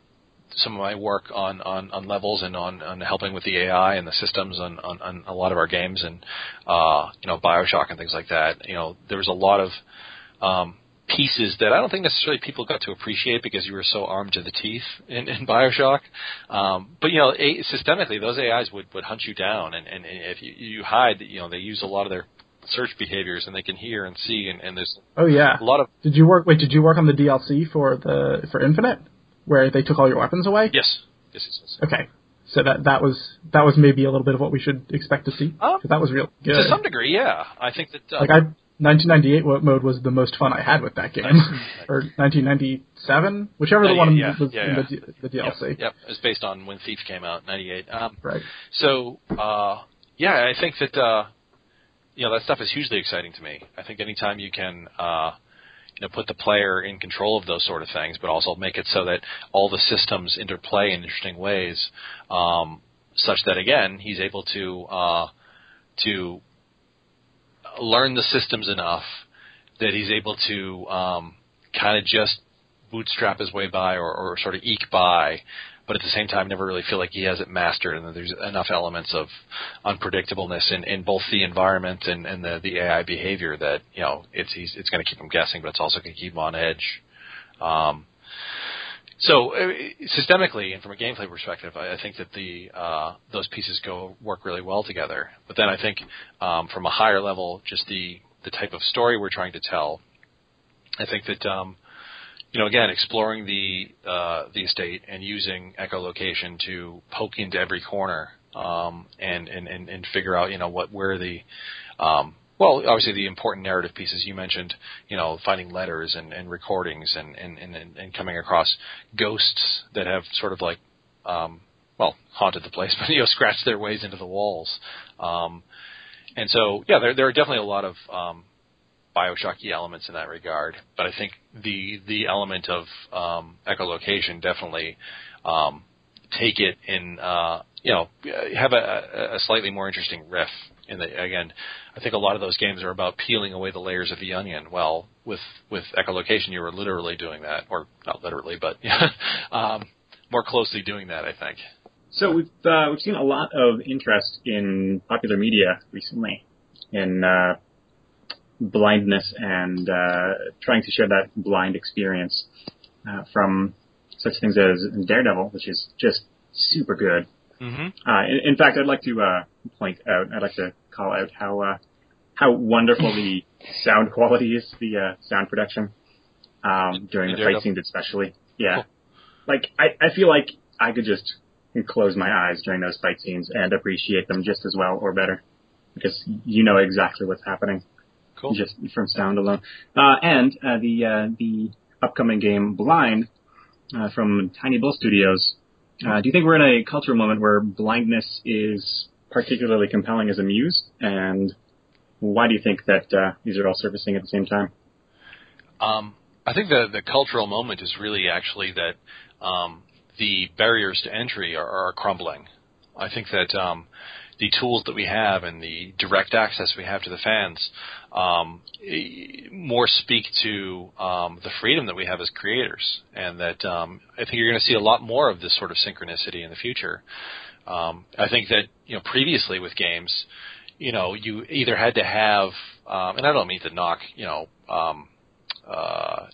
some of my work on, on, on levels and on, on helping with the AI and the systems on, on, on a lot of our games and uh, you know Bioshock and things like that. You know, there was a lot of um, pieces that I don't think necessarily people got to appreciate because you were so armed to the teeth in, in Bioshock. Um, but you know, a, systemically, those AIs would, would hunt you down, and, and if you, you hide, you know, they use a lot of their search behaviors, and they can hear and see, and, and there's Oh yeah. a lot of Did you work? Wait, did you work on the DLC for the for Infinite, where they took all your weapons away? yes, yes, yes, yes. Okay. So that that was that was maybe a little bit of what we should expect to see. Um, that was real good. To some degree, yeah. I think that uh, like I 1998 wo- mode was the most fun I had with that game, or 1997, whichever the one yeah, was yeah, in yeah. the, the DLC. Yep, yep. It's based on when Thief came out, '98. Um, Right. So, uh, yeah, I think that uh, you know that stuff is hugely exciting to me. I think anytime you can, uh, you know, put the player in control of those sort of things, but also make it so that all the systems interplay in interesting ways, um, such that again he's able to uh, to learn the systems enough that he's able to um, kind of just bootstrap his way by or, or sort of eke by, but at the same time never really feel like he has it mastered, and there's enough elements of unpredictableness in, in both the environment and, and the, the AI behavior that you know it's it's going to keep him guessing, but it's also going to keep him on edge. Um, so uh, systemically and from a gameplay perspective, I, I think that the uh, those pieces go work really well together. But then I think um, from a higher level, just the the type of story we're trying to tell, I think that um, you know again exploring the uh, the estate and using echolocation to poke into every corner um, and, and and and figure out you know what where the um, well, obviously the important narrative pieces you mentioned, you know, finding letters and, and recordings and, and, and, and coming across ghosts that have sort of like, um, well, haunted the place, but you know, scratched their ways into the walls. Um, and so, yeah, there, there are definitely a lot of um, Bioshocky elements in that regard. But I think the the element of um, echolocation definitely um, take it in, uh, you know, have a, a slightly more interesting riff in the again, I think a lot of those games are about peeling away the layers of the onion. Well, with with echolocation, you were literally doing that, or not literally, but um, more closely doing that. I think. So we've uh, we've seen a lot of interest in popular media recently in uh, blindness and uh, trying to share that blind experience uh, from such things as Daredevil, which is just super good, Mm-hmm. Uh, in, in, fact, I'd like to uh, point out, I'd like to call out how uh, how wonderful the sound quality is, the uh, sound production um, during the fight scenes, especially. Yeah, cool. like I, I feel like I could just close my eyes during those fight scenes and appreciate them just as well or better because you know exactly what's happening. Cool. Just from sound alone. Uh, and uh, the uh, the upcoming game Blind uh, from Tiny Bull Studios uh, do you think we're in a cultural moment where blindness is particularly compelling as a muse? And why do you think that uh, these are all surfacing at the same time? Um, I think the the cultural moment is really actually that um, the barriers to entry are, are crumbling. I think that um, the tools that we have and the direct access we have to the fans um, more speak to um, the freedom that we have as creators, and that um, I think you're going to see a lot more of this sort of synchronicity in the future. Um, I think that you know previously with games, you know, you either had to have, um, and I don't mean to knock, you know. Um, uh,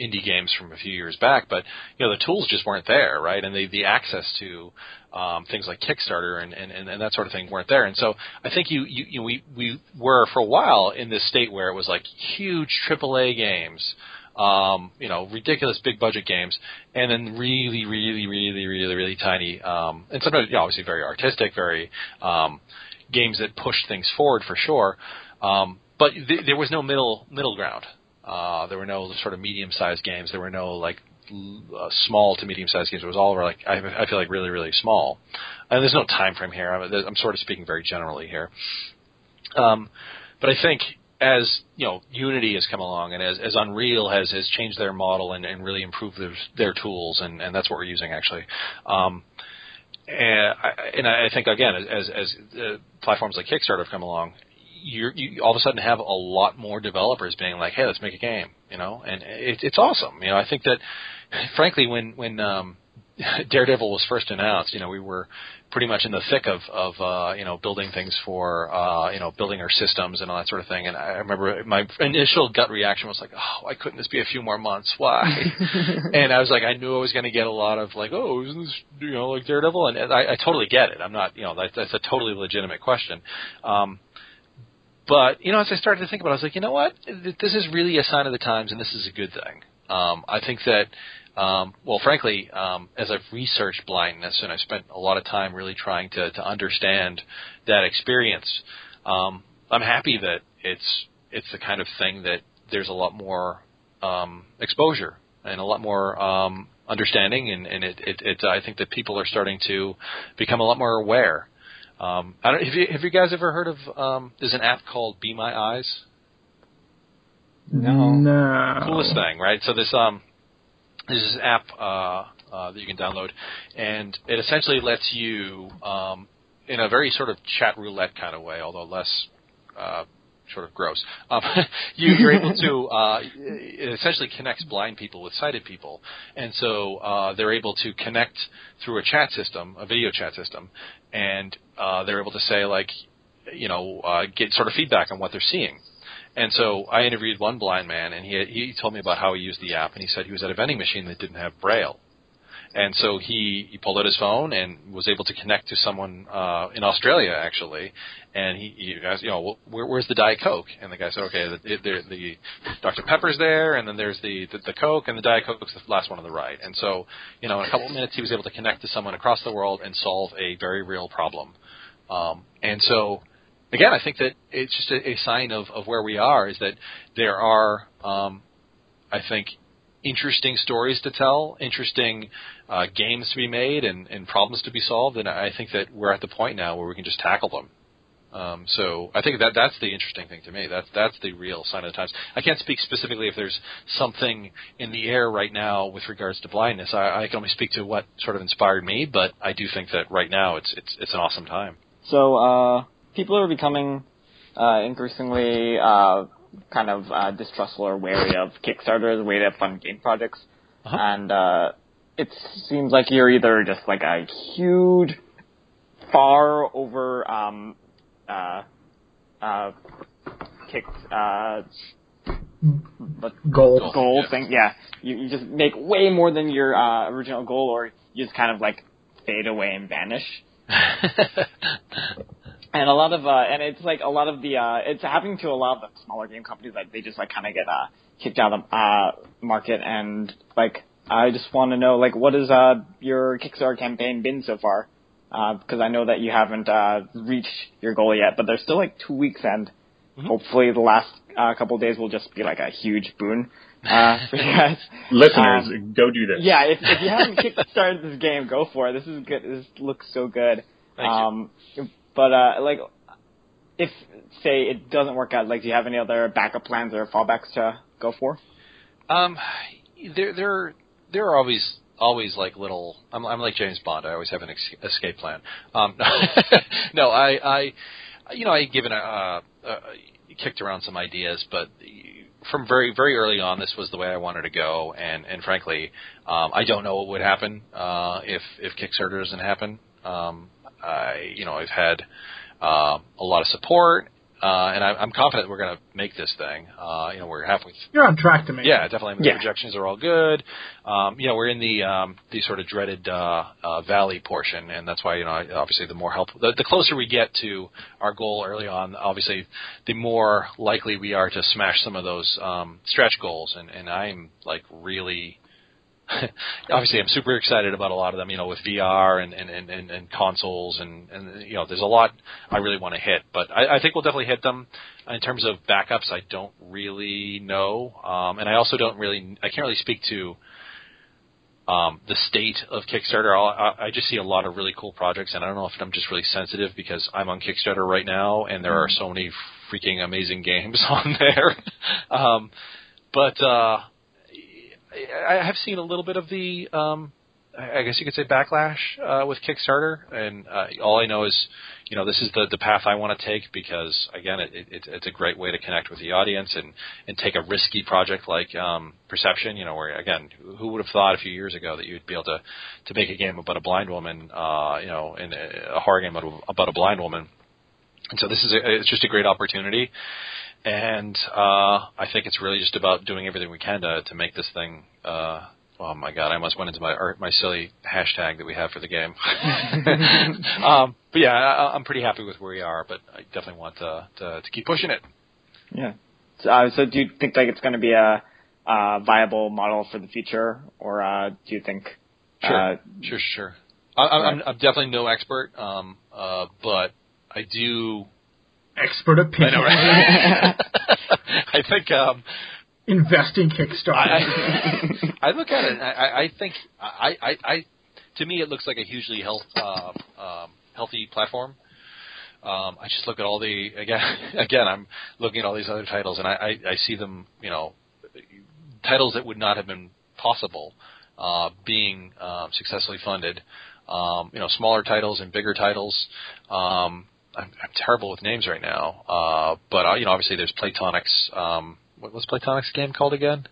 indie games from a few years back, but you know the tools just weren't there, right? And the the access to um, things like Kickstarter and, and, and that sort of thing weren't there. And so I think you, you, you know, we, we were for a while in this state where it was like huge AAA games, um, you know, ridiculous big budget games, and then really, really, really, really, really tiny, um, and sometimes you know, obviously very artistic, very um, games that push things forward for sure. Um, but th- there was no middle middle ground. Uh, there were no sort of medium sized games. There were no like uh, small to medium sized games. It was all like I, I feel like really really small. And there's no time frame here. I'm, I'm sort of speaking very generally here. Um, but I think as you know, Unity has come along, and as, as Unreal has has changed their model and, and really improved their, their tools, and, and that's what we're using actually. Um, and I, and I think again, as as uh, platforms like Kickstarter have come along, you're, you all of a sudden have a lot more developers being like, "Hey, let's make a game," you know, and it, it's awesome. You know, I think that frankly, when when um, Daredevil was first announced, you know, we were pretty much in the thick of of uh, you know building things for uh, you know building our systems and all that sort of thing. And I remember my initial gut reaction was like, oh, why couldn't this be a few more months? Why? and I was like, I knew I was going to get a lot of like, oh, isn't this you know like Daredevil? And I, I totally get it. I'm not you know that, that's a totally legitimate question. Um, but you know, as I started to think about it, I was like, you know what? This is really a sign of the times, and this is a good thing. Um, I think that, um, well, frankly, um, as I've researched blindness and I've spent a lot of time really trying to, to understand that experience, um, I'm happy that it's it's the kind of thing that there's a lot more um, exposure and a lot more um, understanding, and, and it, it, it, I think that people are starting to become a lot more aware. Um, I don't, have you have you guys ever heard of? Um, there's an app called Be My Eyes. No. No. Coolest thing, right? So this um, there's this app uh, uh, that you can download, and it essentially lets you, um, in a very sort of chat roulette kind of way, although less uh, sort of gross. Um, you, you're able to uh, it essentially connects blind people with sighted people, and so uh, they're able to connect through a chat system, a video chat system, and uh, they're able to say like, you know, uh, get sort of feedback on what they're seeing. And so I interviewed one blind man, and he he told me about how he used the app, and he said he was at a vending machine that didn't have braille, and so he, he pulled out his phone and was able to connect to someone uh, in Australia actually, and he, he asked, you know, where, where's the Diet Coke? And the guy said, okay, the, the, the Dr Pepper's there, and then there's the, the the Coke, and the Diet Coke's the last one on the right. And so, you know, in a couple of minutes, he was able to connect to someone across the world and solve a very real problem. Um, and so, again, I think that it's just a, a sign of, of where we are is that there are, um, I think, interesting stories to tell, interesting uh, games to be made, and, and problems to be solved. And I think that we're at the point now where we can just tackle them. Um, so I think that that's the interesting thing to me. That's that's the real sign of the times. I can't speak specifically if there's something in the air right now with regards to blindness. I, I can only speak to what sort of inspired me, but I do think that right now it's it's it's an awesome time. So uh, people are becoming uh, increasingly uh, kind of uh, distrustful or wary of Kickstarter as a way to fund game projects, Uh-huh. and uh, it seems like you're either just like a huge, far over um, uh, uh, kick uh, but Goal. goal yeah. thing. Yeah, you, you just make way more than your uh, original goal, or you just kind of like fade away and vanish. and a lot of uh and it's like a lot of the uh it's happening to a lot of the smaller game companies like they just like kind of get uh kicked out of the uh market and like I just want to know like what has uh your Kickstarter campaign been so far uh because I know that you haven't uh reached your goal yet but there's still like 2 weeks and hopefully the last uh, couple of days will just be like a huge boon uh for you guys Listeners, Um, go do this. yeah, if, if you haven't kickstarted this game, go for it. This is good. This looks so good. Thank you. But uh, like, if say it doesn't work out, like, do you have any other backup plans or fallbacks to go for? Um, there, there, there are always, always like little. I'm, I'm like James Bond. I always have an ex- escape plan. Um, no, I, I, you know, I given a, uh, uh, kicked around some ideas, but from very, very early on, this was the way I wanted to go, and, and frankly, um, I don't know what would happen uh, if, if Kickstarter doesn't happen. Um, I, you know, I've had uh, a lot of support. Uh, and I, I'm confident we're going to make this thing. Uh, you know, we're halfway You're on track to make yeah, it. definitely. The Yeah. projections are all good. Um, you know, we're in the um, the sort of dreaded uh, uh, valley portion, and that's why you know, obviously, the more help, the, the closer we get to our goal early on, obviously, the more likely we are to smash some of those um, stretch goals. And, and I'm like really. obviously, I'm super excited about a lot of them. You know, with VR and and, and, and, consoles, and, and you know, there's a lot I really want to hit. But I, I think we'll definitely hit them. In terms of backups, I don't really know, um, and I also don't really, I can't really speak to um, the state of Kickstarter. I, I just see a lot of really cool projects, and I don't know if I'm just really sensitive because I'm on Kickstarter right now, and there are so many freaking amazing games on there. um, but uh, I have seen a little bit of the, um, I guess you could say backlash uh, with Kickstarter, and uh, all I know is, you know, this is the the path I want to take because again, it, it, it's a great way to connect with the audience and and take a risky project like um, Perception, you know, where again, who- who would have thought a few years ago that you'd be able to to make a game about a blind woman, uh, you know, in a a horror game about, a, about a blind woman. And so this is a, it's just a great opportunity, and uh, I think it's really just about doing everything we can to to make this thing. Uh, oh my god, I almost went into my my silly hashtag that we have for the game. um, but yeah, I, I'm pretty happy with where we are, but I definitely want to to, to keep pushing it. Yeah. So, uh, so do you think like it's going to be a, uh viable model for the future, or uh, do you think? Sure, Uh, sure, sure. I, I'm, I'm definitely no expert, um, uh, but I do. Expert I opinion. know, right? I think um, Invest in Kickstarter. I, I look at it. I, I- I think I, I, I, to me, it looks like a hugely health, uh, um, healthy platform. Um, I just look at all the again. Again, I'm looking at all these other titles, and I, I, I see them. You know, titles that would not have been possible uh, being um, successfully funded. Um, you know, smaller titles and bigger titles. Um, I'm, I'm terrible with names right now. Uh, but uh, you know, obviously there's Playtonic's. Um, what was Playtonic's game called again?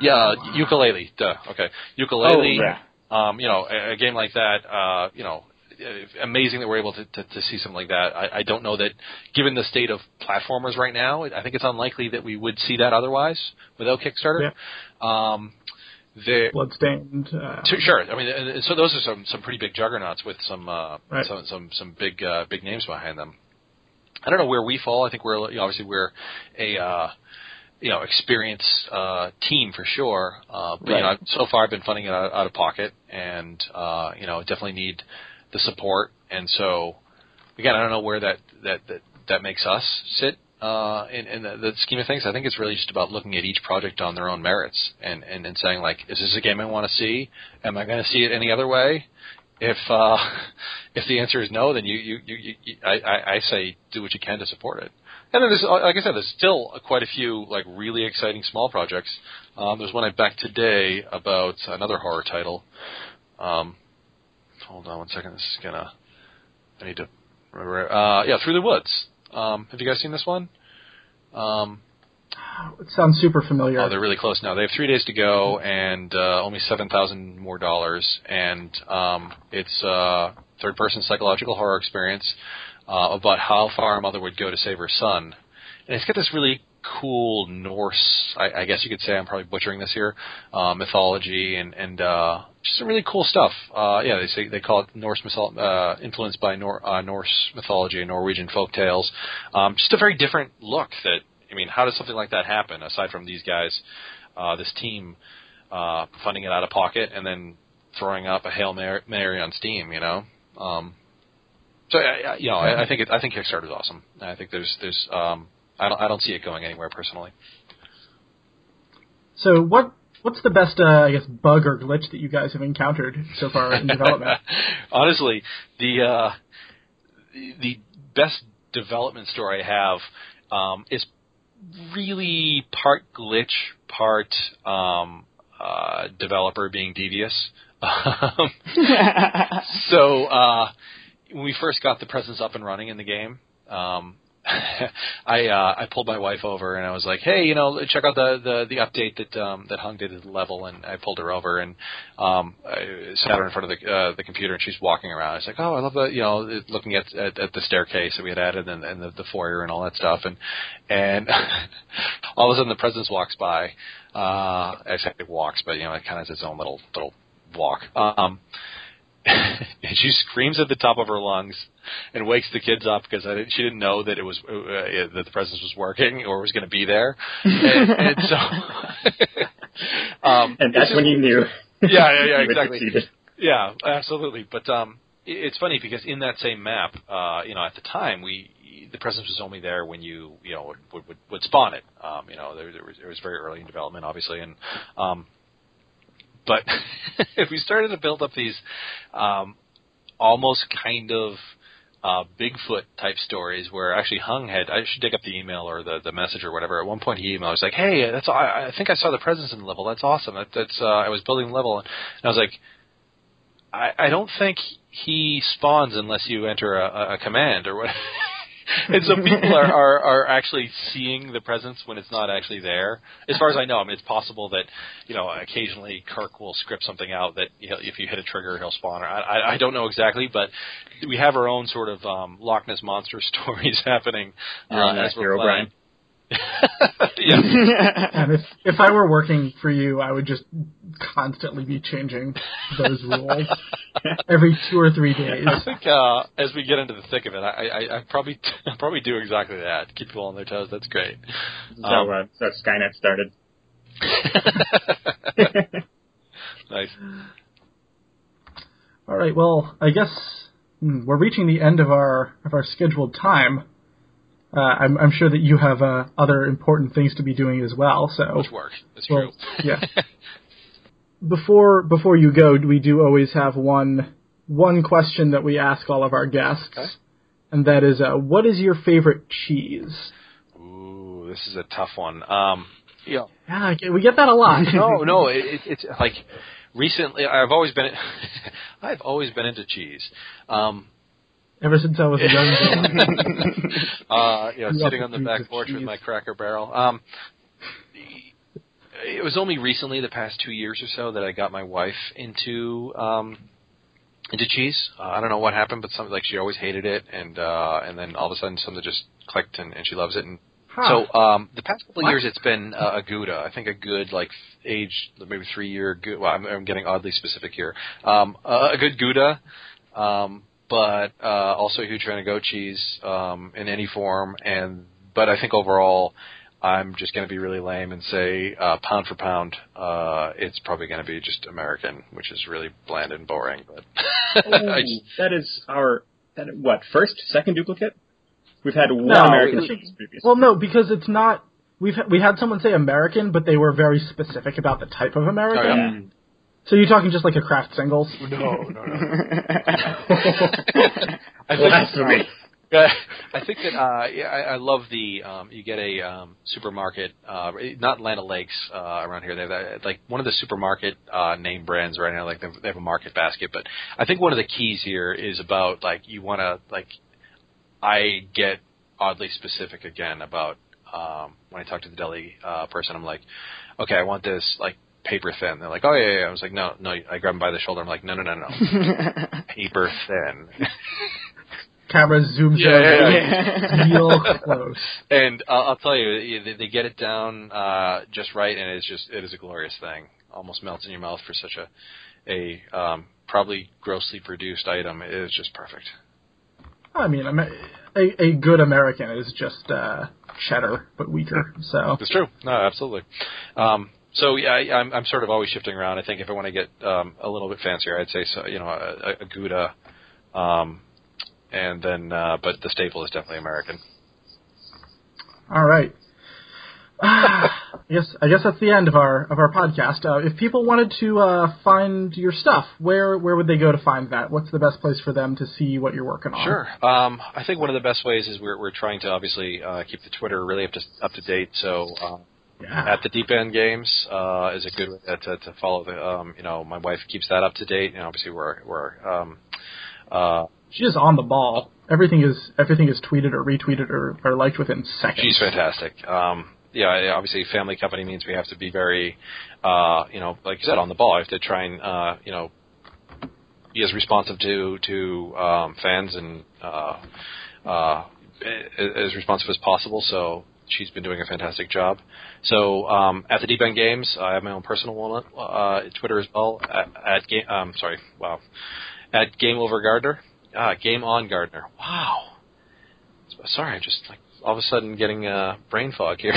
Yeah, Yooka-Laylee. Duh. Okay, Yooka-Laylee. Oh, yeah. Um, you know, a, a game like that. Uh, you know, uh, amazing that we're able to, to, to see something like that. I, I don't know that, given the state of platformers right now, I think it's unlikely that we would see that otherwise without Kickstarter. Um, there, Bloodstained. Uh, Sure, Sure. I mean, and- and so those are some some pretty big juggernauts with some uh, Right. some some some big uh, big names behind them. I don't know where we fall. I think we're you know, obviously we're a uh, you know experienced uh, team for sure. Uh, but you know, Right. I've- so far I've been funding it out, out of pocket, and uh, you know definitely need the support. And so again, I don't know where that that that, that makes us sit. Uh, in, in the, the scheme of things, I think it's really just about looking at each project on their own merits and, and, and saying like, is this a game I want to see? Am I going to see it any other way? If uh, if the answer is no, then you you, you, you I, I, say do what you can to support it. And then there's like I said, there's still quite a few like really exciting small projects. Um, there's one I backed today about another horror title. Um, hold on one second. This is gonna. I need to remember. Uh, yeah, Through the Woods. Um, have you guys seen this one? Um, it sounds super familiar. Oh, they're really close now. They have three days to go, and uh, only seven thousand more dollars. And um, it's a third-person psychological horror experience uh, about how far a mother would go to save her son. And it's got this really cool Norse, I, I guess you could say, I'm probably butchering this here, uh, mythology and and uh, just some really cool stuff. Uh, yeah, they say they call it Norse mythol- uh, influenced by Nor- uh, Norse mythology and Norwegian folk tales. Um, just a very different look. That I mean, how does something like that happen aside from these guys, uh, this team uh, funding it out of pocket and then throwing up a hail Mar- mary on Steam? You know. Um, so I, you know, I, I think it, I think Kickstarter is awesome. I think there's there's um, I don't I don't see it going anywhere personally. So what what's the best uh, I guess bug or glitch that you guys have encountered so far in development? Honestly, the uh, the- the best development story I have um, is really part glitch, part um, uh, developer being devious. Um, so uh, when we first got the presence up and running in the game, um, I uh, I pulled my wife over and I was like, hey, you know, check out the the, the update that um, that Hung did at the level, and I pulled her over and um, I sat her in front of the uh, the computer, and she's walking around. I was like, oh, I love the you know looking at at, at the staircase that we had added and, and the, the foyer and all that stuff, and and all of a sudden the presence walks by. Uh, I say it walks, but you know, it kind of has its own little little walk. Um, and she screams at the top of her lungs and wakes the kids up because didn't, she didn't know that it was uh, uh, that the presence was working or was going to be there. And, and so, um, And that's it's when just- you knew. Yeah, yeah, yeah, exactly. Yeah, absolutely. But um, it- it's funny because in that same map, uh, you know, at the time we the presence was only there when you you know would would, would spawn it. Um, you know, there, there was it was very early in development, obviously, and um, but if we started to build up these um, almost kind of uh, Bigfoot type stories where actually Hung had I should dig up the email or the the message or whatever. At one point he emailed, I was like, "Hey, that's I, I think I saw the presence in the level. That's awesome. That, that's uh, I was building the level and I was like, I, I don't think he spawns unless you enter a, a- command or what. and so people are, are are actually seeing the presence when it's not actually there. As far as I know, I mean, it's possible that you know occasionally Kirk will script something out that you know, if you hit a trigger, he'll spawn. Or I, I I don't know exactly, but we have our own sort of um, Loch Ness monster stories happening. Uh, as we're playing. Brian. Yeah. and if if I were working for you, I would just constantly be changing those rules every two or three days. I think uh, as we get into the thick of it, I, I, I probably I probably do exactly that. Keep people on their toes. That's great. So, Um, uh, so Skynet started. nice. All right. Well, I guess hmm, we're reaching the end of our of our scheduled time. Uh, I'm, I'm sure that you have uh, other important things to be doing as well. So Much work. That's Well, true. yeah. before before you go, we do always have one one question that we ask all of our guests, Okay. and that is, uh, what is your favorite cheese? Ooh, this is a tough one. Um, yeah. Yeah, we get that a lot. no, no, it, it, it's like recently. I've always been, I've always been into cheese. Um, ever since I was a young boy. uh, you know, sitting on the back cheese. porch with my Cracker Barrel. Um, it was only recently, the past two years or so, that I got my wife into um, into cheese. Uh, I don't know what happened, but something like she always hated it, and uh, and then all of a sudden something just clicked, and, and she loves it. And Huh. so um, the past couple of years, it's been uh, a Gouda. I think a good like age, maybe three year. Well, I'm, I'm getting oddly specific here. Um, uh, a good Gouda, um, but uh, also a huge fan of goat cheese um, in any form. And but I think overall, I'm just going to be really lame and say uh, pound for pound, uh, it's probably going to be just American, which is really bland and boring. But I just, that is our that what first second duplicate? We've had one No, American it- cheese previous. Well, no, because it's not. We've ha- we had someone say American, but they were very specific about the type of American. Oh, yeah. So you're talking just like a Kraft singles? no, no, no. I think Blasphemy. Yeah, I think that uh, yeah, I, I love the um, you get a um, supermarket, uh, not Land Lakes uh, around here. They have that, like one of the supermarket uh, name brands right now. Like they have, they have a market basket, but I think one of the keys here is about like you want to like. I get oddly specific again about um, when I talk to the deli uh, person. I'm like, okay, I want this like paper thin. They're like, oh yeah, yeah. I was like, no, no. I grab him by the shoulder. I'm like, no, no, no, no, paper thin. Camera zooms Yeah, over yeah, real close. And uh, I'll tell you, you- they, they get it down uh, just right, and it's just it is a glorious thing. Almost melts in your mouth for such a a um, probably grossly produced item. It is just perfect. I mean, Amer- a, a good American is just uh, cheddar, but weaker. So It's true. No, absolutely. Um, so yeah, I, I'm I'm sort of always shifting around. I think if I want to get um, a little bit fancier, I'd say so, you know a, a Gouda, um, and then uh, but the staple is definitely American. All right. I guess I guess that's the end of our of our podcast. Uh, if people wanted to uh, find your stuff, where where would they go to find that? What's the best place for them to see what you're working on? Sure. Um, I think one of the best ways is we're we're trying to obviously uh, keep the Twitter really up to up to date. So um, Yeah. at the Deep End Games uh, is a good way to, to follow the. Um, you know, my wife keeps that up to date, and obviously we're we're. Um, uh, She's on the ball. Everything is everything is tweeted or retweeted or, or liked within seconds. she's fantastic. Um, yeah, yeah, obviously, family company means we have to be very, uh, you know, like you said, on the ball. I have to try and, uh, you know, be as responsive to to um, fans and uh, uh, as responsive as possible. So she's been doing a fantastic job. So um, at the Deep End Games, I have my own personal one, uh, Twitter as well. At, at game, um, sorry, wow, at Game Over Gardner, uh, Game On Gardner. Wow. Sorry, I'm just like all of a sudden getting uh, brain fog here.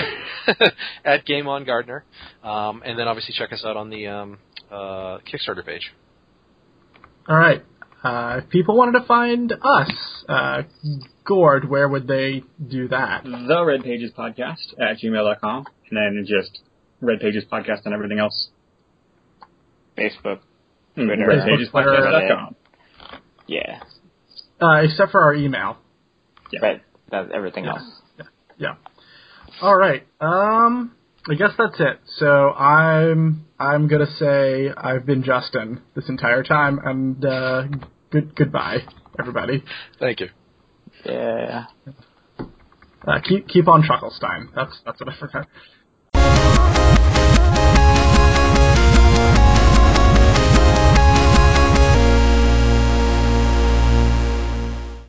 at Game On Gardner, um, and then obviously check us out on the um, uh, Kickstarter page. All right. Uh, if people wanted to find us, uh, Gord, where would they do that? The Red Pages Podcast at gmail.com, and then just Red Pages Podcast and everything else. Facebook. Mm, Twitter. RedPagesPodcast.com. Yeah. Uh, except for our email. But that's everything Yeah. else. Yeah. All right. Um, I guess that's it. So I'm I'm gonna say I've been Justin this entire time, and uh, good goodbye, everybody. Thank you. Yeah. Uh, keep keep on Trucklestein. That's that's what I forgot.